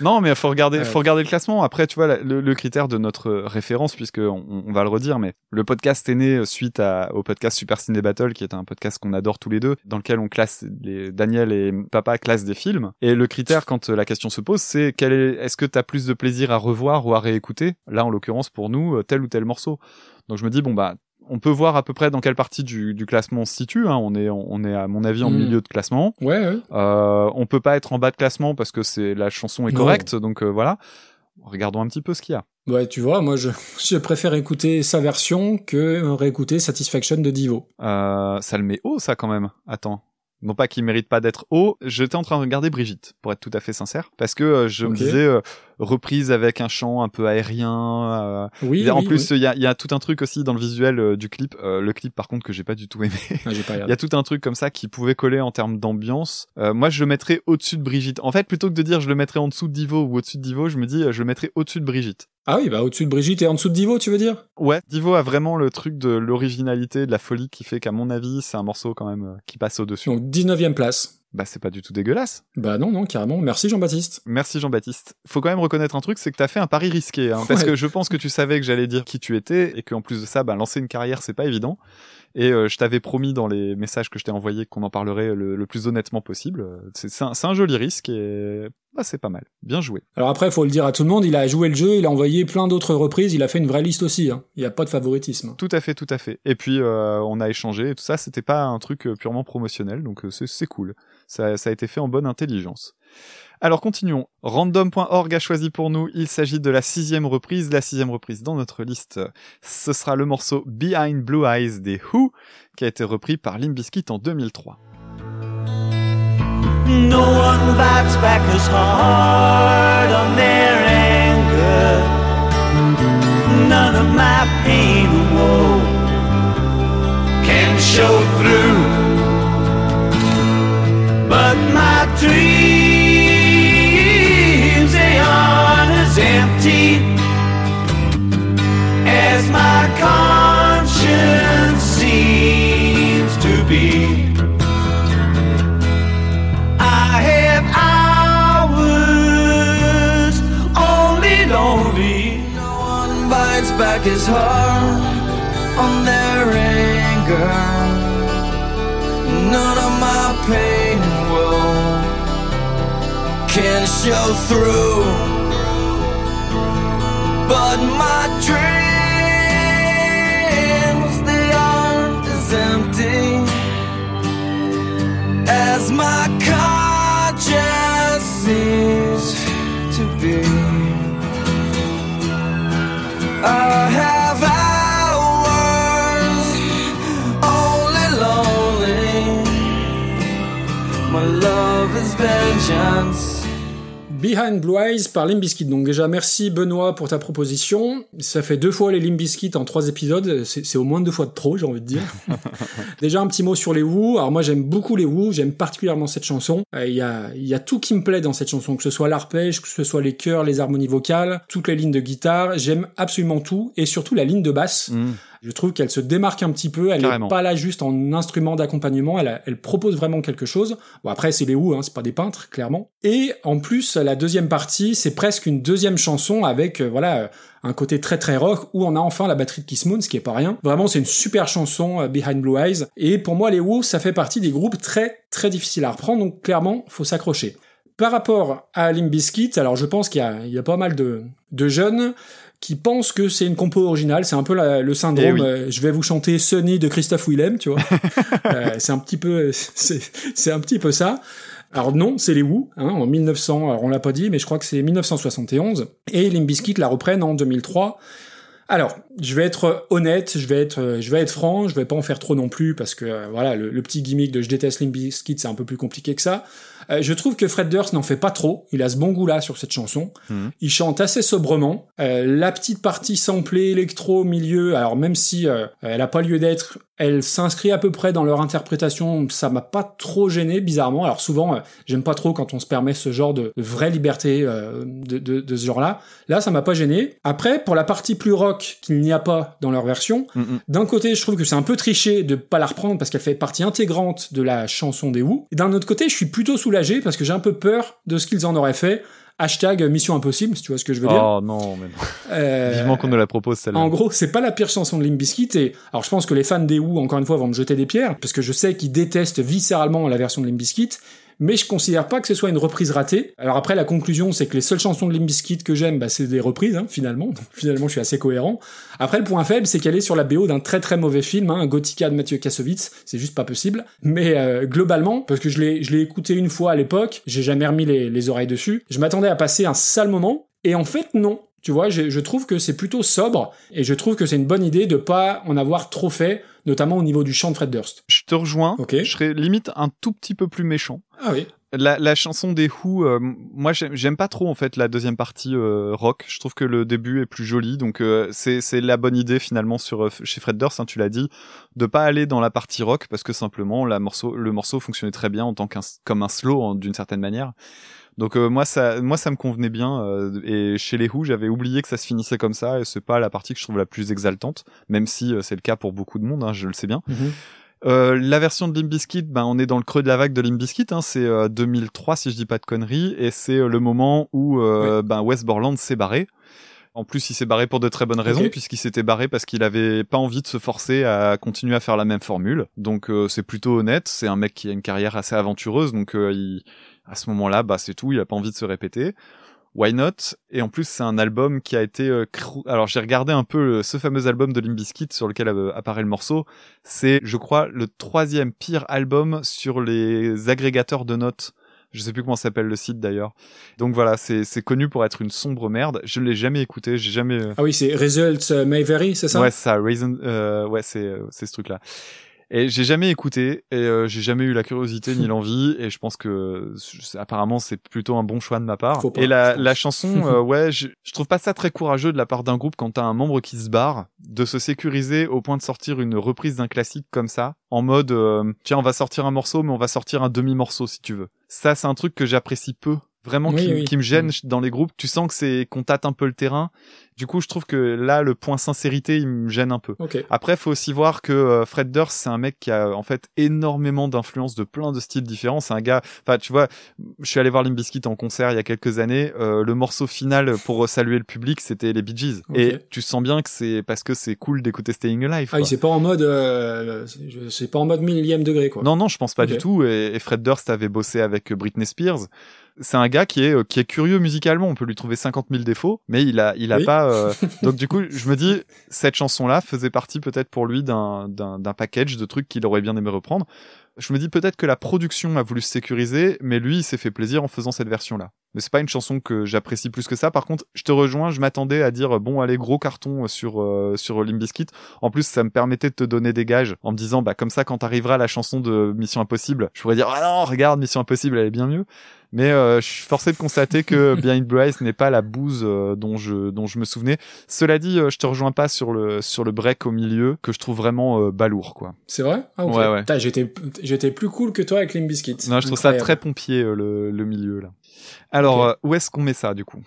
Non, mais faut regarder, Ouais. faut regarder le classement. Après, tu vois, le, le critère de notre référence, puisque on, on va le redire, mais le podcast est né suite à, au podcast Super Ciné Battle, qui est un podcast qu'on adore tous les deux, dans lequel on classe les, Daniel et papa classent des films. Et le critère, quand la question se pose, c'est quel est, est-ce que t'as plus de plaisir à revoir ou à réécouter? Là, en l'occurrence, pour nous, euh, tel ou tel morceau. Donc, je me dis, bon, bah, on peut voir à peu près dans quelle partie du, du classement on se situe. Hein. On est, on est à mon avis en Mm. milieu de classement. Ouais, ouais. Euh, on peut pas être en bas de classement parce que c'est la chanson est correcte, donc euh, voilà. Regardons un petit peu ce qu'il y a. Ouais, tu vois, moi, je, <laughs> je préfère écouter sa version que réécouter Satisfaction de Divo. Euh, ça le met haut, ça quand même. Attends. Non pas qu'il mérite pas d'être haut. J'étais en train de regarder Brigitte, pour être tout à fait sincère, parce que euh, je me disais euh, reprise avec un chant un peu aérien. euh, Oui, et en oui, plus, oui. il y, a, y a tout un truc aussi dans le visuel euh, du clip. Euh, le clip, par contre, que j'ai pas du tout aimé. Ah, j'ai pas Il y a tout un truc comme ça qui pouvait coller en termes d'ambiance. Euh, moi, je le mettrais au-dessus de Brigitte. En fait, plutôt que de dire je le mettrais en dessous de Divo ou au-dessus de Divo, je me dis je le mettrais au-dessus de Brigitte. Ah oui, bah au-dessus de Brigitte et en dessous de Divo, tu veux dire? Ouais, Divo a vraiment le truc de l'originalité, de la folie qui fait qu'à mon avis, c'est un morceau quand même qui passe au-dessus. Donc 19e place. Bah, c'est pas du tout dégueulasse. Bah non, non, carrément. Merci Jean-Baptiste. Merci Jean-Baptiste. Faut quand même reconnaître un truc, c'est que t'as fait un pari risqué, hein, parce que je pense que tu savais que j'allais dire qui tu étais et qu'en plus de ça, bah, lancer une carrière, c'est pas évident. Et euh, je t'avais promis dans les messages que je t'ai envoyés qu'on en parlerait le, le plus honnêtement possible. Euh, C'est un, c'est un joli risque et bah, c'est pas mal. Bien joué. Alors après, faut le dire à tout le monde, il a joué le jeu, il a envoyé plein d'autres reprises, il a fait une vraie liste aussi. Hein. Il n'y a pas de favoritisme. Tout à fait, tout à fait. Et puis euh, on a échangé et tout ça. C'était pas un truc euh, purement promotionnel, donc euh, c'est cool. Ça, a été fait en bonne intelligence. Alors continuons. Random.org a choisi pour nous. Il s'agit de la sixième reprise. La sixième reprise dans notre liste, ce sera le morceau Behind Blue Eyes des Who, qui a été repris par Limp Bizkit en 2003. No one bites back as hard on their anger. None of my pain and woe can show through. But my dreams, they aren't as empty as my conscience seems to be. I have hours only lonely. No one bites back his hard on their anger. None of my pain show through. But my dreams, they aren't as empty as my conscience seems to be. I have hours only lonely. My love is vengeance. Behind Blue Eyes par Limp Bizkit. Donc déjà, merci Benoît pour ta proposition. Ça fait deux fois les Limp Bizkit en trois épisodes. C'est au moins deux fois de trop, j'ai envie de dire. <laughs> déjà, un petit mot sur les Who. Alors moi, j'aime beaucoup les Who. J'aime particulièrement cette chanson. Euh, Il y, a, il y a tout qui me plaît dans cette chanson, que ce soit l'arpège, que ce soit les chœurs, les harmonies vocales, toutes les lignes de guitare. J'aime absolument tout. Et surtout la ligne de basse. Mm. Je trouve qu'elle se démarque un petit peu. Elle n'est pas là juste en instrument d'accompagnement. Elle, propose vraiment quelque chose. Bon après c'est les Who, hein, c'est pas des peintres clairement. Et en plus la deuxième partie c'est presque une deuxième chanson avec euh, voilà euh, un côté très très rock où on a enfin la batterie de Kiss Moon, ce qui est pas rien. Vraiment c'est une super chanson euh, Behind Blue Eyes. Et pour moi les Who ça fait partie des groupes très très difficiles à reprendre donc clairement faut s'accrocher. Par rapport à Limp Bizkit, alors je pense qu'il y a, il y a pas mal de, de jeunes qui pensent que c'est une compo originale. C'est un peu la- le syndrome. Eh oui. euh, je vais vous chanter Sunny de Christophe Willem, tu vois. <laughs> Euh, c'est un petit peu, c'est, un petit peu ça. Alors non, c'est les Who, hein, en 1900. Alors on l'a pas dit, mais je crois que c'est 1971. Et Limp Bizkit la reprennent en 2003. Alors, je vais être honnête, je vais être, je vais être franc, je vais pas en faire trop non plus parce que euh, voilà, le, le petit gimmick de je déteste Limp Bizkit, c'est un peu plus compliqué que ça. Euh, je trouve que Fred Durst n'en fait pas trop. Il a ce bon goût-là sur cette chanson. Mhm. Il chante assez sobrement. Euh, la petite partie samplée électro au milieu, alors même si euh, elle a pas lieu d'être, elle s'inscrit à peu près dans leur interprétation. Ça m'a pas trop gêné, bizarrement. Alors souvent, euh, j'aime pas trop quand on se permet ce genre de, de vraie liberté euh, de, de, de ce genre-là. Là, ça m'a pas gêné. Après, pour la partie plus rock qu'il n'y a pas dans leur version, Mhm. d'un côté, je trouve que c'est un peu triché de pas la reprendre parce qu'elle fait partie intégrante de la chanson des Who. D'un autre côté, je suis plutôt soulagé parce que j'ai un peu peur de ce qu'ils en auraient fait. Hashtag Mission Impossible, si tu vois ce que je veux dire. Oh non, mais non. Euh, Vivement qu'on nous la propose celle-là. en gros, c'est pas la pire chanson de Limp Bizkit et alors je pense que les fans des Who encore une fois vont me jeter des pierres parce que je sais qu'ils détestent viscéralement la version de Limp Bizkit, mais je considère pas que ce soit une reprise ratée. Alors après la conclusion, c'est que les seules chansons de Limp Bizkit que j'aime, bah, c'est des reprises hein, finalement. Donc, finalement, je suis assez cohérent. Après le point faible, c'est qu'elle est sur la BO d'un très très mauvais film, hein, Gothica de Mathieu Kassovitz, c'est juste pas possible. Mais euh, globalement, parce que je l'ai je l'ai écouté une fois à l'époque, j'ai jamais remis les, les oreilles dessus, je m'attendais à passer un sale moment et en fait non. Tu vois, je, je trouve que c'est plutôt sobre et je trouve que c'est une bonne idée de pas en avoir trop fait, notamment au niveau du chant de Fred Durst. Je te rejoins. Ok. Je serais limite un tout petit peu plus méchant. Ah oui. La, la chanson des Who, euh, moi j'aime pas trop en fait la deuxième partie euh, rock. Je trouve que le début est plus joli, donc euh, c'est la bonne idée finalement sur chez Fred Durst, hein, tu l'as dit, de pas aller dans la partie rock parce que simplement la morceau le morceau fonctionnait très bien en tant qu'un comme un slow hein, d'une certaine manière. Donc euh, moi ça moi ça me convenait bien euh, et chez les Who j'avais oublié que ça se finissait comme ça et c'est pas la partie que je trouve la plus exaltante même si euh, c'est le cas pour beaucoup de monde hein, je le sais bien. Euh, la version de Limp Bizkit, ben on est dans le creux de la vague de Limp Bizkit, hein, c'est euh, 2003 si je dis pas de conneries, et c'est le moment où ben Wes Borland s'est barré. En plus, il s'est barré pour de très bonnes raisons, puisqu'il s'était barré parce qu'il avait pas envie de se forcer à continuer à faire la même formule. Donc euh, c'est plutôt honnête. C'est un mec qui a une carrière assez aventureuse, donc euh, il, à ce moment-là, bah c'est tout. Il a pas envie de se répéter. Why not? Et en plus, c'est un album qui a été. euh, crou- Alors, j'ai regardé un peu le- ce fameux album de Limp Bizkit sur lequel euh, apparaît le morceau. C'est, je crois, le troisième pire album sur les agrégateurs de notes. Je sais plus comment s'appelle le site d'ailleurs. Donc voilà, c'est c'est connu pour être une sombre merde. Je ne l'ai jamais écouté. J'ai jamais. euh, Ah oui, c'est Results euh, May Vary, c'est ça? Ouais, c'est ça, Raisin, euh, ouais, c'est c'est ce truc-là. Et j'ai jamais écouté et euh, j'ai jamais eu la curiosité ni <laughs> l'envie et je pense que apparemment c'est plutôt un bon choix de ma part. Pas, et la, la chanson, <laughs> euh, ouais, je, je trouve pas ça très courageux de la part d'un groupe quand t'as un membre qui se barre de se sécuriser au point de sortir une reprise d'un classique comme ça en mode euh, tiens on va sortir un morceau mais on va sortir un demi morceau si tu veux. Ça c'est un truc que j'apprécie peu. Vraiment Oui, qui, oui. qui me gêne Mm. dans les groupes. Tu sens que c'est qu'on tâte un peu le terrain. Du coup, je trouve que là, le point sincérité, il me gêne un peu. Ok. Après, faut aussi voir que euh, Fred Durst, c'est un mec qui a en fait énormément d'influence de plein de styles différents. C'est un gars, enfin, tu vois, je suis allé voir Limp Bizkit en concert il y a quelques années. euh, le morceau final pour saluer le public, c'était les Bee Gees. Et tu sens bien que c'est parce que c'est cool d'écouter Staying Alive. Ah c'est pas en mode, euh, c'est- pas en mode millième degré quoi. Non, non, je pense pas du tout. Et, et Fred Durst avait bossé avec Britney Spears. C'est un gars qui est euh, qui est curieux musicalement. On peut lui trouver 50 000 défauts, mais il a il a Oui. pas. Euh, Donc du coup, je me dis cette chanson-là faisait partie peut-être pour lui d'un package de trucs qu'il aurait bien aimé reprendre. Je me dis peut-être que la production a voulu se sécuriser, mais lui il s'est fait plaisir en faisant cette version-là. Mais c'est pas une chanson que j'apprécie plus que ça. Par contre, je te rejoins. Je m'attendais à dire bon allez gros carton sur euh, sur Limp Bizkit. En plus, ça me permettait de te donner des gages en me disant bah comme ça quand arrivera la chanson de Mission Impossible, je pourrais dire ah non regarde Mission Impossible elle est bien mieux. Mais euh, je suis forcé de constater que <laughs> Behind Bryce n'est pas la bouse euh, dont je dont je me souvenais. Cela dit, euh, je te rejoins pas sur le sur le break au milieu que je trouve vraiment euh, balourd quoi. C'est vrai? Ah ok. Ouais, ouais. J'étais j'étais plus cool que toi avec Limp Bizkit. Non, je trouve ça très pompier euh, le le milieu là. Alors euh, où est-ce qu'on met ça du coup?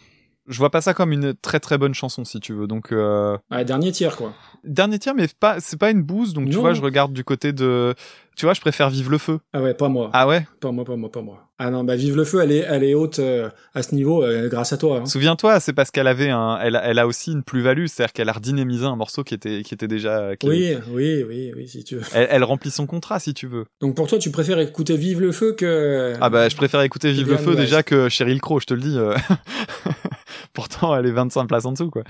Je vois pas ça comme une très très bonne chanson si tu veux. Donc euh, Ouais, dernier tiers quoi. dernier tiers, mais pas c'est pas une bouse. Donc tu vois, je regarde du côté de tu vois, je préfère Vive le feu. Ah ouais, pas moi. Ah ouais? Pas moi, pas moi, pas moi. Ah non, bah vive le feu, elle est, elle est haute euh, à ce niveau euh, grâce à toi. hein. Souviens-toi, c'est parce qu'elle avait un, elle, a- elle a aussi une plus-value, c'est-à-dire qu'elle a redynamisé un morceau qui était, qui était déjà, qui- Oui, oui, oui, oui, si tu veux. elle, elle remplit son contrat si tu veux. Donc pour toi, tu préfères écouter Vive le feu que. Ah bah, je préfère écouter Vive le feu déjà que Cheryl Crow, je te le dis. euh. <laughs> Pourtant, elle est 25 places en dessous, quoi.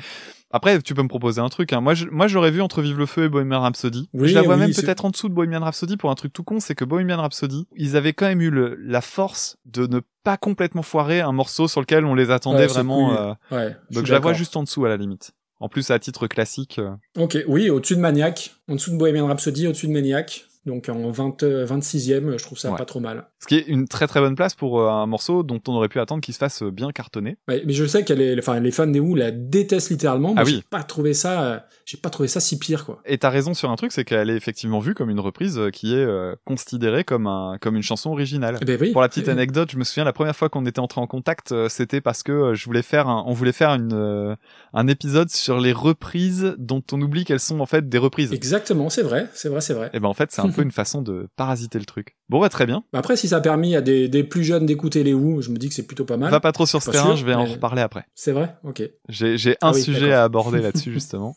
Après, tu peux me proposer un truc. Hein. Moi, je, moi, j'aurais vu entre Vive le feu et Bohemian Rhapsody. Oui, je la vois oui, même peut-être en dessous de Bohemian Rhapsody pour un truc tout con, c'est que Bohemian Rhapsody, ils avaient quand même eu le, la force de ne pas complètement foirer un morceau sur lequel on les attendait Ouais, vraiment. cool. euh, Ouais. Donc je la vois juste en dessous à la limite. En plus, à titre classique. euh, Ok, oui, au-dessus de Maniac, en dessous de Bohemian Rhapsody, au-dessus de Maniac. Donc en 20, euh, 26e, je trouve ça Ouais. pas trop mal. Ce qui est une très très bonne place pour euh, un morceau dont on aurait pu attendre qu'il se fasse euh, bien cartonner. Ouais, mais je sais enfin, les fans des Who la détestent littéralement. Moi, Ah oui. j'ai pas trouvé ça, j'ai pas trouvé ça si pire, quoi. Et t'as raison sur un truc, c'est qu'elle est effectivement vue comme une reprise euh, qui est euh, considérée comme un comme une chanson originale. Eh ben oui. Pour la petite anecdote, je me souviens la première fois qu'on était entré en contact, euh, c'était parce que je voulais faire, un, on voulait faire une euh, un épisode sur les reprises dont on oublie qu'elles sont en fait des reprises. Exactement, c'est vrai, c'est vrai, c'est vrai. Et ben en fait, c'est un peu <laughs> une façon de parasiter le truc. Bon, bah très bien. Après, si ça a permis à des, des plus jeunes d'écouter les Who, je me dis que c'est plutôt pas mal. Va pas trop sur ce terrain, sûr, je vais en reparler après. C'est vrai Ok. J'ai j'ai un Ah oui, sujet à aborder là-dessus <laughs> justement.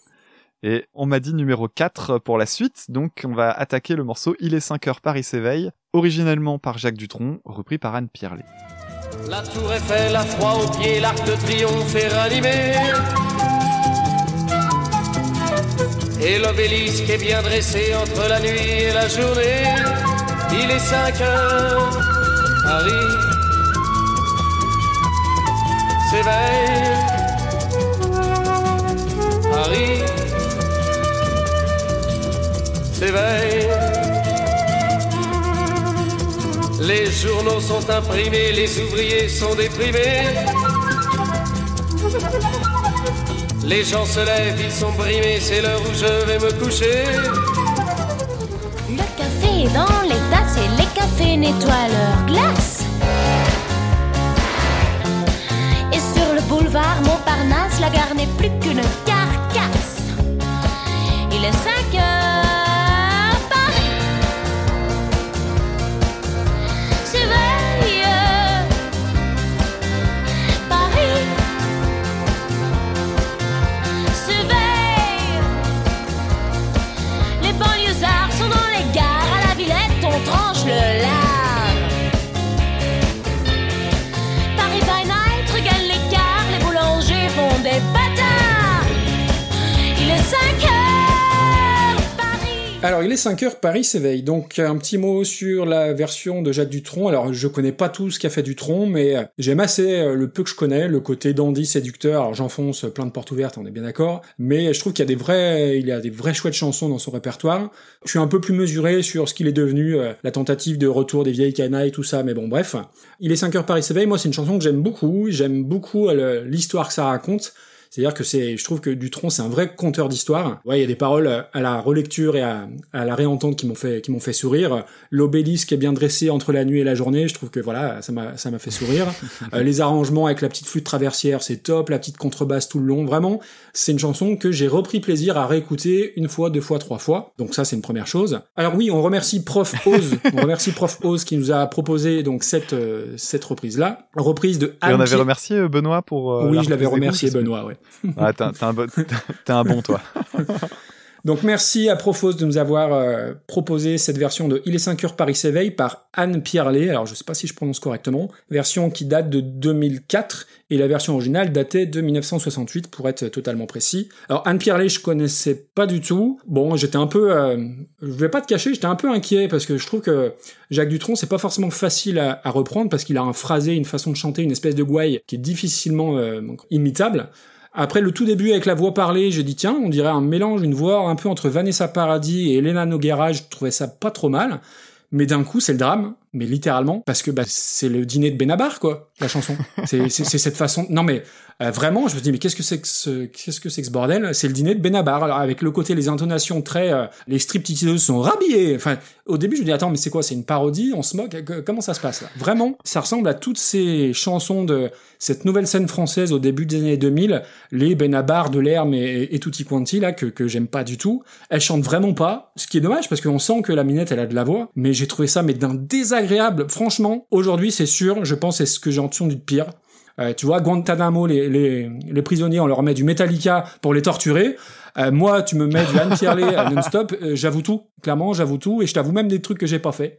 Et on m'a dit numéro 4 pour la suite, donc on va attaquer le morceau Il est 5 heures, Paris s'éveille, originellement par Jacques Dutronc, repris par Anne Pierlet. La tour Eiffel à froid aux pieds, l'arc de triomphe est ranimé. Et l'obélisque est bien dressé entre la nuit et la journée. Il est 5 heures, Paris s'éveille. Les journaux sont imprimés, les ouvriers sont déprimés. Les gens se lèvent, ils sont brimés, c'est l'heure où je vais me coucher. Le café est dans les tasses et les cafés nettoient leurs glaces. Et sur le boulevard Montparnasse, la gare n'est plus qu'une carcasse. Il est Alors, il est 5 heures, Paris s'éveille. Donc, un petit mot sur la version de Jacques Dutronc. Alors, je connais pas tout ce qu'a fait Dutronc, mais euh, j'aime assez euh, le peu que je connais, le côté dandy séducteur. Alors, j'enfonce plein de portes ouvertes, on est bien d'accord. Mais je trouve qu'il y a des vrais, il y a des vraies chouettes chansons dans son répertoire. Je suis un peu plus mesuré sur ce qu'il est devenu, euh, la tentative de retour des vieilles canailles, tout ça. Mais bon, bref. Il est 5 heures, Paris s'éveille. Moi, c'est une chanson que j'aime beaucoup. J'aime beaucoup l'histoire que ça raconte. C'est-à-dire que c'est, je trouve que Dutronc, c'est un vrai conteur d'histoire. Ouais, il y a des paroles à la relecture et à, à la réentente qui m'ont fait, qui m'ont fait sourire. L'obélisque est bien dressé entre la nuit et la journée. Je trouve que voilà, ça m'a, ça m'a fait sourire. <laughs> Euh, les arrangements avec la petite flûte traversière, c'est top. La petite contrebasse tout le long. Vraiment, c'est une chanson que j'ai repris plaisir à réécouter une fois, deux fois, trois fois. Donc ça, c'est une première chose. Alors oui, on remercie Prof Oz. <laughs> on remercie Prof Oz qui nous a proposé donc cette, euh, cette reprise-là. Reprise de Et on avait remercié euh, Benoît pour. euh, Oui, je l'avais reprise remercié, Benoît, ouais. T'es <laughs> un- bon- toi. Donc merci à Profos de nous avoir euh, proposé cette version de Il est 5 heures Paris s'éveille par Anne Pierlet. Alors je sais pas si je prononce correctement. Version qui date de 2004 et la version originale datait de 1968 pour être totalement précis. Alors Anne Pierlet je connaissais pas du tout. Bon j'étais un peu, euh, je vais pas te cacher, j'étais un peu inquiet parce que je trouve que Jacques Dutronc c'est pas forcément facile à, à reprendre parce qu'il a un phrasé, une façon de chanter, une espèce de gouaille qui est difficilement euh, imitable. Après le tout début avec la voix parlée, j'ai dit tiens, on dirait un mélange, une voix un peu entre Vanessa Paradis et Elena Noguera, je trouvais ça pas trop mal. Mais d'un coup, c'est le drame, mais littéralement, parce que bah, c'est le dîner de Benabar, quoi, la chanson. C'est cette façon. Non mais euh, vraiment, je me dis mais qu'est-ce que c'est que ce qu'est-ce que que ce bordel? C'est le dîner de Benabar, alors avec le côté les intonations très euh, les stripteaseuses sont rhabillées. Enfin, au début, je me dis attends, mais c'est quoi? C'est une parodie? On se moque? Que- Comment ça se passe là? Vraiment, ça ressemble à toutes ces chansons de cette nouvelle scène française au début des années 2000, les Benabar, de l'Herme et, et Tutti Quanti là que que j'aime pas du tout. Elle chante vraiment pas, ce qui est dommage parce qu'on sent que la minette elle a de la voix, mais j'ai trouvé ça mais d'un désagréable. Franchement, aujourd'hui c'est sûr, je pense c'est ce que j'ai entendu de pire. Euh, tu vois, Guantanamo, les, les, les prisonniers, on leur met du Metallica pour les torturer. Euh, moi, tu me mets du Anne Pierlet euh, <laughs> non-stop, euh, j'avoue tout. Clairement, j'avoue tout. Et je t'avoue même des trucs que j'ai pas fait.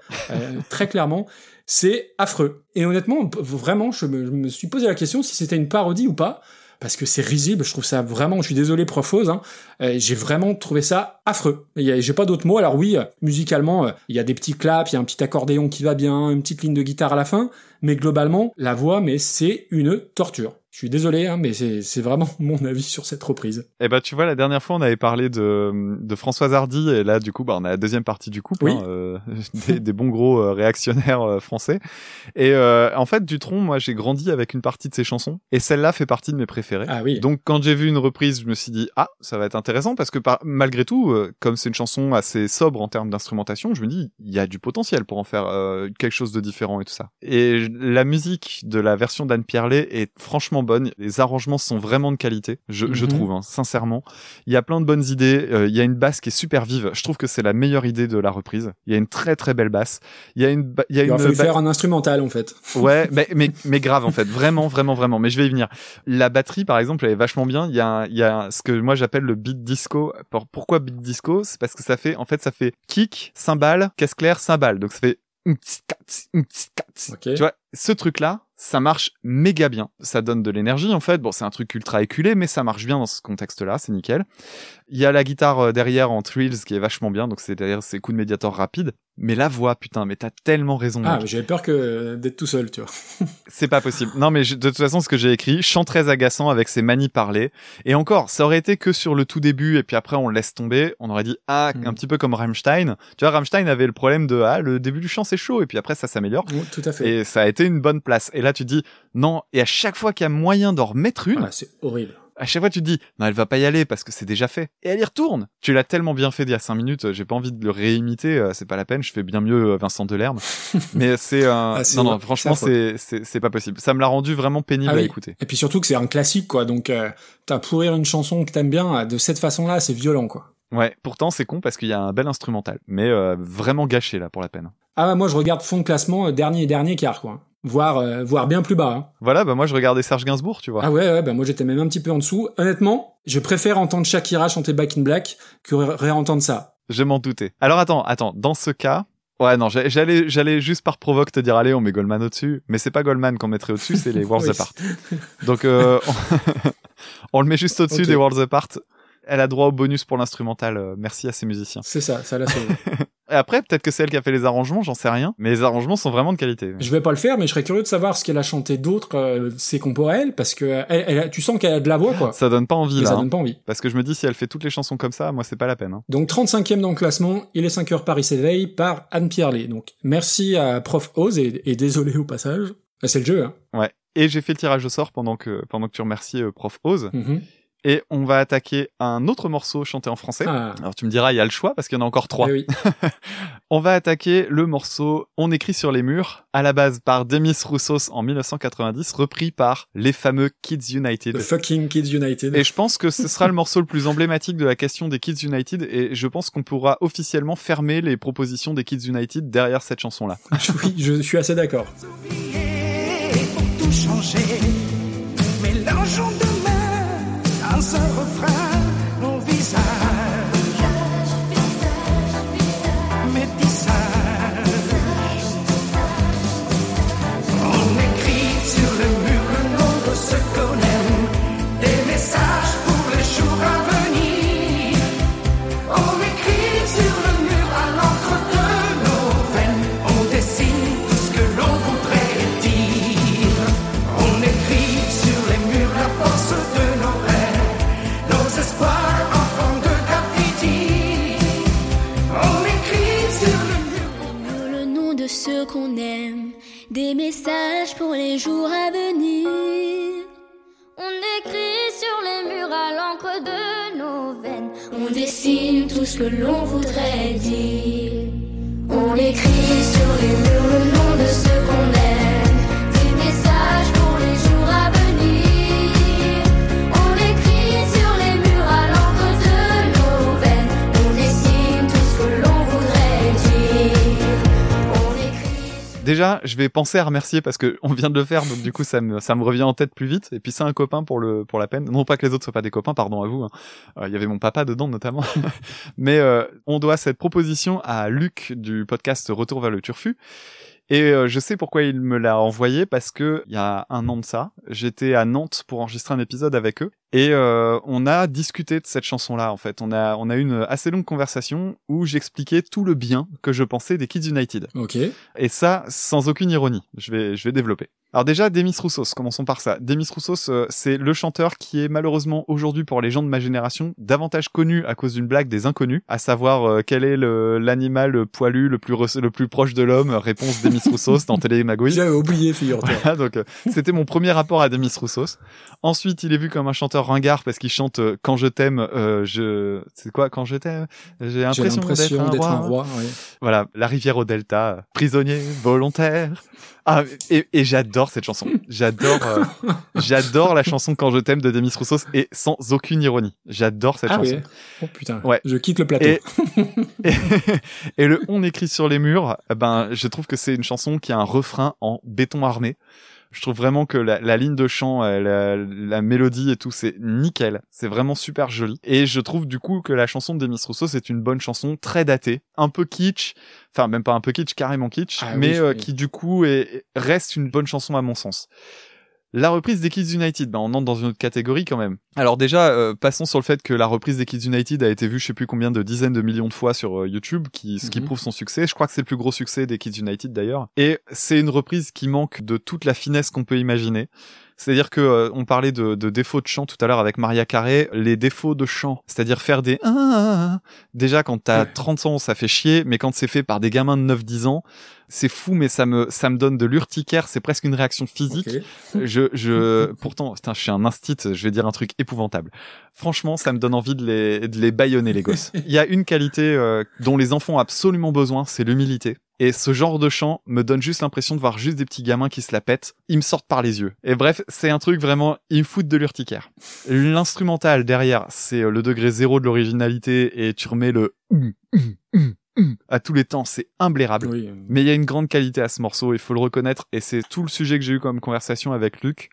Très clairement. C'est affreux. Et honnêtement, vraiment, je me, je me suis posé la question si c'était une parodie ou pas. Parce que c'est risible, je trouve ça vraiment, je suis désolé Profose, hein, euh, j'ai vraiment trouvé ça affreux. J'ai pas d'autres mots, alors oui, euh, musicalement, euh, il y a des petits claps, il y a un petit accordéon qui va bien, une petite ligne de guitare à la fin, mais globalement, la voix, mais c'est une torture. Je suis désolé, hein, mais c'est vraiment <laughs> mon avis sur cette reprise. Eh ben, tu vois, la dernière fois, on avait parlé de, de Françoise Hardy, et là, du coup, bah, on a la deuxième partie du couple, Oui. hein, euh, <laughs> des, des bons gros euh, réactionnaires euh, français. Et euh, en fait, Dutronc, moi, j'ai grandi avec une partie de ses chansons, et celle-là fait partie de mes préférées. Ah oui. Donc, quand j'ai vu une reprise, je me suis dit, ah, ça va être intéressant, parce que par, malgré tout, comme c'est une chanson assez sobre en termes d'instrumentation, je me dis, il y a du potentiel pour en faire euh, quelque chose de différent et tout ça. Et la musique de la version d'Anne Pierlet est franchement bonne. Les arrangements sont vraiment de qualité, je, je Mhm. trouve, hein, sincèrement. Il y a plein de bonnes idées. euh, il y a une basse qui est super vive. Je trouve que c'est la meilleure idée de la reprise. Il y a une très très belle basse. Il y a une, il y a Il une fallu faire un instrumental en fait. <laughs> Ouais, mais, mais, mais grave en fait, vraiment, vraiment, vraiment. Mais je vais y venir. La batterie, par exemple, elle est vachement bien. Il y a, il y a ce que moi j'appelle le beat disco. Pour- Pourquoi beat disco? C'est parce que ça fait, en fait, ça fait kick, cymbale, caisse claire, cymbale. Donc ça fait Ok. tu vois, ce truc-là, ça marche méga bien. Ça donne de l'énergie, en fait. Bon, c'est un truc ultra éculé, mais ça marche bien dans ce contexte-là, c'est nickel. Il y a la guitare euh, derrière en trills qui est vachement bien, donc c'est derrière ces coups de médiator rapides. Mais la voix, putain, mais t'as tellement raison. Ah, j'avais peur que d'être tout seul, tu vois. <laughs> C'est pas possible. Non, mais je- de toute façon, ce que j'ai écrit, chant très agaçant avec ses manies parlées. Et encore, ça aurait été que sur le tout début, et puis après on le laisse tomber. On aurait dit, ah, Mm. un petit peu comme Rammstein. Tu vois, Rammstein avait le problème de, ah, le début du chant c'est chaud, et puis après ça s'améliore. Oui, tout à fait. Et ça a été une bonne place. Et là, tu dis, non. Et à chaque fois qu'il y a moyen d'en remettre une, Ah, c'est horrible. À chaque fois, tu te dis, non, elle va pas y aller parce que c'est déjà fait. Et elle y retourne. Tu l'as tellement bien fait d'il y a cinq minutes, j'ai pas envie de le réimiter, euh, c'est pas la peine, je fais bien mieux euh, Vincent Delerme. <laughs> Mais c'est, euh, Ah, non, non, vrai, franchement, c'est c'est, pas possible. Ça me l'a rendu vraiment pénible Ah à oui. écouter. Et puis surtout que c'est un classique, quoi. Donc, euh, t'as pourrir une chanson que t'aimes bien de cette façon-là, c'est violent, quoi. Ouais. Pourtant, c'est con parce qu'il y a un bel instrumental. Mais, euh, vraiment gâché, là, pour la peine. Ah, bah, moi, je regarde fond de classement, euh, dernier et dernier quart, quoi. Voire, euh, voire bien plus bas. hein. Voilà, bah, moi, je regardais Serge Gainsbourg, tu vois. Ah ouais, ouais, bah moi j'étais même un petit peu en dessous. Honnêtement, je préfère entendre Shakira chanter Back in Black que ré- réentendre ça. Je m'en doutais. Alors, attends, attends. Dans ce cas, Ouais, non, j'a- j'allais, j'allais juste par provoque te dire, allez, on met Goldman au-dessus. Mais c'est pas Goldman qu'on mettrait au-dessus, c'est les <laughs> Worlds. Apart. Donc, euh, on... <laughs> on le met juste au-dessus des Worlds Apart. Elle a droit au bonus pour l'instrumental. euh, merci à ses musiciens. C'est ça, ça l'a sauvé. <laughs> Et après, peut-être que c'est elle qui a fait les arrangements, j'en sais rien. Mais les arrangements sont vraiment de qualité. je vais pas le faire, mais je serais curieux de savoir ce qu'elle a chanté d'autre, euh, ses compos à elle, parce que elle, elle tu sens qu'elle a de la voix, quoi. Ça donne pas envie, là. ça hein. donne pas envie. Parce que je me dis, si elle fait toutes les chansons comme ça, moi, c'est pas la peine. hein. Donc 35e dans le classement, il est 5 heures Paris s'éveille par Anne Pierlet. Donc merci à Prof Oz et, et désolé au passage. Ah, C'est le jeu, hein. Ouais. Et j'ai fait le tirage au sort pendant que, pendant que tu remerciais euh, Prof Oz. Mhm. Et on va attaquer un autre morceau chanté en français. Ah, Alors tu me diras, il y a le choix parce qu'il y en a encore trois. eh oui. <laughs> On va attaquer le morceau On écrit sur les murs, à la base par Demis Roussos en 1990, repris par les fameux Kids United. The fucking Kids United. Et je pense que ce sera le morceau le plus emblématique de la question des Kids United et je pense qu'on pourra officiellement fermer les propositions des Kids United derrière cette chanson-là. <laughs> oui, je suis assez d'accord. pour tout changer. Mélangeons dans un refrain aime, des messages pour les jours à venir. On écrit sur les murs à l'encre de nos veines, on dessine tout ce que l'on voudrait dire. On écrit sur les murs le nom de ceux qu'on aime, Déjà, je vais penser à remercier parce que on vient de le faire, donc du coup ça me revient en tête plus vite. Et puis c'est un copain pour la peine. Non pas que les autres soient pas des copains, pardon à vous. hein. Euh, Il y avait mon papa dedans notamment. <laughs> Mais euh, on doit cette proposition à Luc du podcast Retour vers le Turfu. Et euh, je sais pourquoi il me l'a envoyé parce que il y a un an de ça, j'étais à Nantes pour enregistrer un épisode avec eux Et euh, on a discuté de cette chanson-là, en fait. On a, on a eu une assez longue conversation où j'expliquais tout le bien que je pensais des Kids United. Ok. Et ça, sans aucune ironie. Je vais, je vais développer. Alors déjà, Demis Roussos, commençons par ça. Demis Roussos, euh, c'est le chanteur qui est malheureusement aujourd'hui pour les gens de ma génération davantage connu à cause d'une blague des inconnus, à savoir euh, quel est l'animal poilu le plus, le plus proche de l'homme, réponse Demis Roussos dans Télémagouille. J'avais oublié, figure-toi. Voilà, <laughs> donc c'était mon premier rapport à Demis Roussos. Ensuite, il est vu comme un chanteur ringard parce qu'il chante euh, Quand je t'aime, euh, je c'est quoi Quand je t'aime J'ai l'impression d'être un un roi. Voilà, la rivière au delta, prisonnier volontaire. Ah et, et j'adore cette chanson. J'adore euh, <laughs> j'adore la chanson Quand je t'aime de Demis Roussos et sans aucune ironie. J'adore cette Ah chanson. oui. Oh putain. Ouais. Je quitte le plateau. Et, et, <laughs> et le on écrit sur les murs, eh ben je trouve que c'est une chanson qui a un refrain en béton armé. Je trouve vraiment que la, la ligne de chant, euh, la, la mélodie et tout, c'est nickel. C'est vraiment super joli. Et je trouve du coup que la chanson de Demis Rousseau, c'est une bonne chanson, très datée, un peu kitsch, enfin même pas un peu kitsch, carrément kitsch, Ah oui, mais euh, qui du coup est, reste une bonne chanson à mon sens. La reprise des Kids United, ben on entre dans une autre catégorie quand même. Alors déjà, euh, passons sur le fait que la reprise des Kids United a été vue je sais plus combien de dizaines de millions de fois sur euh, YouTube, qui, ce qui Mhm. prouve son succès. Je crois que c'est le plus gros succès des Kids United d'ailleurs. Et c'est une reprise qui manque de toute la finesse qu'on peut imaginer. C'est-à-dire que euh, on parlait de, de défauts de chant tout à l'heure avec Maria Carré, les défauts de chant, c'est-à-dire faire des déjà quand t'as Ouais. 30 ans ça fait chier, mais quand c'est fait par des gamins de 9-10 ans, c'est fou mais ça me ça me donne de l'urticaire, c'est presque une réaction physique. <laughs> Je, je, pourtant, putain, je suis un instit, je vais dire un truc épouvantable. Franchement, ça me donne envie de les, de les baïonner, les gosses. <laughs> Il y a une qualité euh, dont les enfants ont absolument besoin, c'est l'humilité. Et ce genre de chant me donne juste l'impression de voir juste des petits gamins qui se la pètent. Ils me sortent par les yeux. Et bref, c'est un truc vraiment, ils me foutent de l'urticaire. L'instrumental derrière, c'est euh, le degré zéro de l'originalité et tu remets le hum, hum, hum à tous les temps, c'est imblairable. Oui. Mais il y a une grande qualité à ce morceau, il faut le reconnaître, et c'est tout le sujet que j'ai eu comme conversation avec Luc.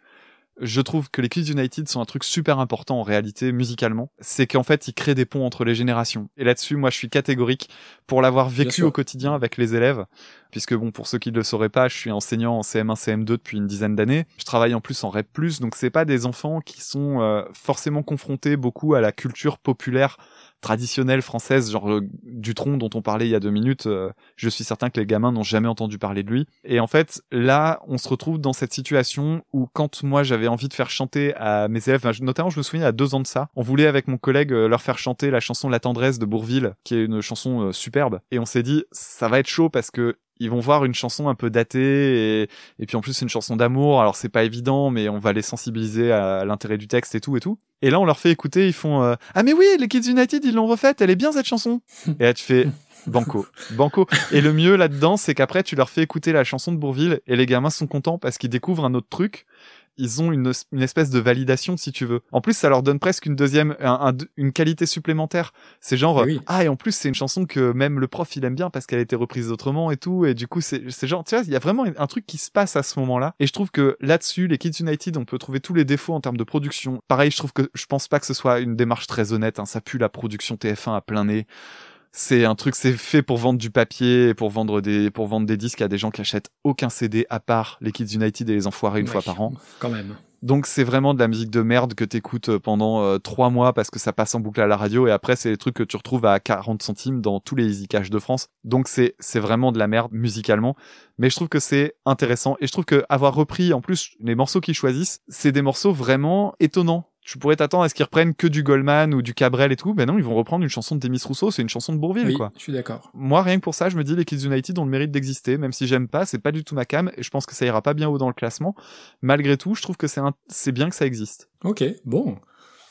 Je trouve que les Kids United sont un truc super important en réalité musicalement. C'est qu'en fait, ils créent des ponts entre les générations. Et là-dessus, moi, je suis catégorique pour l'avoir vécu au quotidien avec les élèves. Puisque bon, pour ceux qui ne le sauraient pas, je suis enseignant en CM1, CM2 depuis une dizaine d'années. Je travaille en plus en REP+, donc c'est pas des enfants qui sont euh, forcément confrontés beaucoup à la culture populaire traditionnelle française, genre euh, Dutronc dont on parlait il y a deux minutes. euh, je suis certain que les gamins n'ont jamais entendu parler de lui. Et en fait, là, on se retrouve dans cette situation où quand moi j'avais envie de faire chanter à mes élèves, notamment je me souviens à deux ans de ça, on voulait avec mon collègue euh, leur faire chanter la chanson La tendresse de Bourville, qui est une chanson euh, superbe. Et on s'est dit, ça va être chaud parce que ils vont voir une chanson un peu datée et, et puis en plus c'est une chanson d'amour. Alors c'est pas évident mais on va les sensibiliser à l'intérêt du texte et tout et tout. Et là on leur fait écouter ils font euh, ah mais oui les Kids United ils l'ont refaite elle est bien cette chanson <laughs> et là tu fais banco banco et le mieux là-dedans c'est qu'après tu leur fais écouter la chanson de Bourville et les gamins sont contents parce qu'ils découvrent un autre truc ils ont une, une espèce de validation si tu veux. En plus, ça leur donne presque une deuxième, un- un- une qualité supplémentaire. C'est genre Eh oui. ah et en plus c'est une chanson que même le prof il aime bien parce qu'elle a été reprise autrement et tout et du coup c'est c'est genre tu vois il y a vraiment un truc qui se passe à ce moment-là et je trouve que là-dessus les Kids United on peut trouver tous les défauts en termes de production. Pareil, je trouve que je pense pas que ce soit une démarche très honnête. Hein, ça pue la production TF1 à plein nez. C'est un truc, c'est fait pour vendre du papier, pour vendre des, pour vendre des disques à des gens qui achètent aucun CD à part les Kids United et les Enfoirés une Ouais. fois par an. Quand même. Donc c'est vraiment de la musique de merde que t'écoutes euh, pendant euh, trois mois parce que ça passe en boucle à la radio et après c'est des trucs que tu retrouves à 40 centimes dans tous les Easy Cash de France. Donc c'est c'est vraiment de la merde musicalement, mais je trouve que c'est intéressant et je trouve que avoir repris en plus les morceaux qu'ils choisissent, c'est des morceaux vraiment étonnants. Tu pourrais t'attendre à ce qu'ils reprennent que du Goldman ou du Cabrel et tout, mais non, ils vont reprendre une chanson de Demis Rousseau, c'est une chanson de Bourville Oui, quoi. je suis d'accord. Moi, rien que pour ça, je me dis les Kids United ont le mérite d'exister, même si j'aime pas, c'est pas du tout ma cam, et je pense que ça ira pas bien haut dans le classement. Malgré tout, je trouve que c'est un... c'est bien que ça existe. Ok, bon.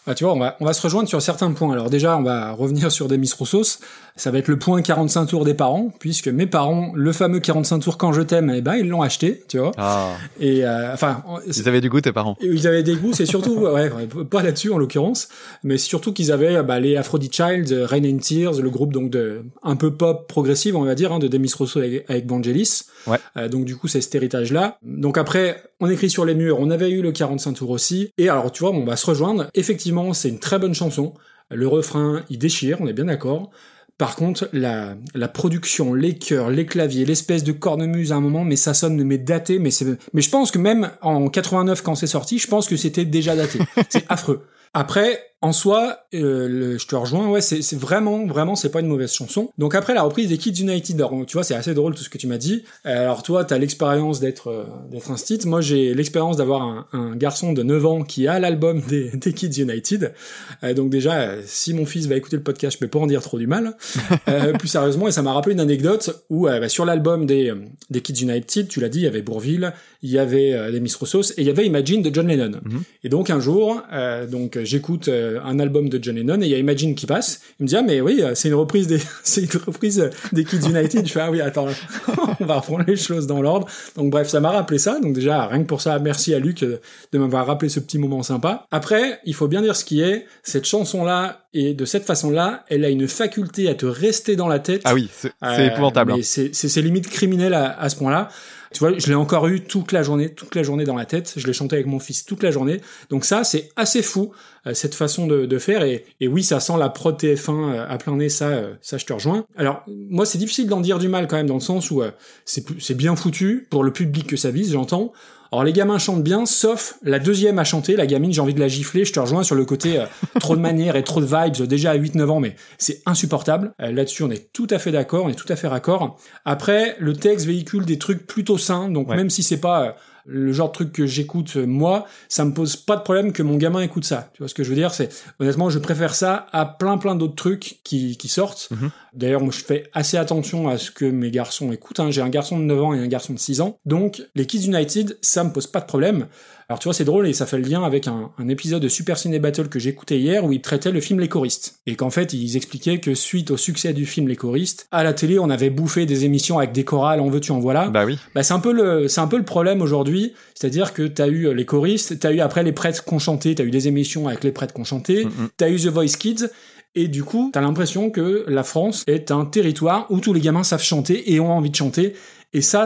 Ah, tu vois, on va, on va se rejoindre sur certains points. Alors déjà, on va revenir sur Demis Roussos. Ça va être le point 45 tours des parents, puisque mes parents, le fameux 45 tours quand je t'aime, eh ben, ils l'ont acheté, tu vois. Ah. Et, euh, enfin, Ils avaient du goût, tes parents. Ils avaient des goûts, c'est surtout, <laughs> ouais, pas là-dessus en l'occurrence, mais surtout qu'ils avaient bah, les Aphrodite Child, euh, Rain and Tears, le groupe donc de un peu pop progressive, on va dire, hein, de Demis Rousseau avec, avec Vangelis. Ouais. Euh, donc du coup, c'est cet héritage-là. Donc après, on écrit sur les murs, on avait eu le 45 tours aussi. Et alors, tu vois, on va se rejoindre. Effectivement, c'est une très bonne chanson. Le refrain, il déchire, on est bien d'accord. Par contre, la, la production, les chœurs, les claviers, l'espèce de cornemuse à un moment, mais ça sonne mais daté, mais c'est, mais je pense que même en 89 quand c'est sorti, je pense que c'était déjà daté. <laughs> C'est affreux. Après, en soi, euh, le- je te rejoins, ouais, c'est vraiment, vraiment, c'est pas une mauvaise chanson. Donc après la reprise des Kids United, alors, tu vois, c'est assez drôle tout ce que tu m'as dit. Alors toi, t'as l'expérience d'être euh, d'être un stit. Moi, j'ai l'expérience d'avoir un, un garçon de 9 ans qui a l'album des, <laughs> des Kids United. Euh, donc déjà, euh, si mon fils va écouter le podcast, je peux pas en dire trop du mal. <laughs> Plus sérieusement, et ça m'a rappelé une anecdote où bah, sur l'album des, des Kids United, tu l'as dit, il y avait Bourville, il y avait des Miss Roussos et il y avait Imagine de John Lennon. Et donc un jour, euh, donc j'écoute un album de John Lennon et il y a Imagine qui passe. Il me dit ah mais oui, euh, c'est une reprise des <laughs> c'est une reprise euh, des Kids United. Je fais ah oui attends, <laughs> on va reprendre les choses dans l'ordre. Donc bref, ça m'a rappelé ça. Donc déjà rien que pour ça, merci à Luc euh, de m'avoir rappelé ce petit moment sympa. Après, il faut bien dire ce qui est cette chanson là et de cette façon là, elle a une faculté à te rester dans la tête. Ah oui, c'est Euh, épouvantable. hein. c'est c'est- c'est limite criminel à, à ce point-là. Tu vois, je l'ai encore eu toute la journée, toute la journée dans la tête. Je l'ai chanté avec mon fils toute la journée. Donc ça, c'est assez fou euh, cette façon de, faire. Et, oui, ça sent la prod TF1 euh, à plein nez. Ça, euh, ça, je te rejoins. Alors moi, c'est difficile d'en dire du mal quand même dans le sens où c'est bien foutu pour le public que ça vise, j'entends. Alors les gamins chantent bien, sauf la deuxième à chanter, la gamine, j'ai envie de la gifler, je te rejoins sur le côté euh, <laughs> trop de manières et trop de vibes, déjà à 8-9 ans, mais c'est insupportable. Euh, Là-dessus, on est tout à fait d'accord, on est tout à fait raccord. Après, le texte véhicule des trucs plutôt sains, donc Ouais. même si c'est pas euh, le genre de truc que j'écoute euh, moi, ça me pose pas de problème que mon gamin écoute ça. Tu vois ce que je veux dire? C'est honnêtement, je préfère ça à plein plein d'autres trucs qui, qui sortent. Mhm. D'ailleurs, moi, je fais assez attention à ce que mes garçons écoutent. hein. J'ai un garçon de 9 ans et un garçon de 6 ans. Donc, les Kids United, ça me pose pas de problème. Alors, tu vois, c'est drôle et ça fait le lien avec un, un épisode de Super Ciné Battle que j'écoutais hier où ils traitaient le film Les Choristes. Et qu'en fait, ils expliquaient que suite au succès du film Les Choristes, à la télé, on avait bouffé des émissions avec des chorales, en veux-tu, en voilà. Bah oui. Bah, c'est un peu le, c'est un peu le problème aujourd'hui. C'est-à-dire que t'as eu euh, les choristes, t'as eu après les prêtres qu'on chantait, t'as eu des émissions avec les prêtres qu'on chantait, Mhm. t'as eu The Voice Kids, et du coup, t'as l'impression que la France est un territoire où tous les gamins savent chanter et ont envie de chanter. Et ça,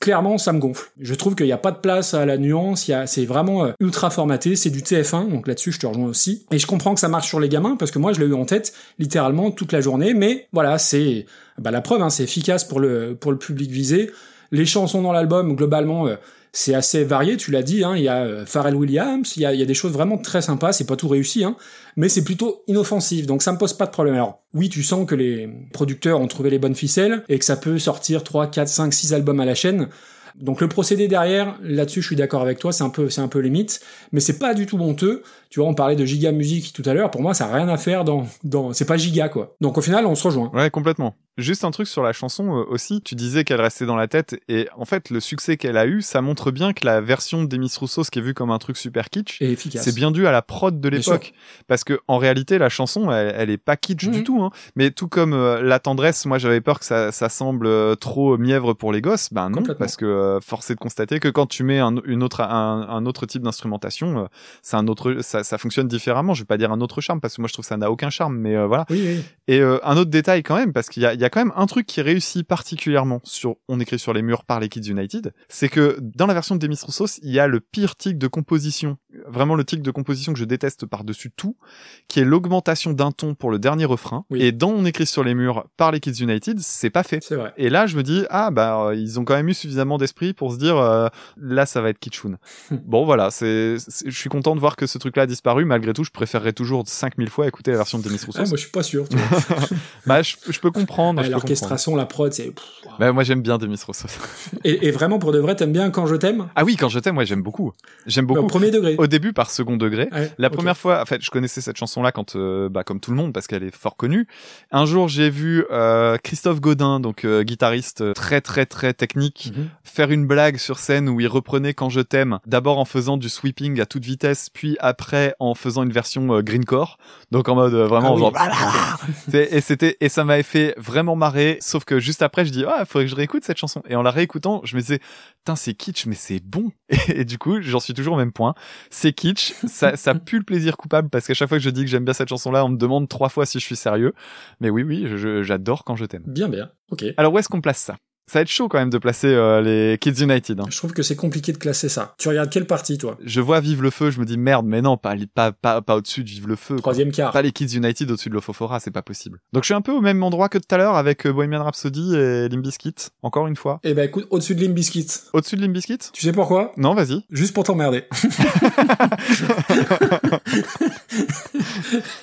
clairement, ça me gonfle. Je trouve qu'il n'y a pas de place à la nuance. C'est vraiment euh, ultra formaté. C'est du TF1, donc là-dessus, je te rejoins aussi. Et je comprends que ça marche sur les gamins parce que moi, je l'ai eu en tête littéralement toute la journée. Mais voilà, c'est bah, la preuve. Hein, c'est efficace pour le pour le public visé. Les chansons dans l'album, globalement, euh, c'est assez varié, tu l'as dit, hein, il y a euh, Pharrell Williams, il y a, des choses vraiment très sympas, c'est pas tout réussi, hein, mais c'est plutôt inoffensif, donc ça me pose pas de problème. Alors oui, tu sens que les producteurs ont trouvé les bonnes ficelles, et que ça peut sortir 3, 4, 5, 6 albums à la chaîne, donc le procédé derrière, là-dessus je suis d'accord avec toi, c'est un peu c'est un peu limite, mais c'est pas du tout honteux. Tu vois, on parlait de giga musique tout à l'heure, pour moi ça a rien à faire dans dans c'est pas giga quoi. Donc au final, on se rejoint. Ouais, complètement. Juste un truc sur la chanson euh, aussi. Tu disais qu'elle restait dans la tête et en fait, le succès qu'elle a eu, ça montre bien que la version des Miss Rousseau, ce qui est vu comme un truc super kitsch, c'est bien dû à la prod de l'époque. Parce que en réalité, la chanson, elle, elle est pas kitsch Mhm. du tout. Hein. Mais tout comme euh, la tendresse, moi j'avais peur que ça, ça semble euh, trop mièvre pour les gosses. Ben non, parce que force est de constater que quand tu mets un, une autre, un, un autre type d'instrumentation, c'est un autre, ça, ça fonctionne différemment. Je vais pas dire un autre charme parce que moi je trouve que ça n'a aucun charme, mais euh, voilà. Oui, oui. Et euh, un autre détail quand même, parce qu'il y a, il y a quand même un truc qui réussit particulièrement sur On écrit sur les murs par les Kids United, c'est que dans la version de Demis Roussos, il y a le pire tic de composition, vraiment le tic de composition que je déteste par-dessus tout, qui est l'augmentation d'un ton pour le dernier refrain. Oui. Et dans On écrit sur les murs par les Kids United, c'est pas fait. Vrai. Et là, je me dis, ah bah, euh, ils ont quand même eu suffisamment d'esprit pour se dire, euh, là, ça va être kitschoun. <laughs> bon, voilà, c'est, je suis content de voir que ce truc-là a disparu. Malgré tout, je préférerais toujours 5000 fois écouter la version de Demis Roussos. Ah, moi je suis pas sûr. tu vois. <laughs> Bah, je, je peux comprendre. Ouais, L'orchestration, la prod, c'est. Bah, moi, j'aime bien Demis Roussos. Et, et vraiment, pour de vrai, t'aimes bien quand je t'aime? Ah oui, quand je t'aime, moi, j'aime beaucoup. J'aime Au beaucoup. premier degré. Au début, par second degré. Ouais, La première fois, en fait, je connaissais cette chanson-là quand, euh, bah, comme tout le monde, parce qu'elle est fort connue. Un jour, j'ai vu euh, Christophe Godin, donc euh, guitariste euh, très très très technique, Mhm. faire une blague sur scène où il reprenait Quand je t'aime, d'abord en faisant du sweeping à toute vitesse, puis après en faisant une version euh, greencore, donc en mode vraiment Ah oui. <laughs> C'est- et c'était et ça m'avait fait vraiment marrer. Sauf que juste après, je dis ah, faudrait que je réécoute cette chanson. Et en la réécoutant, je me disais putain c'est kitsch mais c'est bon. <laughs> Et, du coup, j'en suis toujours au même point. C'est kitsch, ça ça <laughs> pue le plaisir coupable parce qu'à chaque fois que je dis que j'aime bien cette chanson-là, on me demande trois fois si je suis sérieux. Mais oui oui, j'adore quand je t'aime. Bien, bien. Ok. Alors où est-ce qu'on place ça? Ça va être chaud quand même de placer euh, les Kids United. hein. Je trouve que c'est compliqué de classer ça. Tu regardes quelle partie, toi? Je vois Vive le feu, je me dis merde, mais non, pas pas pas, pas au-dessus de Vive le feu. quoi. Troisième quart. Pas les Kids United au-dessus de l'Ofofora, c'est pas possible. Donc je suis un peu au même endroit que tout à l'heure avec euh, Bohemian Rhapsody et Limp Bizkit, encore une fois. Eh ben, écoute, au-dessus de Limp Bizkit. Au-dessus de Limp Bizkit? Tu sais pourquoi? Non, vas-y. Juste pour t'emmerder. <laughs>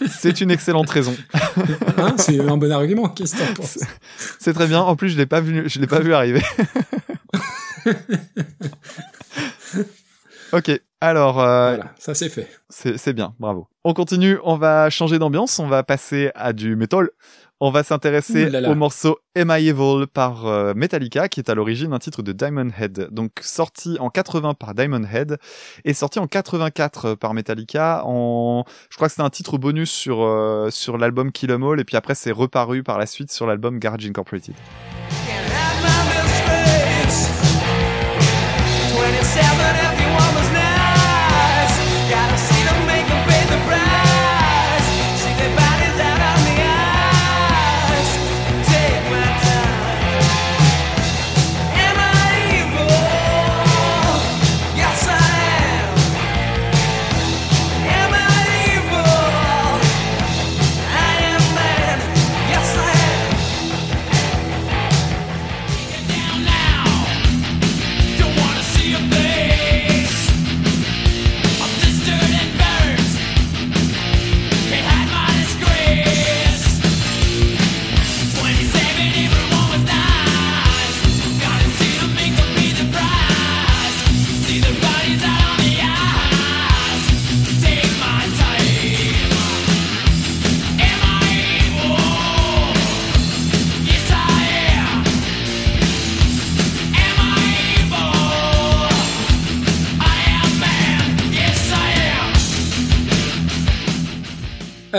C'est une excellente raison. Hein, c'est un bon argument. Qu'est-ce que t'en penses? C'est très bien. En plus, je l'ai pas vu, je l'ai pas vu arriver. <laughs> <laughs> ok. Alors, euh, Voilà, ça c'est fait. c'est c'est bien. Bravo. On continue. On va changer d'ambiance. On va passer à du metal. On va s'intéresser au morceau Am I Evil par euh, Metallica, qui est à l'origine un titre de Diamond Head. Donc sorti en 80 par Diamond Head et sorti en 84 par Metallica. En, je crois que c'était un titre bonus sur euh, sur l'album Kill 'Em All et puis après c'est reparu par la suite sur l'album Garage Incorporated. seven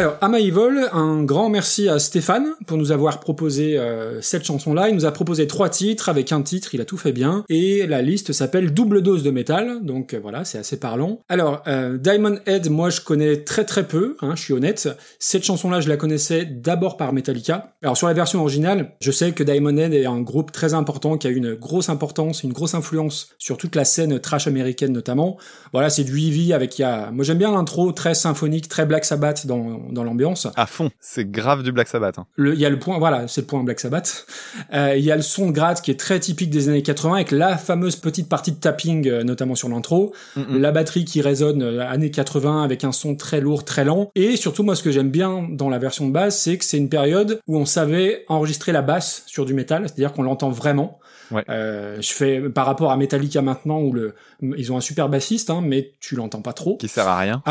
Alors, Am I Evil, un grand merci à Stéphane pour nous avoir proposé euh, cette chanson-là. Il nous a proposé trois titres, avec un titre, il a tout fait bien. Et la liste s'appelle Double Dose de métal, donc euh, voilà, c'est assez parlant. Alors, euh, Diamond Head, moi je connais très très peu, hein, je suis honnête. Cette chanson-là, je la connaissais d'abord par Metallica. Alors sur la version originale, je sais que Diamond Head est un groupe très important, qui a une grosse importance, une grosse influence sur toute la scène trash américaine notamment. Voilà, c'est du heavy avec, il y a... moi j'aime bien l'intro, très symphonique, très Black Sabbath dans, dans l'ambiance. À fond. C'est grave du Black Sabbath. hein. Le- Il y a le point, voilà, c'est le point Black Sabbath. Euh, il y a le son de gratte qui est très typique des années 80 avec la fameuse petite partie de tapping, euh, notamment sur l'intro. La batterie qui résonne euh, années 80 avec un son très lourd, très lent. Et surtout, moi, ce que j'aime bien dans la version de base, c'est que c'est une période où on savait enregistrer la basse sur du métal, c'est-à-dire qu'on l'entend vraiment. Ouais. Euh, je fais par rapport à Metallica maintenant où le, ils ont un super bassiste, hein, mais tu l'entends pas trop Qui sert à rien.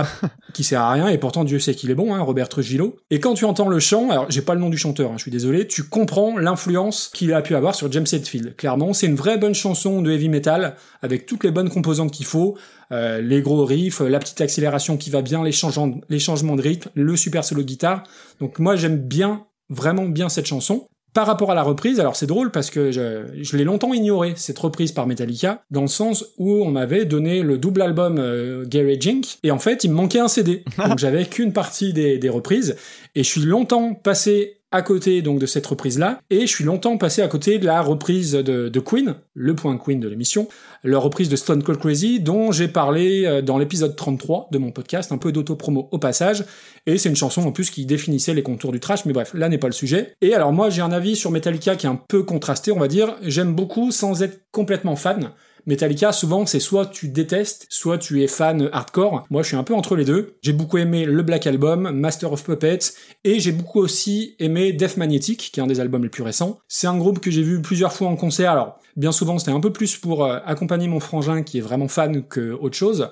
qui sert à rien et pourtant Dieu sait qu'il est bon, hein, Robert Trujillo. Et quand tu entends le chant, alors j'ai pas le nom du chanteur, hein, je suis désolé, tu comprends l'influence qu'il a pu avoir sur James Hetfield. Clairement, c'est une vraie bonne chanson de heavy metal avec toutes les bonnes composantes qu'il faut, euh, les gros riffs, la petite accélération qui va bien, les changements, les changements de rythme, le super solo de guitare. Donc moi j'aime bien, vraiment bien cette chanson. Par rapport à la reprise, alors c'est drôle parce que je, je l'ai longtemps ignoré, cette reprise par Metallica, dans le sens où on m'avait donné le double album euh, Garage Inc. Et en fait, il me manquait un CD. <laughs> Donc j'avais qu'une partie des, des reprises. Et je suis longtemps passé à côté donc de cette reprise-là, et je suis longtemps passé à côté de la reprise de, de Queen, le point Queen de l'émission, la reprise de Stone Cold Crazy, dont j'ai parlé euh, dans l'épisode 33 de mon podcast, un peu d'auto-promo au passage, et c'est une chanson en plus qui définissait les contours du trash, mais bref, là n'est pas le sujet. Et alors moi j'ai un avis sur Metallica qui est un peu contrasté, on va dire, j'aime beaucoup sans être complètement fan, Metallica, souvent, c'est soit tu détestes, soit tu es fan hardcore. Moi, je suis un peu entre les deux. J'ai beaucoup aimé le Black Album, Master of Puppets, et j'ai beaucoup aussi aimé Death Magnetic, qui est un des albums les plus récents. C'est un groupe que j'ai vu plusieurs fois en concert. Alors, bien souvent, c'était un peu plus pour euh, accompagner mon frangin qui est vraiment fan que autre chose.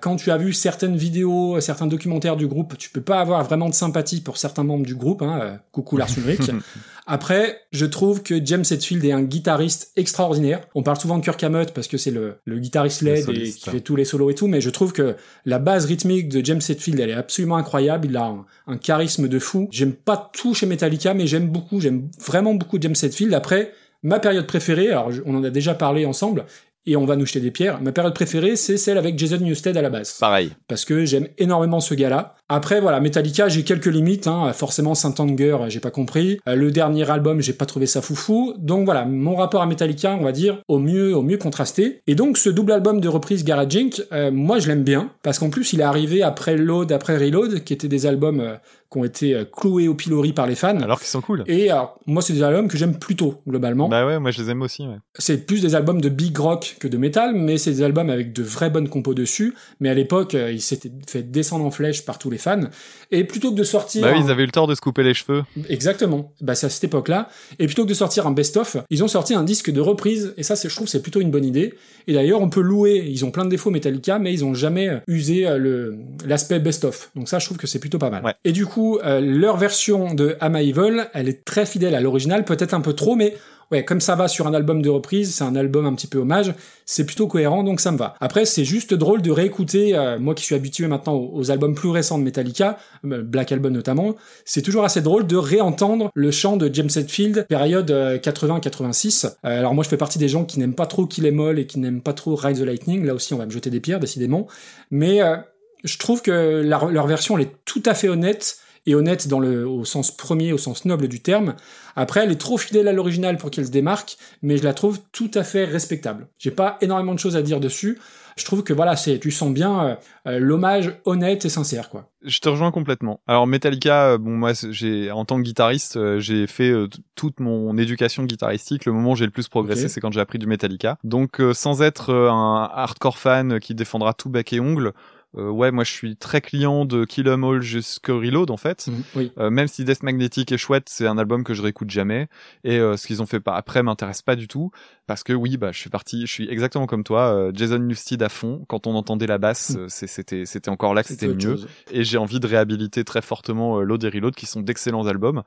Quand tu as vu certaines vidéos, certains documentaires du groupe, tu peux pas avoir vraiment de sympathie pour certains membres du groupe. Hein, euh, coucou Lars Ulrich. <laughs> Après, je trouve que James Hetfield est un guitariste extraordinaire. On parle souvent de Kirk Hammett parce que c'est le, le guitariste LED et qui fait tous les solos et tout, mais je trouve que la base rythmique de James Hetfield, elle est absolument incroyable. Il a un, un charisme de fou. J'aime pas tout chez Metallica, mais j'aime beaucoup, j'aime vraiment beaucoup James Hetfield. Après, ma période préférée, alors on en a déjà parlé ensemble, et on va nous jeter des pierres. Ma période préférée, c'est celle avec Jason Newsted à la base Pareil. parce que j'aime énormément ce gars-là. Après, voilà, Metallica, j'ai quelques limites. Hein. Forcément, Saint Anger, j'ai pas compris. Euh, le dernier album, j'ai pas trouvé ça foufou. Donc voilà, mon rapport à Metallica, on va dire, au mieux, au mieux contrasté. Et donc, ce double album de reprise Garage Inc., euh, moi, je l'aime bien, parce qu'en plus, il est arrivé après Load, après Reload, qui étaient des albums euh, qui ont été euh, cloués au pilori par les fans. Alors qu'ils sont cool. Et alors, moi, c'est des albums que j'aime plutôt, globalement. Bah ouais, moi je les aime aussi. Ouais. C'est plus des albums de big rock que de metal, mais c'est des albums avec de vraies bonnes compos dessus. Mais à l'époque, euh, il s'était fait descendre en flèche par tous les les fans. Et plutôt que de sortir... Bah oui, un- ils avaient eu le tort de se couper les cheveux. Exactement. Bah, c'est à cette époque-là. Et plutôt que de sortir un best-of, ils ont sorti un disque de reprise. Et ça, je trouve, c'est plutôt une bonne idée. Et d'ailleurs, on peut louer. Ils ont plein de défauts Metallica, mais ils ont jamais usé euh, le, l'aspect best-of. Donc ça, je trouve que c'est plutôt pas mal. Ouais. Et du coup, euh, leur version de Am I Evil, elle est très fidèle à l'original, peut-être un peu trop, mais ouais, comme ça va sur un album de reprise, c'est un album un petit peu hommage, c'est plutôt cohérent, donc ça me va. Après, c'est juste drôle de réécouter, euh, moi qui suis habitué maintenant aux, albums plus récents de Metallica, euh, Black Album notamment, c'est toujours assez drôle de réentendre le chant de James Hetfield, période euh, 80-86. Euh, alors moi, je fais partie des gens qui n'aiment pas trop Kill Em All et qui n'aiment pas trop Ride the Lightning. Là aussi, on va me jeter des pierres, décidément. Mais euh, je trouve que leur version, elle est tout à fait honnête et honnête dans le, au sens premier, au sens noble du terme. Après, elle est trop fidèle à l'original pour qu'elle se démarque, mais je la trouve tout à fait respectable. J'ai pas énormément de choses à dire dessus. Je trouve que voilà, c'est, tu sens bien euh, euh, l'hommage honnête et sincère, quoi. Je te rejoins complètement. Alors Metallica, euh, bon moi j'ai en tant que guitariste, j'ai fait euh, toute mon éducation guitaristique. Le moment où j'ai le plus progressé, c'est quand j'ai appris du Metallica. Donc euh, sans être un hardcore fan qui défendra tout bec et ongle, euh, ouais moi je suis très client de Kill 'Em All jusqu'au Reload en fait. Oui. Euh, même si Death Magnetic est chouette, c'est un album que je réécoute jamais. Et euh, ce qu'ils ont fait par après m'intéresse pas du tout. Parce que oui, bah, je suis parti, je suis exactement comme toi, euh, Jason Newsted à fond. Quand on entendait la basse, Mm. euh, c'est- c'était, c'était encore là que c'était mieux. chose. Et j'ai envie de réhabiliter très fortement euh, Load et Reload, qui sont d'excellents albums.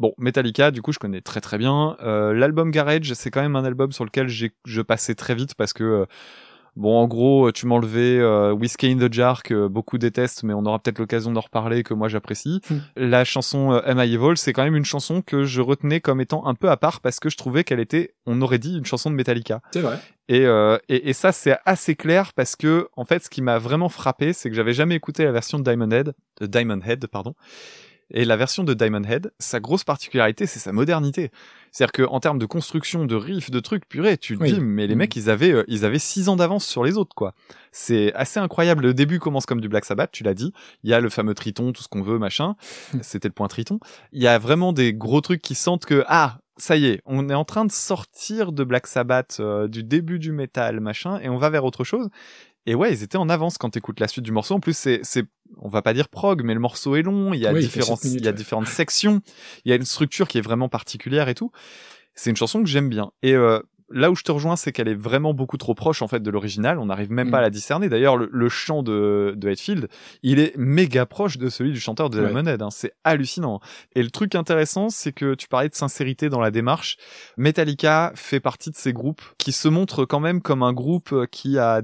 Bon, Metallica, du coup, je connais très très bien. Euh, L'album Garage, c'est quand même un album sur lequel j'ai, je passais très vite parce que euh, Bon, en gros, tu m'enlevais euh, Whiskey in the Jar que beaucoup détestent, mais on aura peut-être l'occasion d'en reparler que moi j'apprécie. Hmm. La chanson euh, Am I Evil, c'est quand même une chanson que je retenais comme étant un peu à part parce que je trouvais qu'elle était, on aurait dit, une chanson de Metallica. C'est vrai. Et, euh, et, et ça, c'est assez clair parce que, en fait, ce qui m'a vraiment frappé, c'est que j'avais jamais écouté la version de Diamond Head, de Diamond Head, pardon. Et la version de Diamond Head, sa grosse particularité, c'est sa modernité. C'est-à-dire que en termes de construction, de riffs, de trucs, purée, tu te Oui. dis, mais les Mm. mecs, ils avaient, euh, ils avaient six ans d'avance sur les autres, quoi. C'est assez incroyable. Le début commence comme du Black Sabbath, tu l'as dit. Il y a le fameux triton, tout ce qu'on veut, machin. <laughs> C'était le point triton. Il y a vraiment des gros trucs qui sentent que, ah, ça y est, on est en train de sortir de Black Sabbath, euh, du début du métal, machin, et on va vers autre chose. Et ouais, ils étaient en avance quand t'écoutes la suite du morceau. En plus, c'est, on va pas dire prog, mais le morceau est long. Il y a Oui, il minutes, y a ouais. différentes sections. Il y a une structure qui est vraiment particulière et tout. C'est une chanson que j'aime bien. Et euh, là où je te rejoins, c'est qu'elle est vraiment beaucoup trop proche en fait de l'original. On n'arrive même Mm. pas à la discerner. D'ailleurs, le, le chant de, de Hetfield, il est méga proche de celui du chanteur de Ouais. Lemonhead. Hein. C'est hallucinant. Et le truc intéressant, c'est que tu parlais de sincérité dans la démarche. Metallica fait partie de ces groupes qui se montrent quand même comme un groupe euh, qui a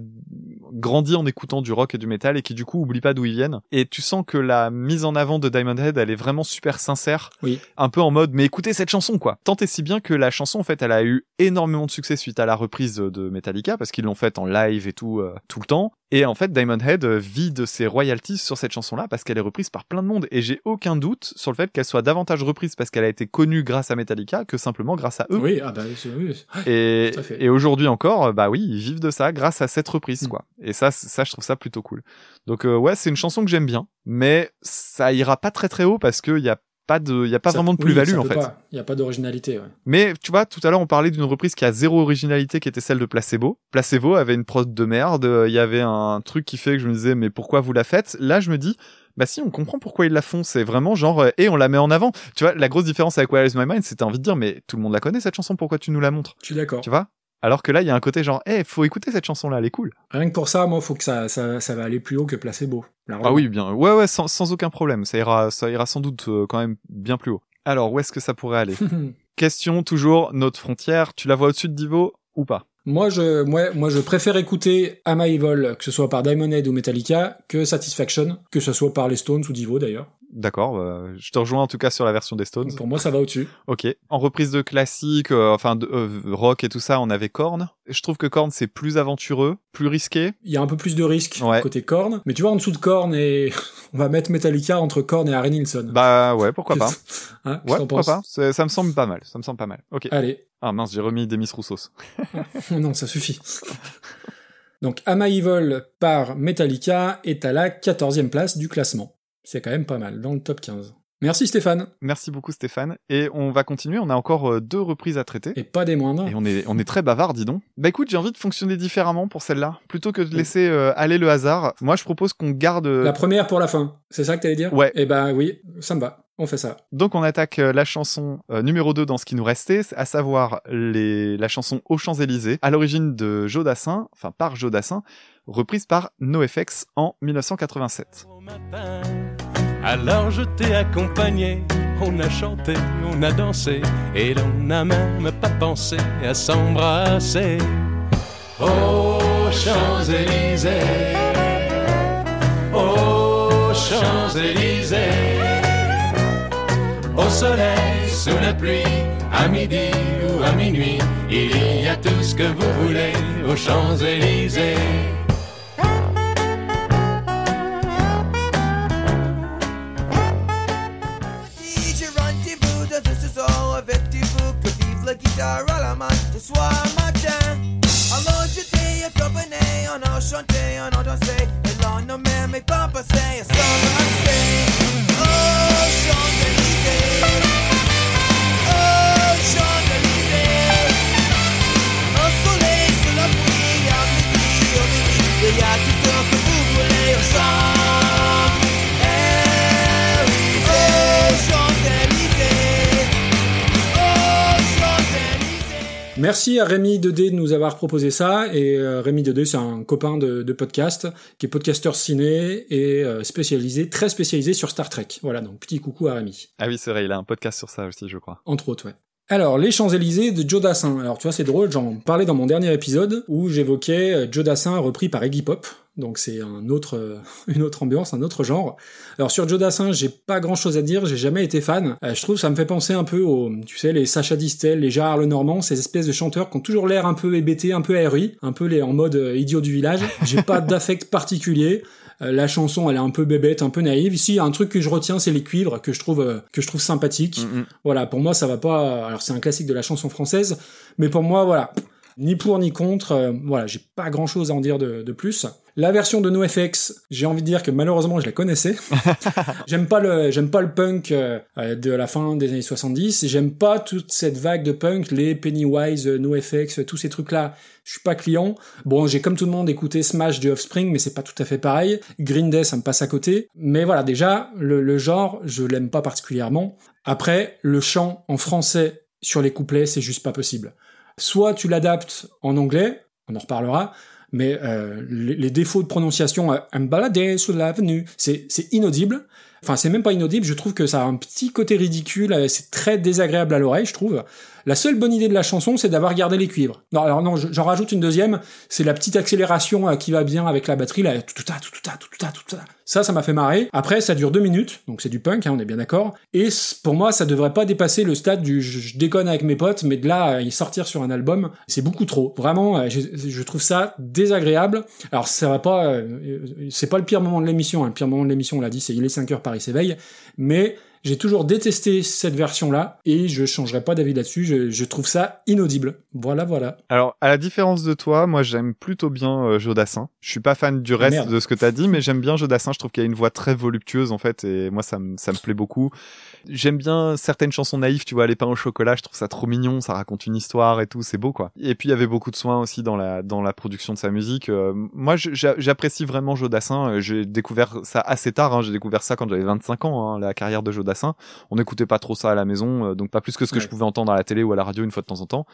grandi en écoutant du rock et du métal et qui du coup oublie pas d'où ils viennent. Et tu sens que la mise en avant de Diamond Head, elle est vraiment super sincère. Oui. Un peu en mode, mais écoutez cette chanson quoi. Tant et si bien que la chanson en fait, elle a eu énormément de succès suite à la reprise de Metallica parce qu'ils l'ont faite en live et tout euh, tout le temps. Et en fait, Diamond Head euh, vit de ses royalties sur cette chanson-là parce qu'elle est reprise par plein de monde. Et j'ai aucun doute sur le fait qu'elle soit davantage reprise parce qu'elle a été connue grâce à Metallica que simplement grâce à eux. Oui, ah bah, oui. Et, aujourd'hui encore, euh, bah oui, ils vivent de ça grâce à cette reprise, Mm. quoi. Et ça, ça, je trouve ça plutôt cool. Donc euh, ouais, c'est une chanson que j'aime bien, mais ça ira pas très très haut parce qu'il y a pas de, il y a pas Ça- vraiment de plus-value en fait. Il n'y a pas d'originalité. Ouais. Mais tu vois, tout à l'heure on parlait d'une reprise qui a zéro originalité, qui était celle de Placebo. Placebo avait une prod de merde, euh, il y avait un truc qui fait que je me disais mais pourquoi vous la faites? Là, je me dis bah si, on comprend pourquoi ils la font. C'est vraiment genre euh, et on la met en avant. Tu vois, la grosse différence avec Where Is My Mind, c'était envie de dire mais tout le monde la connaît cette chanson, pourquoi tu nous la montres? Je suis d'accord. Tu vois? Alors que là, il y a un côté genre eh faut écouter cette chanson là, elle est cool. Rien que pour ça, moi, faut que ça, ça, ça va aller plus haut que Placebo. Ah oui, bien. Ouais, ouais, sans, sans aucun problème. Ça ira, ça ira sans doute euh, quand même bien plus haut. Alors, où est-ce que ça pourrait aller? <laughs> Question toujours, notre frontière, tu la vois au-dessus de Divo ou pas? Moi, je, moi, moi, je préfère écouter Am I Evil, que ce soit par Diamond Head ou Metallica, que Satisfaction, que ce soit par les Stones ou Divo d'ailleurs. D'accord, bah, je te rejoins en tout cas sur la version des Stones. Pour moi, ça va au-dessus. Ok. En reprise de classique, euh, enfin de euh, rock et tout ça, on avait Korn. Je trouve que Korn c'est plus aventureux, plus risqué. Il y a un peu plus de risques Ouais. côté Korn. Mais tu vois, en dessous de Korn et, <laughs> on va mettre Metallica entre Korn et Harry Nilsson. Bah ouais, pourquoi pas. <laughs> Hein, Ouais, pourquoi pas. Ça me semble pas mal. Ça me semble pas mal. Ok. Allez. Ah mince, j'ai remis Demis Roussos. <laughs> non, ça suffit. Donc, Am I Evil par Metallica est à la 14e place du classement. C'est quand même pas mal, dans le top 15. Merci Stéphane. Merci beaucoup Stéphane. Et on va continuer, on a encore euh, deux reprises à traiter. Et pas des moindres. Et on est, on est très bavard, dis donc. Bah écoute, j'ai envie de fonctionner différemment pour celle-là. Plutôt que de laisser euh, aller le hasard, moi je propose qu'on garde... euh, La première pour la fin. C'est ça que t'allais dire? Ouais. Eh ben oui, ça me va. On fait ça. Donc on attaque la chanson euh, numéro 2 dans ce qui nous restait, à savoir les... la chanson Aux Champs-Élysées, à l'origine de Joe Dassin, enfin par Joe Dassin, reprise par NoFX en 1987. Au matin, alors je t'ai accompagné, on a chanté, on a dansé, et l'on n'a même pas pensé à s'embrasser. Aux Champs-Élysées, aux Champs-Élysées, au soleil, sous la pluie, à midi ou à minuit, il y a tout ce que vous voulez aux Champs-Élysées. Que vive la guitare à la main ce soir matin. Alors j'étais accompagné, on a chanté, on a dansé, et l'on n'a même pas passé à s'embrasser. Oh, Champs-Élysées, Merci à Rémi 2D de nous avoir proposé ça. Et euh, Rémi 2D, c'est un copain de, de podcast, qui est podcasteur ciné et euh, spécialisé, très spécialisé sur Star Trek. Voilà, donc petit coucou à Rémi. Ah oui, c'est vrai, il a un podcast sur ça aussi, je crois. Entre autres, ouais. Alors, les Champs-Élysées de Joe Dassin. Alors, tu vois, c'est drôle, j'en parlais dans mon dernier épisode où j'évoquais euh, Joe Dassin repris par Iggy Pop. Donc, c'est un autre, euh, <laughs> une autre ambiance, un autre genre. Alors, sur Joe Dassin, j'ai pas grand chose à dire, j'ai jamais été fan. Euh, je trouve ça me fait penser un peu aux, tu sais, les Sacha Distel, les Gérard Lenormand, ces espèces de chanteurs qui ont toujours l'air un peu hébétés, un peu aérés, un peu les, en mode idiot du village. J'ai pas <laughs> d'affect particulier. Euh, la chanson, elle est un peu bébête, un peu naïve. Ici, un truc que je retiens, c'est les cuivres que je trouve euh, que je trouve sympathique. Mm, Voilà, pour moi, ça va pas. Alors, c'est un classique de la chanson française, mais pour moi, voilà, ni pour ni contre. euh, voilà, j'ai pas grand chose à en dire de, de plus. La version de NoFX, j'ai envie de dire que malheureusement, je la connaissais. <laughs> j'aime pas le, j'aime pas le punk euh, euh, de la fin des années 70. J'aime pas toute cette vague de punk, les Pennywise, NoFX, tous ces trucs-là. Je suis pas client. Bon, j'ai comme tout le monde écouté Smash de Offspring, mais c'est pas tout à fait pareil. Green Day, ça me passe à côté. Mais voilà, déjà, le, le genre, je l'aime pas particulièrement. Après, le chant en français sur les couplets, c'est juste pas possible. Soit tu l'adaptes en anglais, on en reparlera, mais euh, les, défauts de prononciation, euh, un baladé sur l'avenue, c'est c'est inaudible. Enfin, c'est même pas inaudible, je trouve que ça a un petit côté ridicule, euh, c'est très désagréable à l'oreille, je trouve. La seule bonne idée de la chanson, c'est d'avoir gardé les cuivres. Non, alors non, je- j'en rajoute une deuxième, c'est la petite accélération euh, qui va bien avec la batterie, là, tout tout tout tout tout. Ça, ça m'a fait marrer. Après, ça dure deux minutes, donc c'est du punk, hein, on est bien d'accord. Et pour moi, ça devrait pas dépasser le stade du je, déconne avec mes potes, mais de là à y sortir sur un album, c'est beaucoup trop. Vraiment, euh, je, trouve ça désagréable. Alors, ça va pas, euh, c'est pas le pire moment de l'émission. hein. Le pire moment de l'émission, on l'a dit, c'est il est 5 heures, Paris s'éveille. Mais j'ai toujours détesté cette version-là et je changerai pas d'avis là-dessus. Je, je trouve ça inaudible. Voilà, voilà. Alors, à la différence de toi, moi j'aime plutôt bien euh, Joe Dassin. Je suis pas fan du reste merde. de ce que t'as dit, <laughs> mais j'aime bien Joe Dassin. Je trouve qu'il a une voix très voluptueuse en fait, et moi ça me ça me plaît beaucoup. J'aime bien certaines chansons naïves, tu vois, les pains au chocolat. Je trouve ça trop mignon, ça raconte une histoire et tout, c'est beau quoi. Et puis il y avait beaucoup de soins aussi dans la dans la production de sa musique. Euh, moi, j'apprécie vraiment Joe Dassin. Euh, J'ai découvert ça assez tard. Hein. J'ai découvert ça quand j'avais 25 ans, hein, la carrière de Joe Dassin. On n'écoutait pas trop ça à la maison, euh, donc pas plus que ce que Ouais. je pouvais entendre à la télé ou à la radio une fois de temps en temps.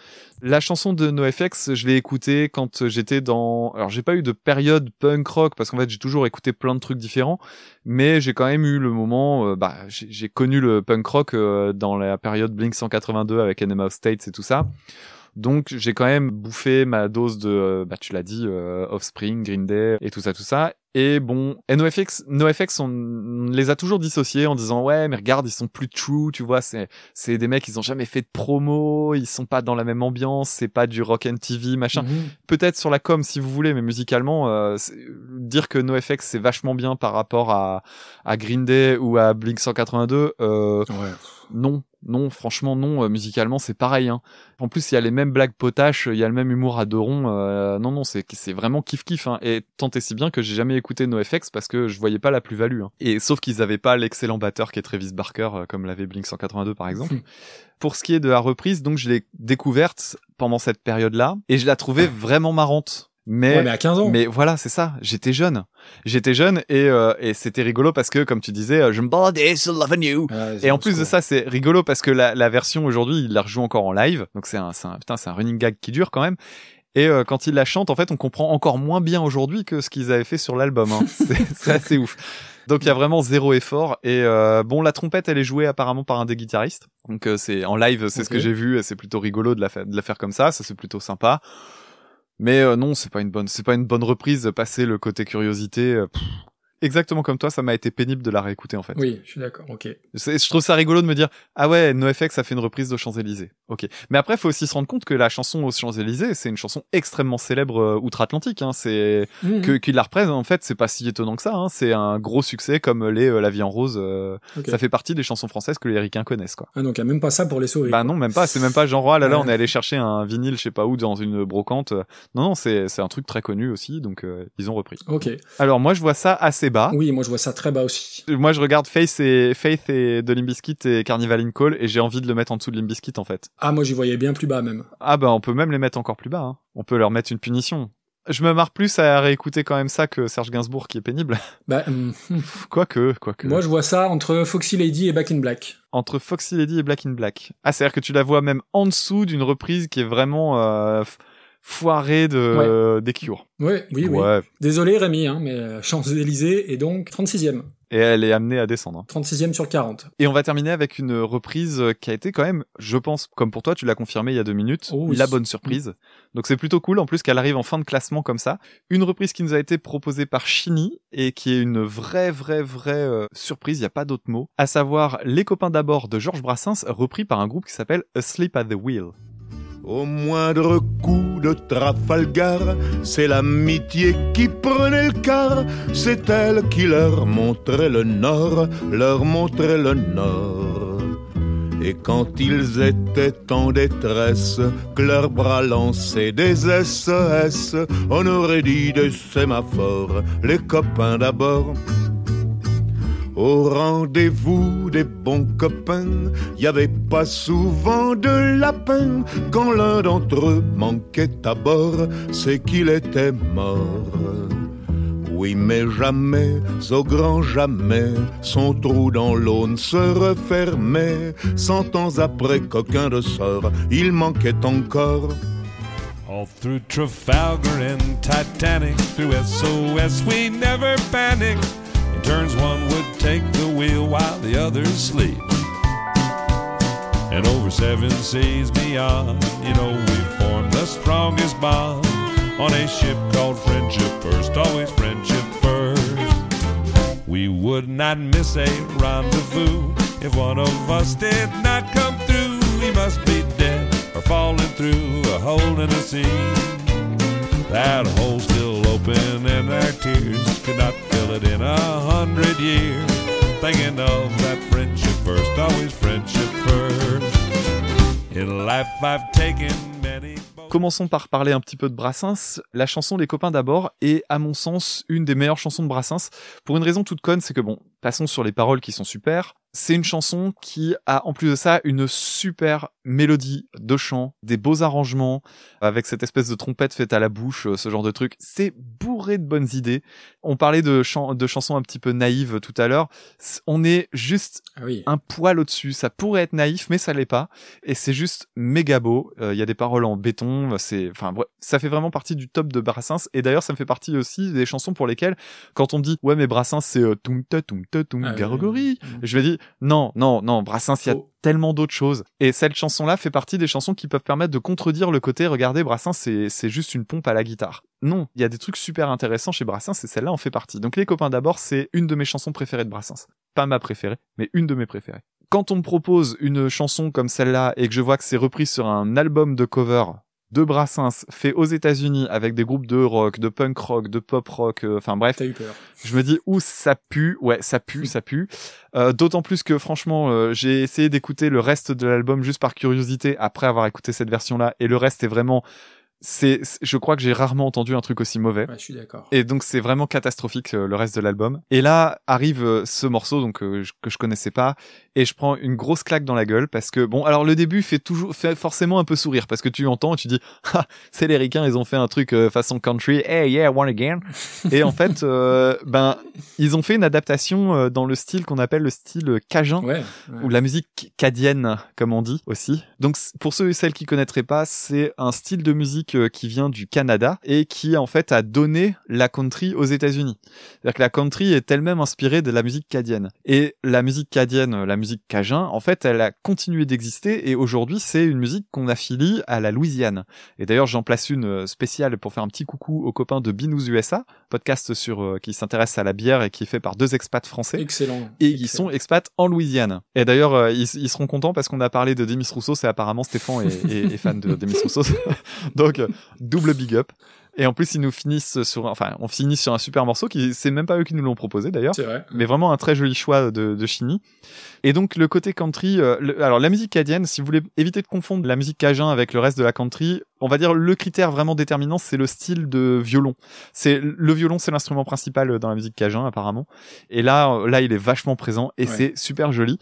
La chanson de NoFX, je l'ai écoutée quand j'étais dans. Alors j'ai pas eu de période punk rock parce qu'en fait j'ai toujours écouté plein de trucs différents, mais j'ai quand même eu le moment. euh, bah j'ai connu le punk rock euh, dans la période Blink 182 avec Enema of States et tout ça. Donc j'ai quand même bouffé ma dose de, euh, bah tu l'as dit, euh, Offspring, Green Day et tout ça, tout ça. Et bon, NoFX, NoFX, on, les a toujours dissociés en disant ouais, mais regarde, ils sont plus true, tu vois, c'est c'est des mecs, ils ont jamais fait de promo, ils sont pas dans la même ambiance, c'est pas du rock and TV machin. Mhm. Peut-être sur la com si vous voulez, mais musicalement, euh, dire que NoFX c'est vachement bien par rapport à à Green Day ou à Blink 182, euh, Ouais. non, non, franchement non. euh, musicalement, c'est pareil. Hein. En plus, il y a les mêmes blagues potaches, il y a le même humour à deux ronds. euh, non, non, c'est c'est vraiment kiff kiff. Hein. Et tant et si bien que j'ai jamais écouté NoFX parce que je voyais pas la plus-value. hein. Et sauf qu'ils avaient pas l'excellent batteur qui est Travis Barker, euh, comme l'avait Blink 182 par exemple. Pour ce qui est de la reprise, donc je l'ai découverte pendant cette période-là et je la trouvais vraiment marrante. Mais, Ouais, mais à 15 ans. mais voilà, c'est ça. J'étais jeune. J'étais jeune et, euh, et c'était rigolo parce que, comme tu disais, euh, je me bordais sur Loving You. Et en plus de ça, c'est rigolo parce que la, la version aujourd'hui, il la rejoue encore en live. Donc c'est un, c'est un, putain, c'est un running gag qui dure quand même. Et euh, quand il la chante, en fait, on comprend encore moins bien aujourd'hui que ce qu'ils avaient fait sur l'album. Hein. <laughs> C'est assez ouf. Donc il y a vraiment zéro effort. Et euh, bon, la trompette, elle est jouée apparemment par un des guitaristes. Donc euh, c'est en live, c'est ce que j'ai vu. Et c'est plutôt rigolo de la, fa- de la faire comme ça. Ça c'est plutôt sympa. Mais euh, non, c'est pas une bonne, c'est pas une bonne reprise. Passer le côté curiosité. euh, pff. Exactement comme toi, ça m'a été pénible de la réécouter en fait. Oui, je suis d'accord, ok. Je trouve ça rigolo de me dire ah ouais NoFX a fait une reprise de Champs-Élysées. Ok. Mais après faut aussi se rendre compte que la chanson aux Champs-Élysées c'est une chanson extrêmement célèbre euh, outre-Atlantique. Hein. C'est Mhm. que qu'il la représente en fait c'est pas si étonnant que ça. Hein. C'est un gros succès comme les euh, La Vie en Rose. euh. Ça fait partie des chansons françaises que les ricains connaissent quoi. Ah, donc il y a même pas ça pour les sauver. Bah non même pas. C'est même pas genre ah là là Ouais. on est allé chercher un vinyle je sais pas où dans une brocante. Non non c'est c'est un truc très connu aussi donc euh, ils ont repris. Ok. Alors moi je vois ça assez bas. Oui, moi je vois ça très bas aussi. Moi, je regarde Faith et Faith et de Limbiskit et Carnival in Call et j'ai envie de le mettre en dessous de Limbiskit en fait. Ah, moi j'y voyais bien plus bas même. Ah bah on peut même les mettre encore plus bas. Hein. On peut leur mettre une punition. Je me marre plus à réécouter quand même ça que Serge Gainsbourg qui est pénible. <laughs> Bah, hum. quoique, quoique. moi je vois ça entre Foxy Lady et Back in Black. Entre Foxy Lady et Black in Black. Ah, c'est-à-dire que tu la vois même en dessous d'une reprise qui est vraiment euh, f- foirée de des Cure. Ouais, oui, oui. Ouais. Désolé Rémi, hein, mais euh, Champs-Élysées est donc 36e. Et elle est amenée à descendre. hein. 36e sur 40. Et on va terminer avec une reprise qui a été quand même, je pense, comme pour toi, tu l'as confirmé il y a deux minutes, Oh oui. la bonne surprise. Donc c'est plutôt cool, en plus qu'elle arrive en fin de classement comme ça. Une reprise qui nous a été proposée par Chini et qui est une vraie, vraie, vraie euh, surprise, il n'y a pas d'autre mot. À savoir Les copains d'abord de Georges Brassens, repris par un groupe qui s'appelle Asleep at the Wheel. Au moindre coup de Trafalgar, c'est l'amitié qui prenait le quart. C'est elle qui leur montrait le nord, leur montrait le nord. Et quand ils étaient en détresse, que leurs bras lançaient des SES, on aurait dit des sémaphores, les copains d'abord. Au rendez-vous des bons copains, y avait pas souvent de lapin. Quand l'un d'entre eux manquait à bord, c'est qu'il était mort. Oui, mais jamais, au grand jamais, son trou dans l'aune se refermait. Cent ans après qu'aucun de sort, il manquait encore. All through Trafalgar and Titanic, through SOS, we never panic. Turns, one would take the wheel while the others sleep. And over seven seas beyond, you know, we formed the strongest bond on a ship called Friendship First, always Friendship First. We would not miss a rendezvous if one of us did not come through. We must be dead or falling through a hole in the sea. That hole still open, and our tears could not it in a hundred years. Thinking of that friendship first, always friendship first. In life, I've taken many. Commençons par parler un petit peu de Brassens. La chanson Les copains d'abord est, à mon sens, une des meilleures chansons de Brassens. Pour une raison toute conne, c'est que bon, passons sur les paroles qui sont super. C'est une chanson qui a, en plus de ça, une super mélodie de chant, des beaux arrangements, avec cette espèce de trompette faite à la bouche, euh, ce genre de truc. C'est bourré de bonnes idées. On parlait de, chan- de chansons un petit peu naïves tout à l'heure. On est juste Ah oui. un poil au-dessus. Ça pourrait être naïf, mais ça l'est pas. Et c'est juste méga beau. Euh, Il y a des paroles en béton. C'est, enfin, bref, ça fait vraiment partie du top de Brassens. Et d'ailleurs, ça me fait partie aussi des chansons pour lesquelles, quand on dit, ouais, mais Brassens, c'est euh, toum ta toum ta toum Ah oui. Je vais dire, non, non, non, Brassens, il y a tellement d'autres choses. Et cette chanson-là fait partie des chansons qui peuvent permettre de contredire le côté, regardez, Brassens, c'est, c'est juste une pompe à la guitare. Non, il y a des trucs super intéressants chez Brassens et celle-là en fait partie. Donc Les copains d'abord, c'est une de mes chansons préférées de Brassens. Pas ma préférée, mais une de mes préférées. Quand on me propose une chanson comme celle-là et que je vois que c'est repris sur un album de cover de Brassens fait aux États-Unis avec des groupes de rock, de punk rock, de pop rock, euh, enfin bref, T'as eu peur. je me dis où ça pue, ouais ça pue, ça pue. Euh, D'autant plus que franchement, euh, j'ai essayé d'écouter le reste de l'album juste par curiosité après avoir écouté cette version-là, et le reste est vraiment c'est, je crois que j'ai rarement entendu un truc aussi mauvais. Ouais, je suis d'accord. Et donc c'est vraiment catastrophique euh, le reste de l'album. Et là arrive euh, ce morceau donc euh, je- que je connaissais pas et je prends une grosse claque dans la gueule parce que bon alors le début fait toujours fait forcément un peu sourire parce que tu entends et tu dis <laughs> ah c'est les ricains ils ont fait un truc façon country hey yeah one again <laughs> et en fait ben ils ont fait une adaptation dans le style qu'on appelle le style cajun Ouais. ou la musique cadienne, comme on dit aussi. Donc pour ceux et celles qui connaîtraient pas, c'est un style de musique euh, qui vient du Canada et qui en fait a donné la country aux États-Unis. C'est-à-dire que la country est elle-même inspirée de la musique cadienne. Et la musique cadienne, la musique cajun, en fait, elle a continué d'exister et aujourd'hui c'est une musique qu'on affilie à la Louisiane. Et d'ailleurs j'en place une euh, spéciale pour faire un petit coucou aux copains de Binous USA, podcast sur euh, qui s'intéresse à la bière et qui est fait par deux expats français Excellent. et ils sont expats en Louisiane. Et d'ailleurs, euh, ils, ils seront contents parce qu'on a parlé de Demis Rousseau, c'est apparemment Stéphane est, est- est fan de Demis Rousseau. <laughs> Donc, double big up. Et en plus, ils nous finissent sur, enfin, on finit sur un super morceau qui, c'est même pas eux qui nous l'ont proposé d'ailleurs. Vrai. Mais vraiment un très joli choix de, de Chini. Et donc, le côté country, euh, le- alors la musique cadienne, si vous voulez éviter de confondre la musique cajun avec le reste de la country, on va dire le critère vraiment déterminant, c'est le style de violon. C'est, le violon, c'est l'instrument principal dans la musique cajun, apparemment. Et là, là, il est vachement présent et Ouais. c'est super joli.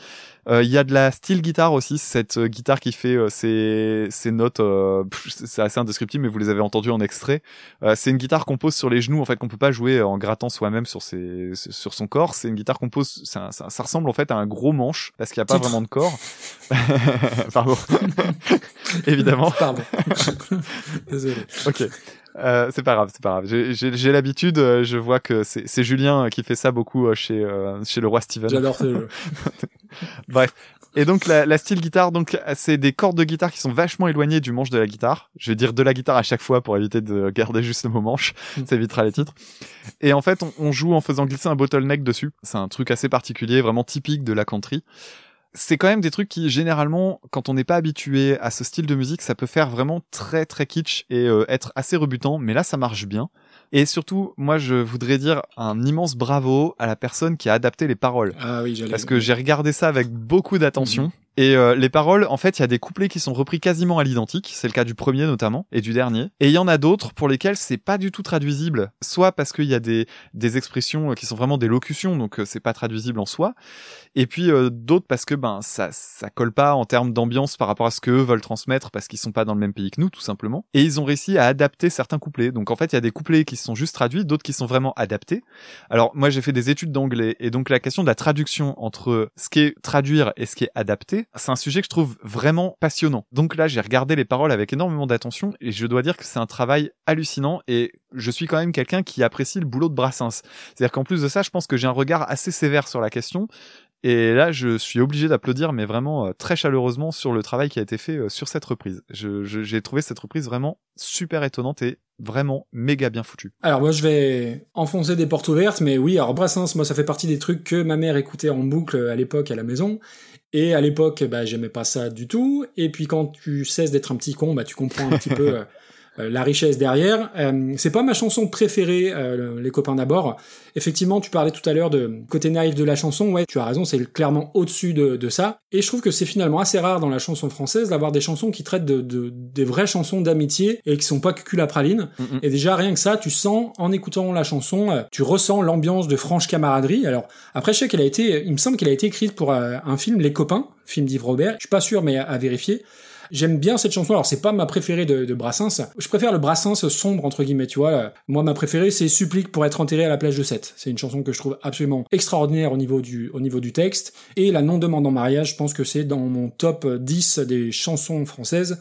Euh, Il y a de la steel guitar aussi, cette euh, guitare qui fait euh, ses, ses notes, euh, c'est assez indescriptible, mais vous les avez entendues en extrait. Euh, c'est une guitare qu'on pose sur les genoux, en fait, qu'on peut pas jouer en grattant soi-même sur ses, sur son corps. C'est une guitare qu'on pose, ça, ça, ça ressemble en fait à un gros manche parce qu'il n'y a pas vraiment de corps. <laughs> <laughs> Pardon. <laughs> <laughs> Évidemment. Pardon. <laughs> Désolé. Ok. Euh, c'est pas grave, c'est pas grave. J'ai- l'habitude, euh, je vois que c'est Julien qui fait ça beaucoup euh, chez euh, chez le roi Steven. J'adore ce jeu. <laughs> Bref. Et donc la, la style guitare, donc c'est des cordes de guitare qui sont vachement éloignées du manche de la guitare. Je vais dire de la guitare à chaque fois pour éviter de garder juste le mot manche. Ça évitera les titres. Et en fait, on, on joue en faisant glisser un bottleneck dessus. C'est un truc assez particulier, vraiment typique de la country. C'est quand même des trucs qui généralement, quand on n'est pas habitué à ce style de musique, ça peut faire vraiment très très kitsch et euh, être assez rebutant. Mais là, ça marche bien. Et surtout, moi, je voudrais dire un immense bravo à la personne qui a adapté les paroles. Ah oui, j'allais. Parce que j'ai regardé ça avec beaucoup d'attention. Et euh, les paroles, en fait, il y a des couplets qui sont repris quasiment à l'identique. C'est le cas du premier notamment et du dernier. Et il y en a d'autres pour lesquels c'est pas du tout traduisible. Soit parce qu'il y a des des expressions euh, qui sont vraiment des locutions, donc euh, c'est pas traduisible en soi. Et puis euh, d'autres parce que ben ça ça colle pas en termes d'ambiance par rapport à ce que eux veulent transmettre parce qu'ils sont pas dans le même pays que nous tout simplement. Et ils ont réussi à adapter certains couplets. Donc en fait, il y a des couplets qui sont juste traduits, d'autres qui sont vraiment adaptés. Alors moi j'ai fait des études d'anglais et donc la question de la traduction entre ce qui est traduire et ce qui est adapté, c'est un sujet que je trouve vraiment passionnant. Donc là j'ai regardé les paroles avec énormément d'attention et je dois dire que c'est un travail hallucinant et je suis quand même quelqu'un qui apprécie le boulot de Brassens. C'est-à-dire qu'en plus de ça, je pense que j'ai un regard assez sévère sur la question. Et là, je suis obligé d'applaudir, mais vraiment euh, très chaleureusement sur le travail qui a été fait euh, sur cette reprise. Je- je- J'ai trouvé cette reprise vraiment super étonnante et vraiment méga bien foutue. Alors moi je vais enfoncer des portes ouvertes, mais oui, alors Brassens, moi ça fait partie des trucs que ma mère écoutait en boucle à l'époque à la maison. Et à l'époque, bah, j'aimais pas ça du tout. Et puis quand tu cesses d'être un petit con, bah, tu comprends un petit peu <laughs> la richesse derrière. Euh, c'est pas ma chanson préférée, euh, les copains d'abord. Effectivement, tu parlais tout à l'heure de côté naïf de la chanson. Ouais, tu as raison, c'est clairement au-dessus de, de ça. Et je trouve que c'est finalement assez rare dans la chanson française d'avoir des chansons qui traitent de, de- des vraies chansons d'amitié et qui sont pas cul à praline. Mhm. Et déjà rien que ça, tu sens en écoutant la chanson, euh, tu ressens l'ambiance de franche camaraderie. Alors après, je sais qu'elle a été, il me semble qu'elle a été écrite pour euh, un film Les Copains, film d'Yves Robert. Je suis pas sûr, mais à, à vérifier. J'aime bien cette chanson. Alors c'est pas ma préférée de, Brassens. Je préfère le Brassens sombre entre guillemets. Tu vois, moi ma préférée c'est Supplique pour être enterré à la plage de Sète. C'est une chanson que je trouve absolument extraordinaire au niveau du au niveau du texte. Et la non demande en mariage, je pense que c'est dans mon top 10 des chansons françaises.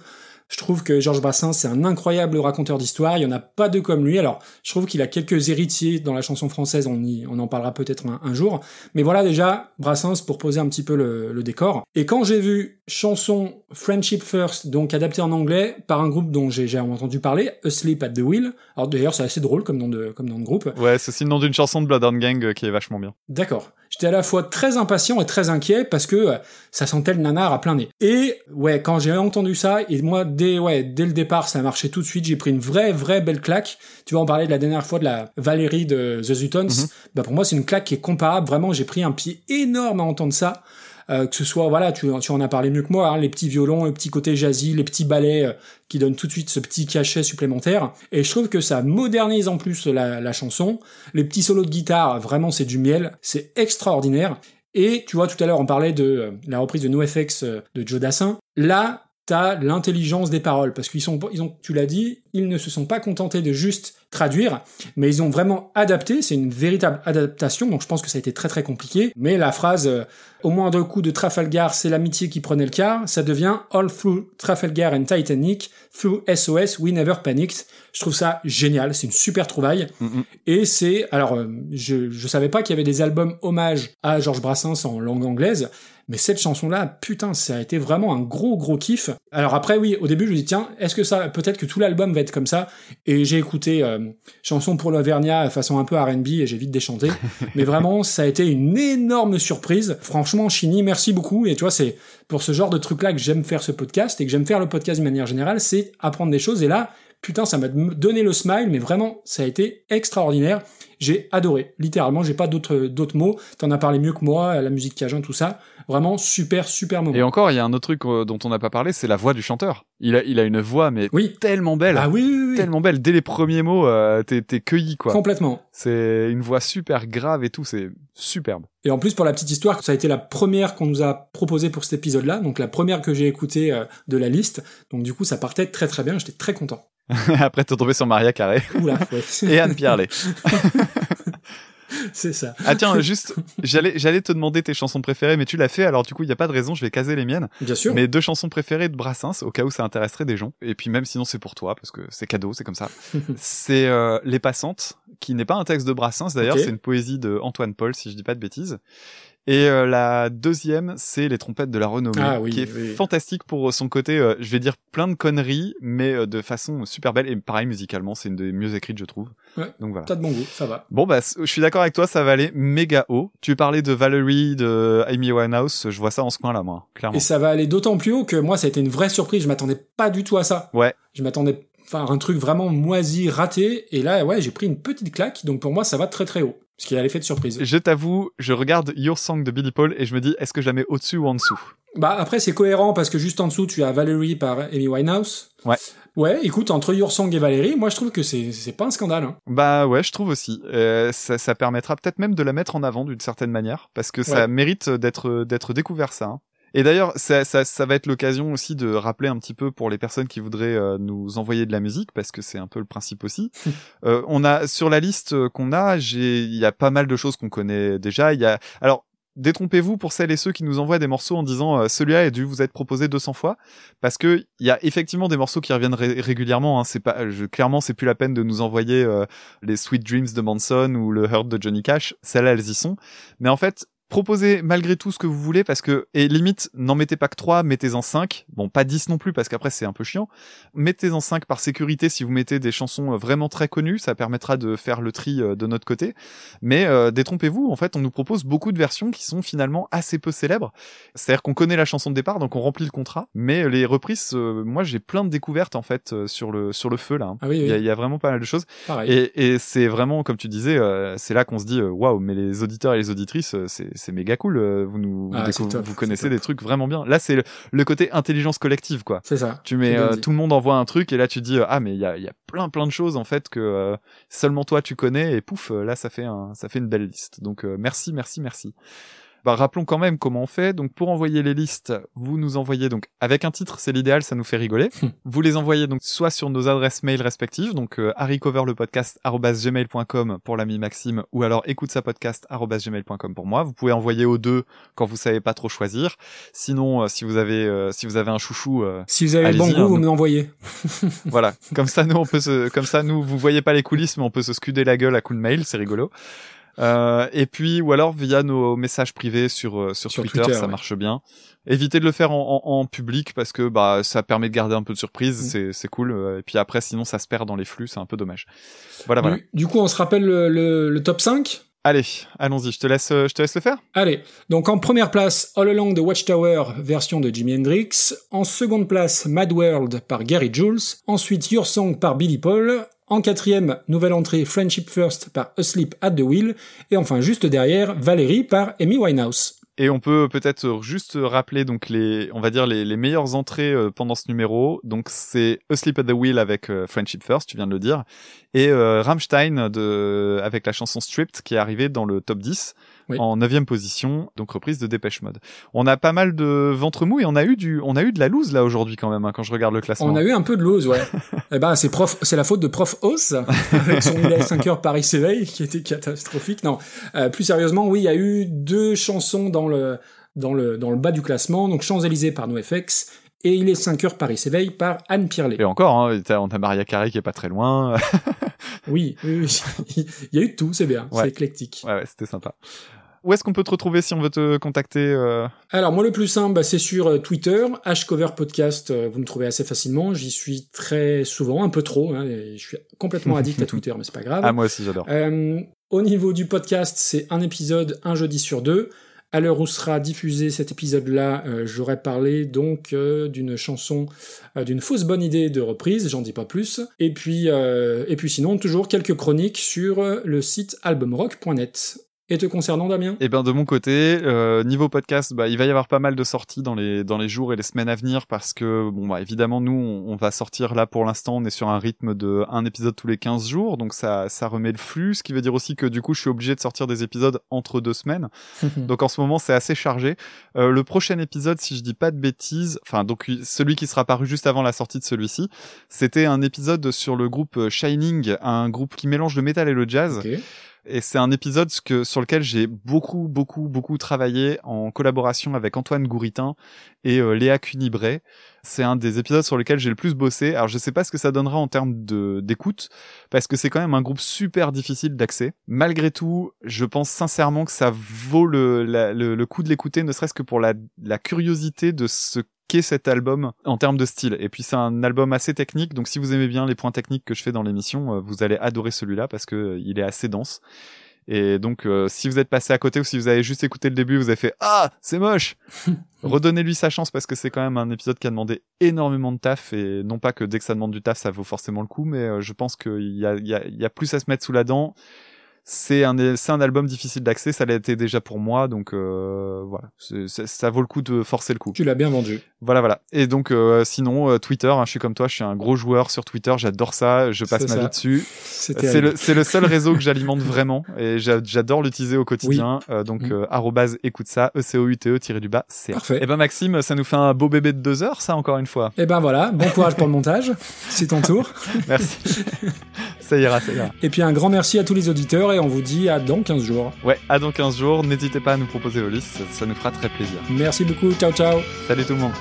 Je trouve que Georges Brassens, c'est un incroyable raconteur d'histoire. Il y en a pas deux comme lui. Alors, je trouve qu'il a quelques héritiers dans la chanson française. On, y, on en parlera peut-être un, un jour. Mais voilà déjà Brassens pour poser un petit peu le, le décor. Et quand j'ai vu chanson Friendship First, donc adaptée en anglais par un groupe dont j'ai j'ai entendu parler, Asleep at the Wheel. Alors d'ailleurs, c'est assez drôle comme nom de comme nom de groupe. Ouais, c'est aussi le nom d'une chanson de Bloodhound Gang euh, qui est vachement bien. D'accord. J'étais à la fois très impatient et très inquiet parce que euh, ça sentait le nanar à plein nez. Et ouais, quand j'ai entendu ça, et moi dès ouais dès le départ, ça a marché tout de suite. J'ai pris une vraie vraie belle claque. Tu vas en parler de la dernière fois de la Valérie de The Zutons. Bah pour moi c'est une claque qui est comparable. Vraiment, j'ai pris un pied énorme à entendre ça. Euh, que ce soit, voilà, tu, tu en as parlé mieux que moi, hein, les petits violons, le petit côté jazzy, les petits ballets euh, qui donnent tout de suite ce petit cachet supplémentaire. Et je trouve que ça modernise en plus la, la chanson. Les petits solos de guitare, vraiment, c'est du miel. C'est extraordinaire. Et tu vois, tout à l'heure, on parlait de euh, la reprise de NoFX de Joe Dassin. Là, t'as l'intelligence des paroles parce qu'ils sont, ils ont, tu l'as dit, ils ne se sont pas contentés de juste traduire, mais ils ont vraiment adapté. C'est une véritable adaptation, donc je pense que ça a été très très compliqué. Mais la phrase euh, au moindre coup de Trafalgar, c'est l'amitié qui prenait le quart, ça devient All through Trafalgar and Titanic, through SOS, we never panicked. Je trouve ça génial, c'est une super trouvaille. Et c'est, alors, euh, je, je savais pas qu'il y avait des albums hommages à Georges Brassens en langue anglaise, mais cette chanson-là, putain, ça a été vraiment un gros gros kiff. Alors après, oui, au début, je me dis tiens, est-ce que ça, peut-être que tout l'album va être comme ça? Et j'ai écouté euh, chanson pour l'Auvergnat façon un peu R&B et j'ai vite déchanté. <laughs> mais vraiment, ça a été une énorme surprise. Franchement, Chini, merci beaucoup. Et tu vois, c'est pour ce genre de truc-là que j'aime faire ce podcast et que j'aime faire le podcast de manière générale, c'est apprendre des choses. Et là, putain, ça m'a donné le smile, mais vraiment, ça a été extraordinaire. J'ai adoré. Littéralement, j'ai pas d'autres d'autres mots. T'en as parlé mieux que moi, la musique cajun, tout ça. Vraiment super super moment. Et encore, il y a un autre truc euh, dont on n'a pas parlé, c'est la voix du chanteur. Il a, il a une voix, mais tellement belle. Ah oui, oui, oui. Tellement belle. Dès les premiers mots, euh, t'es, t'es cueilli, quoi. Complètement. C'est une voix super grave et tout, c'est superbe. Et en plus, pour la petite histoire, ça a été la première qu'on nous a proposée pour cet épisode-là, donc la première que j'ai écoutée euh, de la liste. Donc du coup, ça partait très très bien, j'étais très content. <laughs> Après, t'es tombé sur Maria Carré. Oula, ouais. <laughs> et Anne Pierlet. <laughs> <laughs> C'est ça. Ah tiens, juste, j'allais, j'allais te demander tes chansons préférées, mais tu l'as fait, alors du coup, il n'y a pas de raison, je vais caser les miennes. Bien sûr. Mes deux chansons préférées de Brassens, au cas où ça intéresserait des gens. Et puis même sinon, c'est pour toi, parce que c'est cadeau, c'est comme ça. <laughs> c'est euh, Les Passantes, qui n'est pas un texte de Brassens, d'ailleurs, c'est une poésie de Antoine Paul, si je dis pas de bêtises. Et euh, la deuxième, c'est Les Trompettes de la Renommée, Ah oui, qui est oui. fantastique pour son côté, euh, je vais dire plein de conneries, mais euh, de façon super belle. Et pareil, musicalement, c'est une des mieux écrites, je trouve. Ouais. Donc voilà. T'as de bon goût, ça va. Bon bah je suis d'accord avec toi, ça va aller méga haut. Tu parlais de Valerie, de Amy Winehouse, je vois ça en ce coin-là moi, clairement. Et ça va aller d'autant plus haut que moi, ça a été une vraie surprise. Je m'attendais pas du tout à ça. Ouais. Je m'attendais enfin un truc vraiment moisi, raté. Et là, ouais, j'ai pris une petite claque. Donc pour moi, ça va très très haut. Parce qu'il a l'effet de surprise. Je t'avoue, je regarde Your Song de Billy Paul et je me dis, est-ce que je la mets au-dessus ou en dessous? Bah après, c'est cohérent parce que juste en dessous, tu as Valerie par Amy Winehouse. Ouais. Ouais, écoute, entre Your Song et Valérie, moi je trouve que c'est pas un scandale. Hein. Bah ouais, je trouve aussi. Euh, ça, ça permettra peut-être même de la mettre en avant d'une certaine manière, parce que ça Ouais. mérite d'être d'être découvert ça. hein. Et d'ailleurs, ça, ça, ça va être l'occasion aussi de rappeler un petit peu pour les personnes qui voudraient euh, nous envoyer de la musique, parce que c'est un peu le principe aussi. <laughs> Euh, on a sur la liste euh, qu'on a, j'ai, il y a pas mal de choses qu'on connaît déjà. Il y a, alors. Détrompez-vous pour celles et ceux qui nous envoient des morceaux en disant euh, celui-là a dû vous être proposé 200 fois parce que il y a effectivement des morceaux qui reviennent ré- régulièrement hein. c'est pas je, clairement c'est plus la peine de nous envoyer euh, les Sweet Dreams de Manson ou le Hurt de Johnny Cash celles-là elles y sont mais en fait proposez malgré tout ce que vous voulez parce que et limite n'en mettez pas que 3 mettez-en 5 bon pas 10 non plus parce qu'après c'est un peu chiant. Mettez-en 5 par sécurité si vous mettez des chansons euh, vraiment très connues. Ça permettra de faire le tri euh, de notre côté. Mais euh, détrompez-vous en fait on nous propose beaucoup de versions qui sont finalement assez peu célèbres. C'est-à-dire qu'on connaît la chanson de départ donc on remplit le contrat. Mais les reprises euh, moi j'ai plein de découvertes en fait euh, sur le sur le feu là hein. Ah oui, oui. il y, a, il y a vraiment pas mal de choses. Pareil. et, et c'est vraiment, comme tu disais, euh, c'est là qu'on se dit, euh, waouh, mais les auditeurs et les auditrices, euh, c'est c'est méga cool. euh, vous nous, Ah, vous, top, c'est connaissez des trucs vraiment bien. Là, c'est le, le côté intelligence collective, quoi. C'est ça. Tu mets, euh, tout le monde envoie un truc et là tu dis, euh, ah mais il y a, y a plein plein de choses en fait que euh, seulement toi tu connais et pouf, là ça fait un, ça fait une belle liste. Donc euh, merci, merci, merci. Bah, rappelons quand même comment on fait. Donc pour envoyer les listes, vous nous envoyez donc avec un titre, c'est l'idéal, ça nous fait rigoler. vous les envoyez donc soit sur nos adresses mail respectives, donc euh, harrycoverlepodcast@gmail.com pour l'ami Maxime ou alors écoute sa podcast@gmail.com pour moi. Vous pouvez envoyer aux deux quand vous savez pas trop choisir. Sinon, euh, si vous avez euh, si vous avez un chouchou, euh, Si vous avez le bon goût, hein, vous nous- me l'envoyez. <laughs> voilà, comme ça nous on peut se, comme ça nous vous voyez pas les coulisses mais on peut se scuder la gueule à coups de mail, c'est rigolo. Euh, et puis ou alors via nos messages privés sur euh, sur, Sur Twitter, Twitter, ça ouais. marche bien. Évitez de le faire en, en, en public parce que bah ça permet de garder un peu de surprise, Mm. c'est c'est cool. euh, Et puis après sinon ça se perd dans les flux, c'est un peu dommage. Voilà voilà. Du, du coup, on se rappelle le, le- le top 5 Allez, allons-y, je te laisse euh, je te laisse le faire. Allez, donc en première place, All Along the Watchtower, version de Jimi Hendrix. En seconde place, Mad World par Gary Jules. Ensuite, Your Song par Billy Paul. En quatrième, nouvelle entrée Friendship First par Asleep at the Wheel. Et enfin, juste derrière, Valérie par Amy Winehouse. Et on peut peut-être juste rappeler donc les, on va dire les, meilleures entrées euh, pendant ce numéro. Donc c'est Asleep at the Wheel avec euh, Friendship First, tu viens de le dire, et euh, Rammstein de, avec la chanson Stripped qui est arrivée dans le top 10 Oui. en neuvième position, donc reprise de Dépêche Mode. On a pas mal de ventre mou et on a eu du, on a eu de la loose là aujourd'hui quand même hein, quand je regarde le classement. On a eu un peu de lose, ouais. <laughs> eh ben, c'est prof, c'est la faute de Prof Os <laughs> avec son 5 heures Paris s'éveille qui était catastrophique. Non, euh, plus sérieusement, oui, il y a eu deux chansons dans le dans le dans le bas du classement. Donc Champs Élysées par NoFX et Il est 5 heures Paris s'éveille par Anne Pirlet. Et encore, hein, on a Maria Carey qui est pas très loin. Oui, oui, oui. <laughs> il y a eu de tout, c'est bien, Ouais. c'est éclectique. ouais, ouais, c'était sympa. Où est-ce qu'on peut te retrouver si on veut te contacter euh, Alors moi le plus simple, bah, c'est sur euh, Twitter, Hcover Podcast, euh, vous me trouvez assez facilement. J'y suis très souvent, un peu trop. Hein, et je suis complètement <laughs> addict à Twitter, mais c'est pas grave. Ah moi aussi j'adore. Euh, au niveau du podcast, c'est un épisode un jeudi sur deux. À l'heure où sera diffusé cet épisode-là, euh, j'aurais parlé donc euh, d'une chanson, euh, d'une fausse bonne idée de reprise, j'en dis pas plus. Et puis, et puis sinon, toujours quelques chroniques sur le site albumrock.net. Et te concernant, Damien? Et ben de mon côté, euh, niveau podcast, bah, il va y avoir pas mal de sorties dans les dans les jours et les semaines à venir parce que bon bah évidemment nous on, on va sortir là pour l'instant, on est sur un rythme de un épisode tous les 15 jours, donc ça ça remet le flux, ce qui veut dire aussi que du coup je suis obligé de sortir des épisodes entre deux semaines. <laughs> Donc en ce moment c'est assez chargé. Euh, le prochain épisode, si je dis pas de bêtises, enfin donc celui qui sera paru juste avant la sortie de celui-ci, c'était un épisode sur le groupe Shining, un groupe qui mélange le métal et le jazz. Ok. Et c'est un épisode sur lequel j'ai beaucoup, beaucoup, beaucoup travaillé en collaboration avec Antoine Gouritin et euh, Léa Cunibray. C'est un des épisodes sur lesquels j'ai le plus bossé. Alors je sais pas ce que ça donnera en termes d'écoute, parce que c'est quand même un groupe super difficile d'accès. Malgré tout, je pense sincèrement que ça vaut le, le, le coup de l'écouter, ne serait-ce que pour la, la curiosité de ce qu'est cet album en termes de style. Et puis c'est un album assez technique, donc si vous aimez bien les points techniques que je fais dans l'émission, euh, vous allez adorer celui-là parce que euh, il est assez dense. Et donc euh, si vous êtes passé à côté ou si vous avez juste écouté le début, vous avez fait ah c'est moche. <laughs> Redonnez-lui sa chance parce que c'est quand même un épisode qui a demandé énormément de taf et non pas que dès que ça demande du taf ça vaut forcément le coup, mais euh, je pense qu'il y a, y, a, il y a plus à se mettre sous la dent. C'est un, un album difficile d'accès, ça l'a été déjà pour moi, donc euh, voilà, ça vaut le coup de forcer le coup. Tu l'as bien vendu. Voilà, voilà. Et donc, euh, sinon, euh, Twitter, hein, je suis comme toi, je suis un gros joueur sur Twitter, j'adore ça, je passe ma ça. vie dessus. C'est terrible. le, c'est le seul réseau que j'alimente <laughs> vraiment et j'a- j'adore l'utiliser au quotidien. Euh, donc, Mm. euh, arrobase écoute ça, E E-C-O-U-T-E tiré du bas, c'est. Parfait. Et ben, Maxime, ça nous fait un beau bébé de deux heures, ça, encore une fois. Eh ben voilà, bon courage pour le montage, <laughs> c'est ton tour. Merci. <laughs> ça ira, ça ira. Et puis un grand merci à tous les auditeurs et on vous dit à dans 15 jours. Ouais, à dans 15 jours. N'hésitez pas à nous proposer vos listes, ça, ça nous fera très plaisir. Merci beaucoup, ciao ciao. Salut tout le monde.